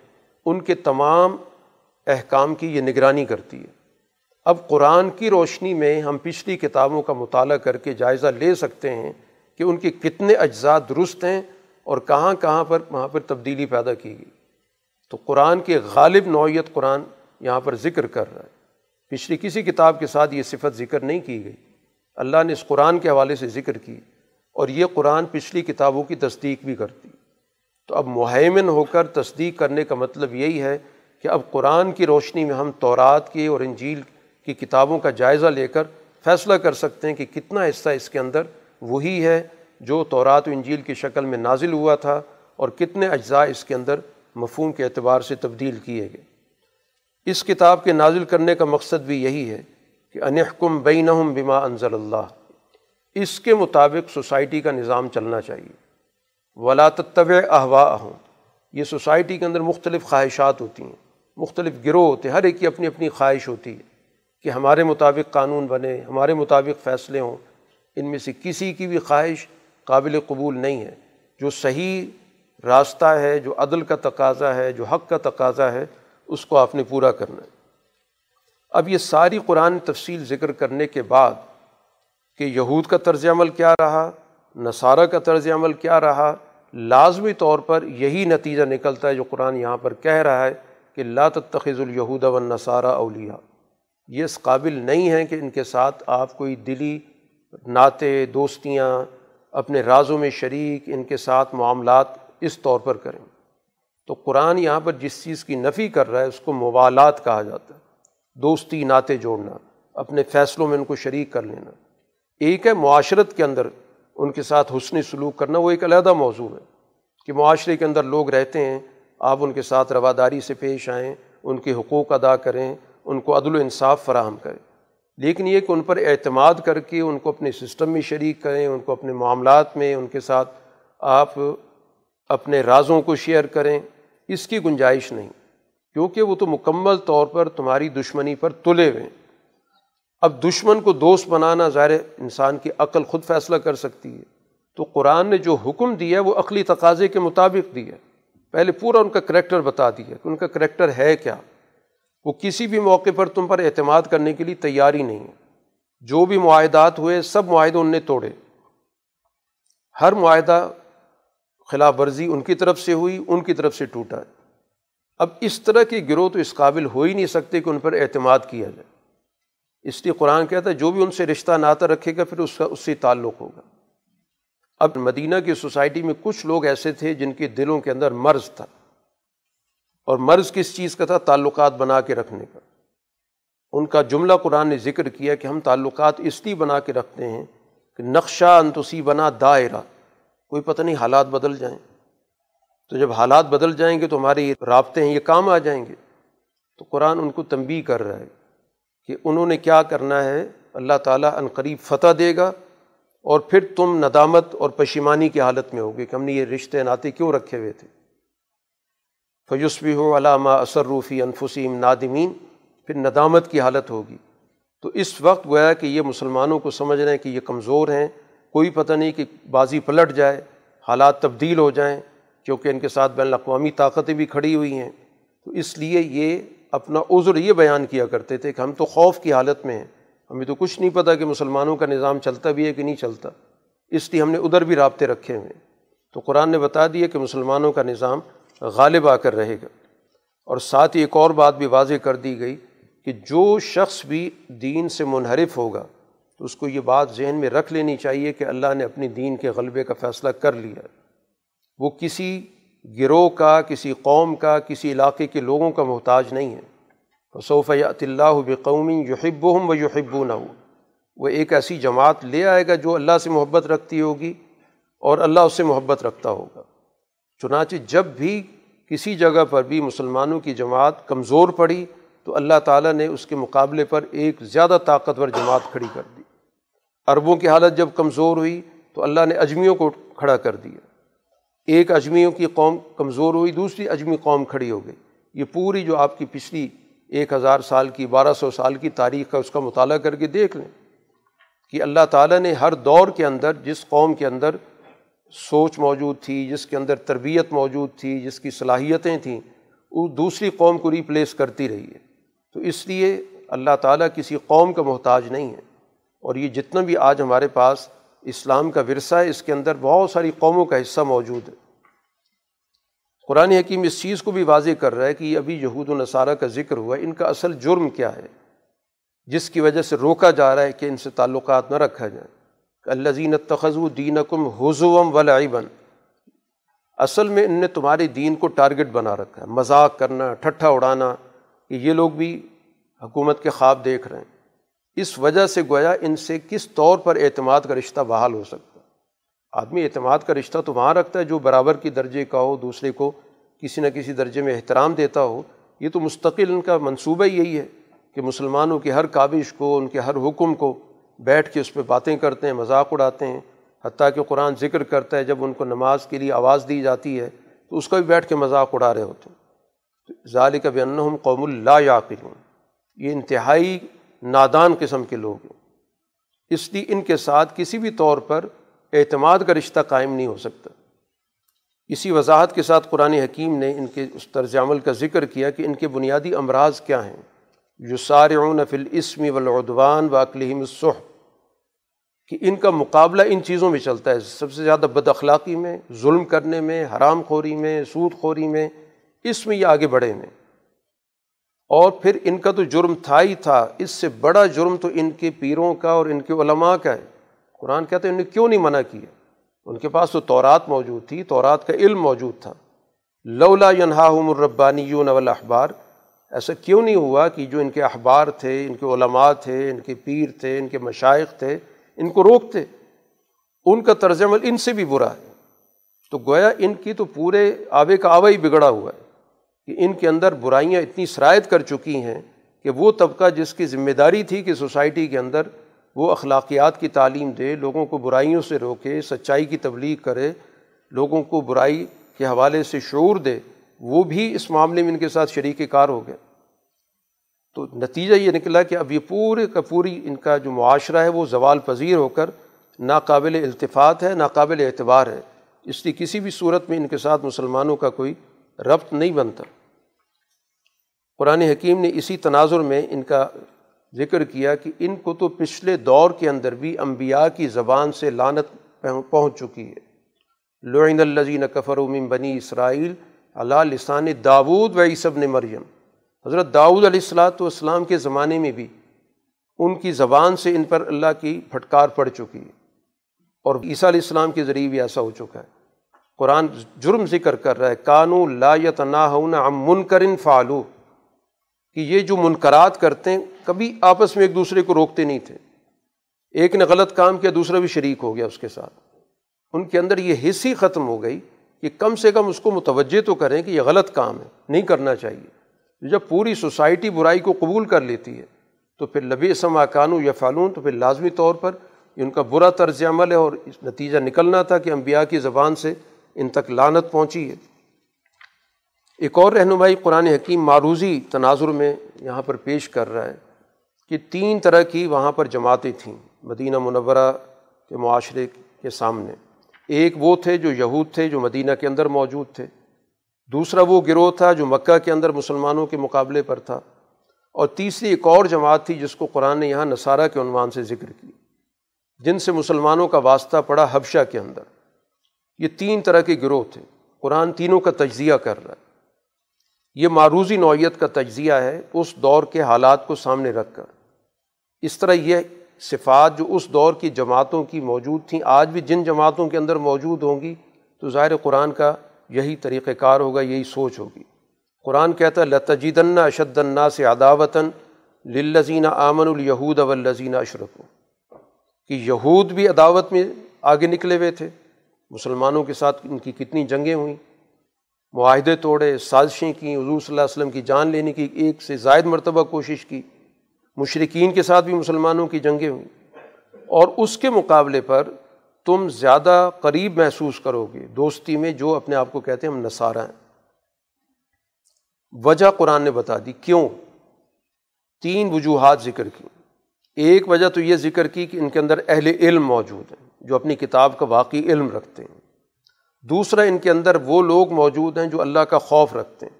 ان کے تمام احکام کی یہ نگرانی کرتی ہے۔ اب قرآن کی روشنی میں ہم پچھلی کتابوں کا مطالعہ کر کے جائزہ لے سکتے ہیں کہ ان کے کتنے اجزاء درست ہیں اور کہاں کہاں پر وہاں پر تبدیلی پیدا کی گئی۔ تو قرآن کے غالب نوعیت قرآن یہاں پر ذکر کر رہا ہے۔ پچھلی کسی کتاب کے ساتھ یہ صفت ذکر نہیں کی گئی۔ اللہ نے اس قرآن کے حوالے سے ذکر کی اور یہ قرآن پچھلی کتابوں کی تصدیق بھی کرتی۔ تو اب مہیمن ہو کر تصدیق کرنے کا مطلب یہی ہے کہ اب قرآن کی روشنی میں ہم تورات کی اور انجیل کی کتابوں کا جائزہ لے کر فیصلہ کر سکتے ہیں کہ کتنا حصہ اس کے اندر وہی ہے جو تورات و انجیل کی شکل میں نازل ہوا تھا اور کتنے اجزاء اس کے اندر مفہوم کے اعتبار سے تبدیل کیے گئے۔ اس کتاب کے نازل کرنے کا مقصد بھی یہی ہے کہ انحکم بینہم بما انزل اللہ، اس کے مطابق سوسائٹی کا نظام چلنا چاہیے۔ ولا تتبع احوا ہوں یہ سوسائٹی کے اندر مختلف خواہشات ہوتی ہیں، مختلف گروہ ہوتے ہیں، ہر ایک کی اپنی اپنی خواہش ہوتی ہے کہ ہمارے مطابق قانون بنے، ہمارے مطابق فیصلے ہوں۔ ان میں سے کسی کی بھی خواہش قابل قبول نہیں ہے۔ جو صحیح راستہ ہے، جو عدل کا تقاضا ہے، جو حق کا تقاضا ہے اس کو آپ نے پورا کرنا ہے۔ اب یہ ساری قرآن تفصیل ذکر کرنے کے بعد کہ یہود کا طرز عمل کیا رہا، نصارہ کا طرز عمل کیا رہا، لازمی طور پر یہی نتیجہ نکلتا ہے جو قرآن یہاں پر کہہ رہا ہے کہ لا تخذ الہود و نصارہ اولیاء یہ اس قابل نہیں ہے کہ ان کے ساتھ آپ کوئی دلی نعتیں دوستیاں، اپنے رازوں میں شریک ان کے ساتھ معاملات اس طور پر کریں۔ تو قرآن یہاں پر جس چیز کی نفی کر رہا ہے، اس کو موالات کہا جاتا ہے۔ دوستی، نعتیں جوڑنا، اپنے فیصلوں میں ان کو شریک کر لینا۔ ایک ہے معاشرت کے اندر ان کے ساتھ حسن سلوک کرنا، وہ ایک علیحدہ موضوع ہے کہ معاشرے کے اندر لوگ رہتے ہیں، آپ ان کے ساتھ رواداری سے پیش آئیں، ان کے حقوق ادا کریں، ان کو عدل و انصاف فراہم کریں۔ لیکن یہ کہ ان پر اعتماد کر کے ان کو اپنے سسٹم میں شریک کریں، ان کو اپنے معاملات میں، ان کے ساتھ آپ اپنے رازوں کو شیئر کریں۔ اس کی گنجائش نہیں، کیونکہ وہ تو مکمل طور پر تمہاری دشمنی پر تلے ہوئے ہیں۔ اب دشمن کو دوست بنانا ظاہر انسان کی عقل خود فیصلہ کر سکتی ہے۔ تو قرآن نے جو حکم دیا وہ عقلی تقاضے کے مطابق دیا پہلے پورا ان کا کریکٹر بتا دیا کہ ان کا کریکٹر ہے کیا۔ وہ کسی بھی موقع پر تم پر اعتماد کرنے کے لیے تیار ہی نہیں ہے۔ جو بھی معاہدات ہوئے، سب معاہدے ان نے توڑے۔ ہر معاہدہ خلاف ورزی ان کی طرف سے ہوئی، ان کی طرف سے ٹوٹا۔ اب اس طرح کے گروہ تو اس قابل ہو ہی نہیں سکتے کہ ان پر اعتماد کیا جائے۔ اس لیے قرآن کہتا ہے، جو بھی ان سے رشتہ ناتا رکھے گا، پھر اس کا، اس سے تعلق ہوگا۔ اب مدینہ کی سوسائٹی میں کچھ لوگ ایسے تھے جن کے دلوں کے اندر مرض تھا۔ اور مرض کس چیز کا تھا؟ تعلقات بنا کے رکھنے کا۔ ان کا جملہ قرآن نے ذکر کیا کہ ہم تعلقات اس لیے بنا کے رکھتے ہیں کہ نقشہ انتسی بنا دائرہ۔ کوئی پتہ نہیں حالات بدل جائیں۔ تو جب حالات بدل جائیں گے تو ہمارے یہ رابطے ہیں، یہ کام آ جائیں گے۔ تو قرآن ان کو تنبی کر رہا ہے کہ انہوں نے کیا کرنا ہے، اللہ تعالیٰ عنقریب فتح دے گا اور پھر تم ندامت اور پشیمانی کی حالت میں ہوگے کہ ہم نے یہ رشتے ناطے کیوں رکھے ہوئے تھے۔ فیوسبی ہو علامہ اثروفی انفسیم نادمین، پھر ندامت کی حالت ہوگی۔ تو اس وقت گویا کہ یہ مسلمانوں کو سمجھ رہے ہیں کہ یہ کمزور ہیں۔ کوئی پتہ نہیں کہ بازی پلٹ جائے، حالات تبدیل ہو جائیں، کیونکہ ان کے ساتھ بین الاقوامی طاقتیں بھی کھڑی ہوئی ہیں۔ تو اس لیے یہ اپنا عذر یہ بیان کیا کرتے تھے کہ ہم تو خوف کی حالت میں ہیں۔ ہمیں تو کچھ نہیں پتہ کہ مسلمانوں کا نظام چلتا بھی ہے کہ نہیں چلتا۔ اس لیے ہم نے ادھر بھی رابطے رکھے ہوئے تو قرآن نے بتا دیا کہ مسلمانوں کا نظام غالب آ کر رہے گا۔ اور ساتھ ہی ایک اور بات بھی واضح کر دی گئی کہ جو شخص بھی دین سے منحرف ہوگا تو اس کو یہ بات ذہن میں رکھ لینی چاہیے کہ اللہ نے اپنی دین کے غلبے کا فیصلہ کر لیا وہ کسی گروہ کا، کسی قوم کا، کسی علاقے کے لوگوں کا محتاج نہیں ہے۔ صوف اللہ بقومی یحب ہم و یحب نہ ہو وہ ایک ایسی جماعت لے آئے گا جو اللہ سے محبت رکھتی ہوگی اور اللہ اس سے محبت رکھتا ہوگا۔ چنانچہ جب بھی کسی جگہ پر بھی مسلمانوں کی جماعت کمزور پڑی تو اللہ تعالیٰ نے اس کے مقابلے پر ایک زیادہ طاقتور جماعت کھڑی کر دی۔ عربوں کی حالت جب کمزور ہوئی تو اللہ نے اجمیوں کو کھڑا کر دیا۔ ایک اجمیوں کی قوم کمزور ہوئی، دوسری اجمی قوم کھڑی ہو گئی۔ یہ پوری جو آپ کی پچھلی ایک ہزار سال کی، بارہ سو سال کی تاریخ کا اس کا مطالعہ کر کے دیکھ لیں کہ اللہ تعالیٰ نے ہر دور کے اندر جس قوم کے اندر سوچ موجود تھی، جس کے اندر تربیت موجود تھی، جس کی صلاحیتیں تھیں، وہ دوسری قوم کو ریپلیس کرتی رہی ہے۔ تو اس لیے اللہ تعالیٰ کسی قوم کا محتاج نہیں ہے۔ اور یہ جتنا بھی آج ہمارے پاس اسلام کا ورثہ ہے، اس کے اندر بہت ساری قوموں کا حصہ موجود ہے۔ قرآن حکیم اس چیز کو بھی واضح کر رہا ہے کہ ابھی یہود و نصارہ کا ذکر ہوا ہے ان کا اصل جرم کیا ہے؟ جس کی وجہ سے روکا جا رہا ہے کہ ان سے تعلقات نہ رکھا جائے۔ اللہ زین تخذ دین کم حضوم ولابن اصل میں ان نے تمہارے دین کو ٹارگٹ بنا رکھا ہے، مذاق کرنا، ٹھٹھا اڑانا، کہ یہ لوگ بھی حکومت کے خواب دیکھ رہے ہیں۔ اس وجہ سے گویا ان سے کس طور پر اعتماد کا رشتہ بحال ہو سکتا ہے؟ آدمی اعتماد کا رشتہ تو وہاں رکھتا ہے جو برابر کی درجے کا ہو، دوسرے کو کسی نہ کسی درجے میں احترام دیتا ہو۔ یہ تو مستقل ان کا منصوبہ یہی ہے کہ مسلمانوں کی ہر کابش کو، ان کے ہر حکم کو بیٹھ کے اس پہ باتیں کرتے ہیں، مذاق اڑاتے ہیں۔ حتیٰ کہ قرآن ذکر کرتا ہے، جب ان کو نماز کے لیے آواز دی جاتی ہے تو اس کا بھی بیٹھ کے مذاق اڑا رہے ہوتے ہیں۔ ظال کا بن قوم اللہ یاقل یہ انتہائی نادان قسم کے لوگ ہیں اس لیے ان کے ساتھ کسی بھی طور پر اعتماد کا رشتہ قائم نہیں ہو سکتا۔ اسی وضاحت کے ساتھ قرآن حکیم نے ان کے اس طرز عمل کا ذکر کیا کہ ان کے بنیادی امراض کیا ہیں۔ جو سارعون فی الاسم والعدوان و اقلیم الصح کہ ان کا مقابلہ ان چیزوں میں چلتا ہے، سب سے زیادہ بد اخلاقی میں، ظلم کرنے میں، حرام خوری میں، سود خوری میں، اس میں یہ آگے بڑھے میں۔ اور پھر ان کا تو جرم تھا ہی تھا، اس سے بڑا جرم تو ان کے پیروں کا اور ان کے علماء کا ہے۔ قرآن کہتے ہیں انہیں کیوں نہیں منع کیا؟ ان کے پاس تو تورات موجود تھی، تورات کا علم موجود تھا۔ لولا ینہاہم الربانیون والاحبار، ایسا کیوں نہیں ہوا کہ جو ان کے اخبار تھے، ان کے علماء تھے، ان کے پیر تھے، ان کے مشائق تھے، ان کو روکتے؟ ان کا طرز عمل ان سے بھی برا ہے۔ تو گویا ان کی تو پورے آبے کا آبا ہی بگڑا ہوا ہے۔ کہ ان کے اندر برائیاں اتنی شرائط کر چکی ہیں کہ وہ طبقہ جس کی ذمہ داری تھی کہ سوسائٹی کے اندر وہ اخلاقیات کی تعلیم دے، لوگوں کو برائیوں سے روکے، سچائی کی تبلیغ کرے، لوگوں کو برائی کے حوالے سے شعور دے، وہ بھی اس معاملے میں ان کے ساتھ شریک کار ہو گئے۔ تو نتیجہ یہ نکلا کہ اب یہ پورے کا پوری ان کا جو معاشرہ ہے وہ زوال پذیر ہو کر ناقابل التفاط ہے، ناقابل اعتبار ہے۔ اس لیے کسی بھی صورت میں ان کے ساتھ مسلمانوں کا کوئی ربط نہیں بنتا۔ قرآن حکیم نے اسی تناظر میں ان کا ذکر کیا کہ ان کو تو پچھلے دور کے اندر بھی انبیاء کی زبان سے لانت پہنچ چکی ہے۔ لعین الزین کفر من بنی اسرائیل اللہ لسان داود و عیسب نے مریم۔ حضرت داؤد علیہ السلاۃ والسلام کے زمانے میں بھی ان کی زبان سے ان پر اللہ کی پھٹکار پڑ چکی ہے۔ اور عیسیٰ علیہ السلام کے ذریعے بھی ایسا ہو چکا ہے۔ قرآن جرم ذکر کر رہا ہے کانو لا یتناہون عن منکرن فعلو کہ یہ جو منکرات کرتے ہیں، کبھی آپس میں ایک دوسرے کو روکتے نہیں تھے۔ ایک نے غلط کام کیا، دوسرا بھی شریک ہو گیا اس کے ساتھ۔ ان کے اندر یہ حص ہی ختم ہو گئی کہ کم سے کم اس کو متوجہ تو کریں کہ یہ غلط کام ہے، نہیں کرنا چاہیے۔ جب پوری سوسائٹی برائی کو قبول کر لیتی ہے، تو پھر لبی اسما کانو یا فالون تو پھر لازمی طور پر ان کا برا طرز عمل ہے اور نتیجہ نکلنا تھا کہ انبیاء کی زبان سے ان تک لانت پہنچی ہے۔ ایک اور رہنمائی قرآن حکیم معروضی تناظر میں یہاں پر پیش کر رہا ہے کہ تین طرح کی وہاں پر جماعتیں تھیں مدینہ منورہ کے معاشرے کے سامنے۔ ایک وہ تھے جو یہود تھے جو مدینہ کے اندر موجود تھے۔ دوسرا وہ گروہ تھا جو مکہ کے اندر مسلمانوں کے مقابلے پر تھا۔ اور تیسری ایک اور جماعت تھی جس کو قرآن نے یہاں نصارہ کے عنوان سے ذکر کی جن سے مسلمانوں کا واسطہ پڑا حبشہ کے اندر۔ یہ تین طرح کے گروہ تھے۔ قرآن تینوں کا تجزیہ کر رہا ہے۔ یہ معروضی نوعیت کا تجزیہ ہے اس دور کے حالات کو سامنے رکھ کر۔ اس طرح یہ صفات جو اس دور کی جماعتوں کی موجود تھیں، آج بھی جن جماعتوں کے اندر موجود ہوں گی، تو ظاہر قرآن کا یہی طریقۂ کار ہوگا، یہی سوچ ہوگی۔ قرآن کہتا ہے لتجیدن اشد النا سے عداوتاً للزین آمن الہود اولزین اشرف کہ یہود بھی عداوت میں آگے نکلے ہوئے تھے، مسلمانوں کے ساتھ ان کی کتنی جنگیں ہوئیں۔ معاہدے توڑے، سازشیں کیں، حضور صلی اللہ علیہ وسلم کی جان لینے کی ایک سے زائد مرتبہ کوشش کی۔ مشرقین کے ساتھ بھی مسلمانوں کی جنگیں ہوئیں۔ اور اس کے مقابلے پر تم زیادہ قریب محسوس کرو گے۔ دوستی میں جو اپنے آپ کو کہتے ہیں، ہم نصارہ ہیں۔ وجہ قرآن نے بتا دی۔ کیوں؟ تین وجوہات ذکر کی۔ ایک وجہ تو یہ ذکر کی کہ ان کے اندر اہل علم موجود ہیں، جو اپنی کتاب کا واقعی علم رکھتے ہیں۔ دوسرا ان کے اندر وہ لوگ موجود ہیں جو اللہ کا خوف رکھتے ہیں۔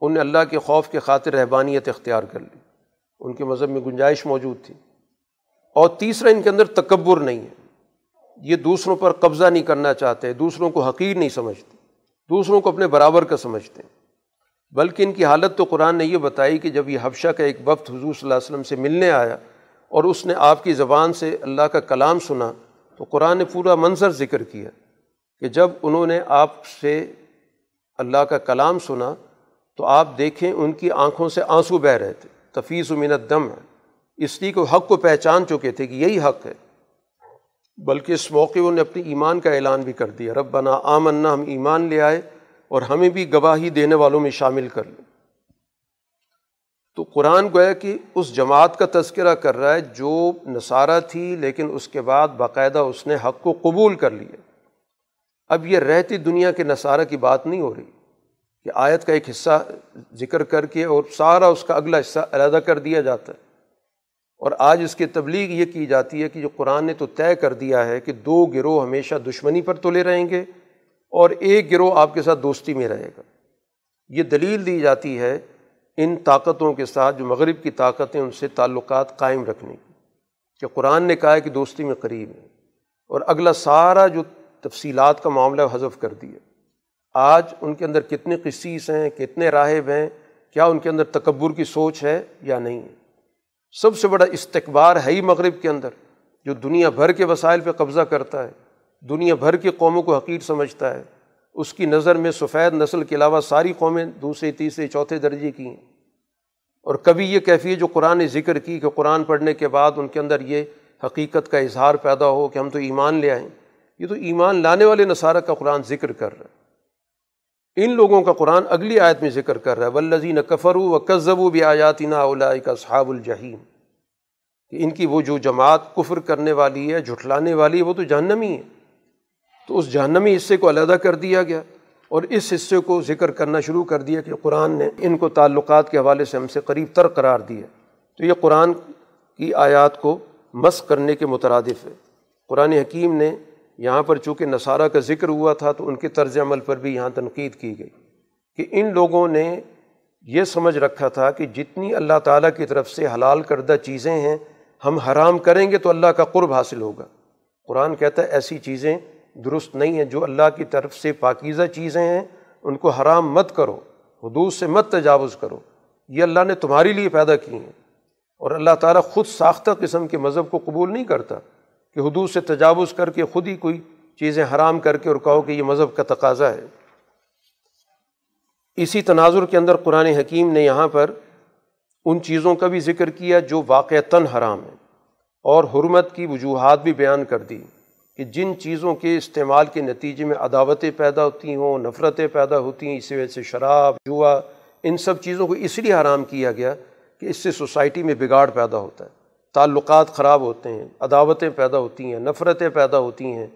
ان نے اللہ کے خوف کے خاطر رہبانیت اختیار کر لی۔ ان کے مذہب میں گنجائش موجود تھی۔ اور تیسرا ان کے اندر تکبر نہیں ہے۔ یہ دوسروں پر قبضہ نہیں کرنا چاہتے، دوسروں کو حقیر نہیں سمجھتے، دوسروں کو اپنے برابر کا سمجھتے ہیں۔ بلکہ ان کی حالت تو قرآن نے یہ بتائی کہ جب یہ حفشہ کا ایک وقت حضور صلی اللہ علیہ وسلم سے ملنے آیا اور اس نے آپ کی زبان سے اللہ کا کلام سنا تو قرآن نے پورا منظر ذکر کیا۔ کہ جب انہوں نے آپ سے اللہ کا کلام سنا تو آپ دیکھیں ان کی آنکھوں سے آنسو بہہ رہے تھے۔ تفیظ و منت دم ہے۔ اس لیے کہ وہ حق کو پہچان چکے تھے کہ یہی حق ہے۔ بلکہ اس موقع انہوں نے اپنی ایمان کا اعلان بھی کر دیا۔ رب بنا آمنا، ہم ایمان لے آئے اور ہمیں بھی گواہی دینے والوں میں شامل کر لیں تو قرآن گویا کہ اس جماعت کا تذکرہ کر رہا ہے۔ جو نصارہ تھی، لیکن اس کے بعد باقاعدہ اس نے حق کو قبول کر لیا۔ اب یہ رہتی دنیا کے نصارہ کی بات نہیں ہو رہی کہ آیت کا ایک حصہ ذکر کر کے اور سارا اس کا اگلا حصہ علیحدہ کر دیا جاتا ہے۔ اور آج اس کی تبلیغ یہ کی جاتی ہے کہ جو قرآن نے تو طے کر دیا ہے کہ دو گروہ ہمیشہ دشمنی پر تلے رہیں گے اور ایک گروہ آپ کے ساتھ دوستی میں رہے گا۔ یہ دلیل دی جاتی ہے ان طاقتوں کے ساتھ جو مغرب کی طاقتیں ان سے تعلقات قائم رکھنے کی کہ قرآن نے کہا ہے کہ دوستی میں قریب ہے اور اگلا سارا جو تفصیلات کا معاملہ حذف کر دیا آج ان کے اندر کتنے قصیص ہیں، کتنے راہب ہیں، کیا ان کے اندر تکبر کی سوچ ہے یا نہیں؟ ہے سب سے بڑا استقبار ہے ہی مغرب کے اندر، جو دنیا بھر کے وسائل پہ قبضہ کرتا ہے، دنیا بھر کی قوموں کو حقیر سمجھتا ہے۔ اس کی نظر میں سفید نسل کے علاوہ ساری قومیں دوسرے، تیسرے، چوتھے درجے کی ہیں۔ اور کبھی یہ کیفیت جو قرآن نے ذکر کی کہ قرآن پڑھنے کے بعد ان کے اندر یہ حقیقت کا اظہار پیدا ہو کہ ہم تو ایمان لے آئیں یہ تو ایمان لانے والے نصارہ کا قرآن ذکر کر رہا ہے۔ ان لوگوں کا قرآن اگلی آیت میں ذکر کر رہا ہے ولزین کفرو و کذب و بھی آیاتی کا صحاب الجہیم کہ ان کی وہ جو جماعت کفر کرنے والی ہے، جھٹلانے والی ہے، وہ تو جہنمی ہے۔ تو اس جہنمی حصے کو علیحدہ کر دیا گیا اور اس حصے کو ذکر کرنا شروع کر دیا کہ قرآن نے ان کو تعلقات کے حوالے سے ہم سے قریب تر قرار دیا تو یہ قرآن کی آیات کو مس کرنے کے مترادف ہے۔ قرآن حکیم نے یہاں پر چونکہ نصارہ کا ذکر ہوا تھا تو ان کے طرز عمل پر بھی یہاں تنقید کی گئی کہ ان لوگوں نے یہ سمجھ رکھا تھا کہ جتنی اللہ تعالیٰ کی طرف سے حلال کردہ چیزیں ہیں، ہم حرام کریں گے تو اللہ کا قرب حاصل ہوگا۔ قرآن کہتا ہے ایسی چیزیں درست نہیں ہیں، جو اللہ کی طرف سے پاکیزہ چیزیں ہیں، ان کو حرام مت کرو، حدود سے مت تجاوز کرو۔ یہ اللہ نے تمہارے لیے پیدا کی ہیں۔ اور اللہ تعالیٰ خود ساختہ قسم کے مذہب کو قبول نہیں کرتا۔ کہ حدود سے تجاوز کر کے خود ہی کوئی چیزیں حرام کر کے اور کہو کہ یہ مذہب کا تقاضا ہے۔ اسی تناظر کے اندر قرآن حکیم نے یہاں پر ان چیزوں کا بھی ذکر کیا جو واقعتاً حرام ہیں۔ اور حرمت کی وجوہات بھی بیان کر دی کہ جن چیزوں کے استعمال کے نتیجے میں عداوتیں پیدا ہوتی ہوں، نفرتیں پیدا ہوتی ہیں، اسی وجہ سے شراب، جوا، ان سب چیزوں کو اس لیے حرام کیا گیا کہ اس سے سوسائٹی میں بگاڑ پیدا ہوتا ہے۔ تعلقات خراب ہوتے ہیں، عداوتیں پیدا ہوتی ہیں، نفرتیں پیدا ہوتی ہیں،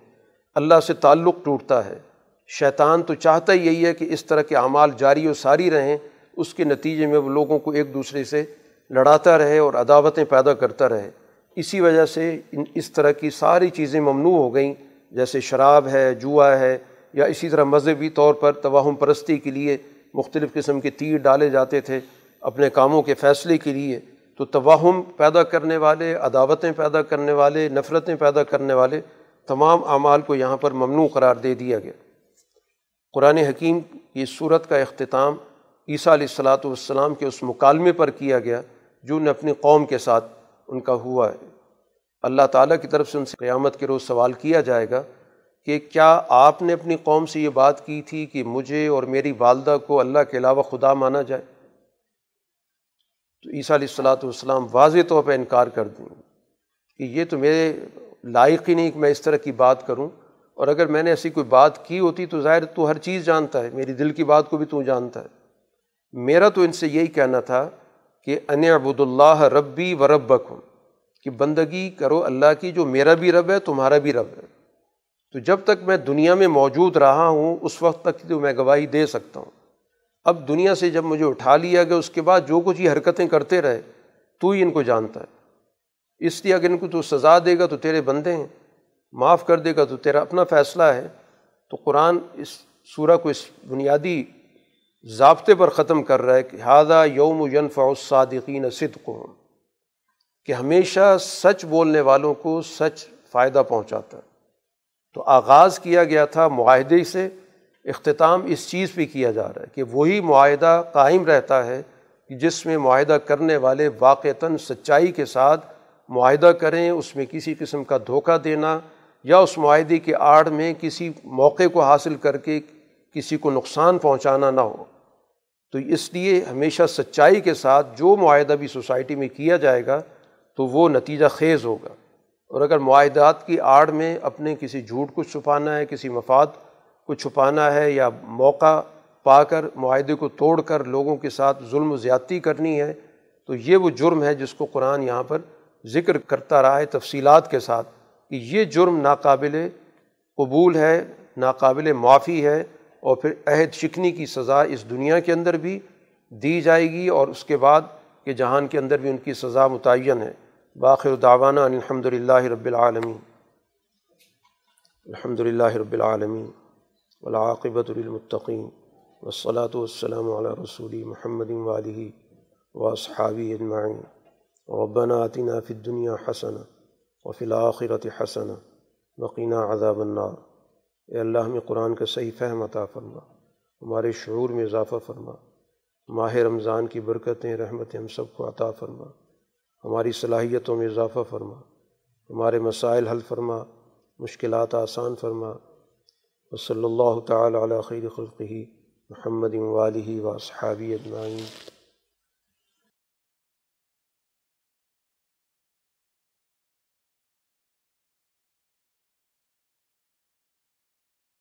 اللہ سے تعلق ٹوٹتا ہے۔ شیطان تو چاہتا ہی یہی ہے کہ اس طرح کے اعمال جاری و ساری رہیں، اس کے نتیجے میں وہ لوگوں کو ایک دوسرے سے لڑاتا رہے اور عداوتیں پیدا کرتا رہے۔ اسی وجہ سے ان اس طرح کی ساری چیزیں ممنوع ہو گئیں، جیسے شراب ہے، جوا ہے، یا اسی طرح مذہبی طور پر توہم پرستی کے لیے مختلف قسم کے تیر ڈالے جاتے تھے اپنے کاموں کے فیصلے کے لیے۔ تو توہم پیدا کرنے والے، عداوتیں پیدا کرنے والے، نفرتیں پیدا کرنے والے تمام اعمال کو یہاں پر ممنوع قرار دے دیا گیا۔ قرآن حکیم کی صورت کا اختتام عیسیٰ علیہ السلاۃ والسلام کے اس مکالمے پر کیا گیا جو نے اپنی قوم کے ساتھ ان کا ہوا ہے۔ اللہ تعالیٰ کی طرف سے ان سے قیامت کے روز سوال کیا جائے گا کہ کیا آپ نے اپنی قوم سے یہ بات کی تھی کہ مجھے اور میری والدہ کو اللہ کے علاوہ خدا مانا جائے؟ تو عیسیٰ علیہ السلاۃ والسلام واضح طور پہ انکار کر دیں کہ یہ تو میرے لائق ہی نہیں کہ میں اس طرح کی بات کروں اور اگر میں نے ایسی کوئی بات کی ہوتی تو ظاہر تو ہر چیز جانتا ہے، میری دل کی بات کو بھی تو جانتا ہے۔ میرا تو ان سے یہی کہنا تھا کہ ان ابود اللہ ربی و ربک ہوں کہ بندگی کرو اللہ کی جو میرا بھی رب ہے، تمہارا بھی رب ہے۔ تو جب تک میں دنیا میں موجود رہا ہوں، اس وقت تک تو میں گواہی دے سکتا ہوں۔ اب دنیا سے جب مجھے اٹھا لیا گیا، اس کے بعد جو کچھ یہ حرکتیں کرتے رہے، تو ہی ان کو جانتا ہے۔ اس لیے اگر ان کو تو سزا دے گا تو تیرے بندے ہیں، معاف کر دے گا تو تیرا اپنا فیصلہ ہے۔ تو قرآن اس سورہ کو اس بنیادی ضابطے پر ختم کر رہا ہے کہ ہادہ یوم ینفع الصادقین صدق کہ ہمیشہ سچ بولنے والوں کو سچ فائدہ پہنچاتا ہے۔ تو آغاز کیا گیا تھا معاہدے سے اختتام اس چیز پہ کیا جا رہا ہے کہ وہی معاہدہ قائم رہتا ہے کہ جس میں معاہدہ کرنے والے واقعتاً سچائی کے ساتھ معاہدہ کریں، اس میں کسی قسم کا دھوکہ دینا یا اس معاہدے کے آڑ میں کسی موقع کو حاصل کر کے کسی کو نقصان پہنچانا نہ ہو۔ تو اس لیے ہمیشہ سچائی کے ساتھ جو معاہدہ بھی سوسائٹی میں کیا جائے گا تو وہ نتیجہ خیز ہوگا۔ اور اگر معاہدات کی آڑ میں اپنے کسی جھوٹ کو چھپانا ہے، کسی مفاد کو چھپانا ہے یا موقع پا کر معاہدے کو توڑ کر لوگوں کے ساتھ ظلم و زیادتی کرنی ہے، تو یہ وہ جرم ہے جس کو قرآن یہاں پر ذکر کرتا رہا ہے تفصیلات کے ساتھ کہ یہ جرم ناقابل قبول ہے، ناقابل معافی ہے اور پھر عہد شکنی کی سزا اس دنیا کے اندر بھی دی جائے گی اور اس کے بعد کہ جہان کے اندر بھی ان کی سزا متعین ہے۔ باخر دعوانا الحمد للہ رب العالمین۔ الحمد للہ رب العالمین۔ ولاقبۃ المطقین وصلاۃ والسلام علی رسول محمد والی و صحابی اجمعین. ربنا آتنا فی الدنیا حسن و فی الآخرت حسن وقینہ عذاب النار. اے اللہ، ہمیں قرآن کا صحیح فہم عطا فرما، ہمارے شعور میں اضافہ فرما، ماہ رمضان کی برکتیں، رحمتیں ہم سب کو عطا فرما، ہماری صلاحیتوں میں اضافہ فرما، ہمارے مسائل حل فرما، مشکلات آسان فرما و صلی اللہ تعالیٰ علیہ خیر خلقی محمد والی و صحابی اجمعین۔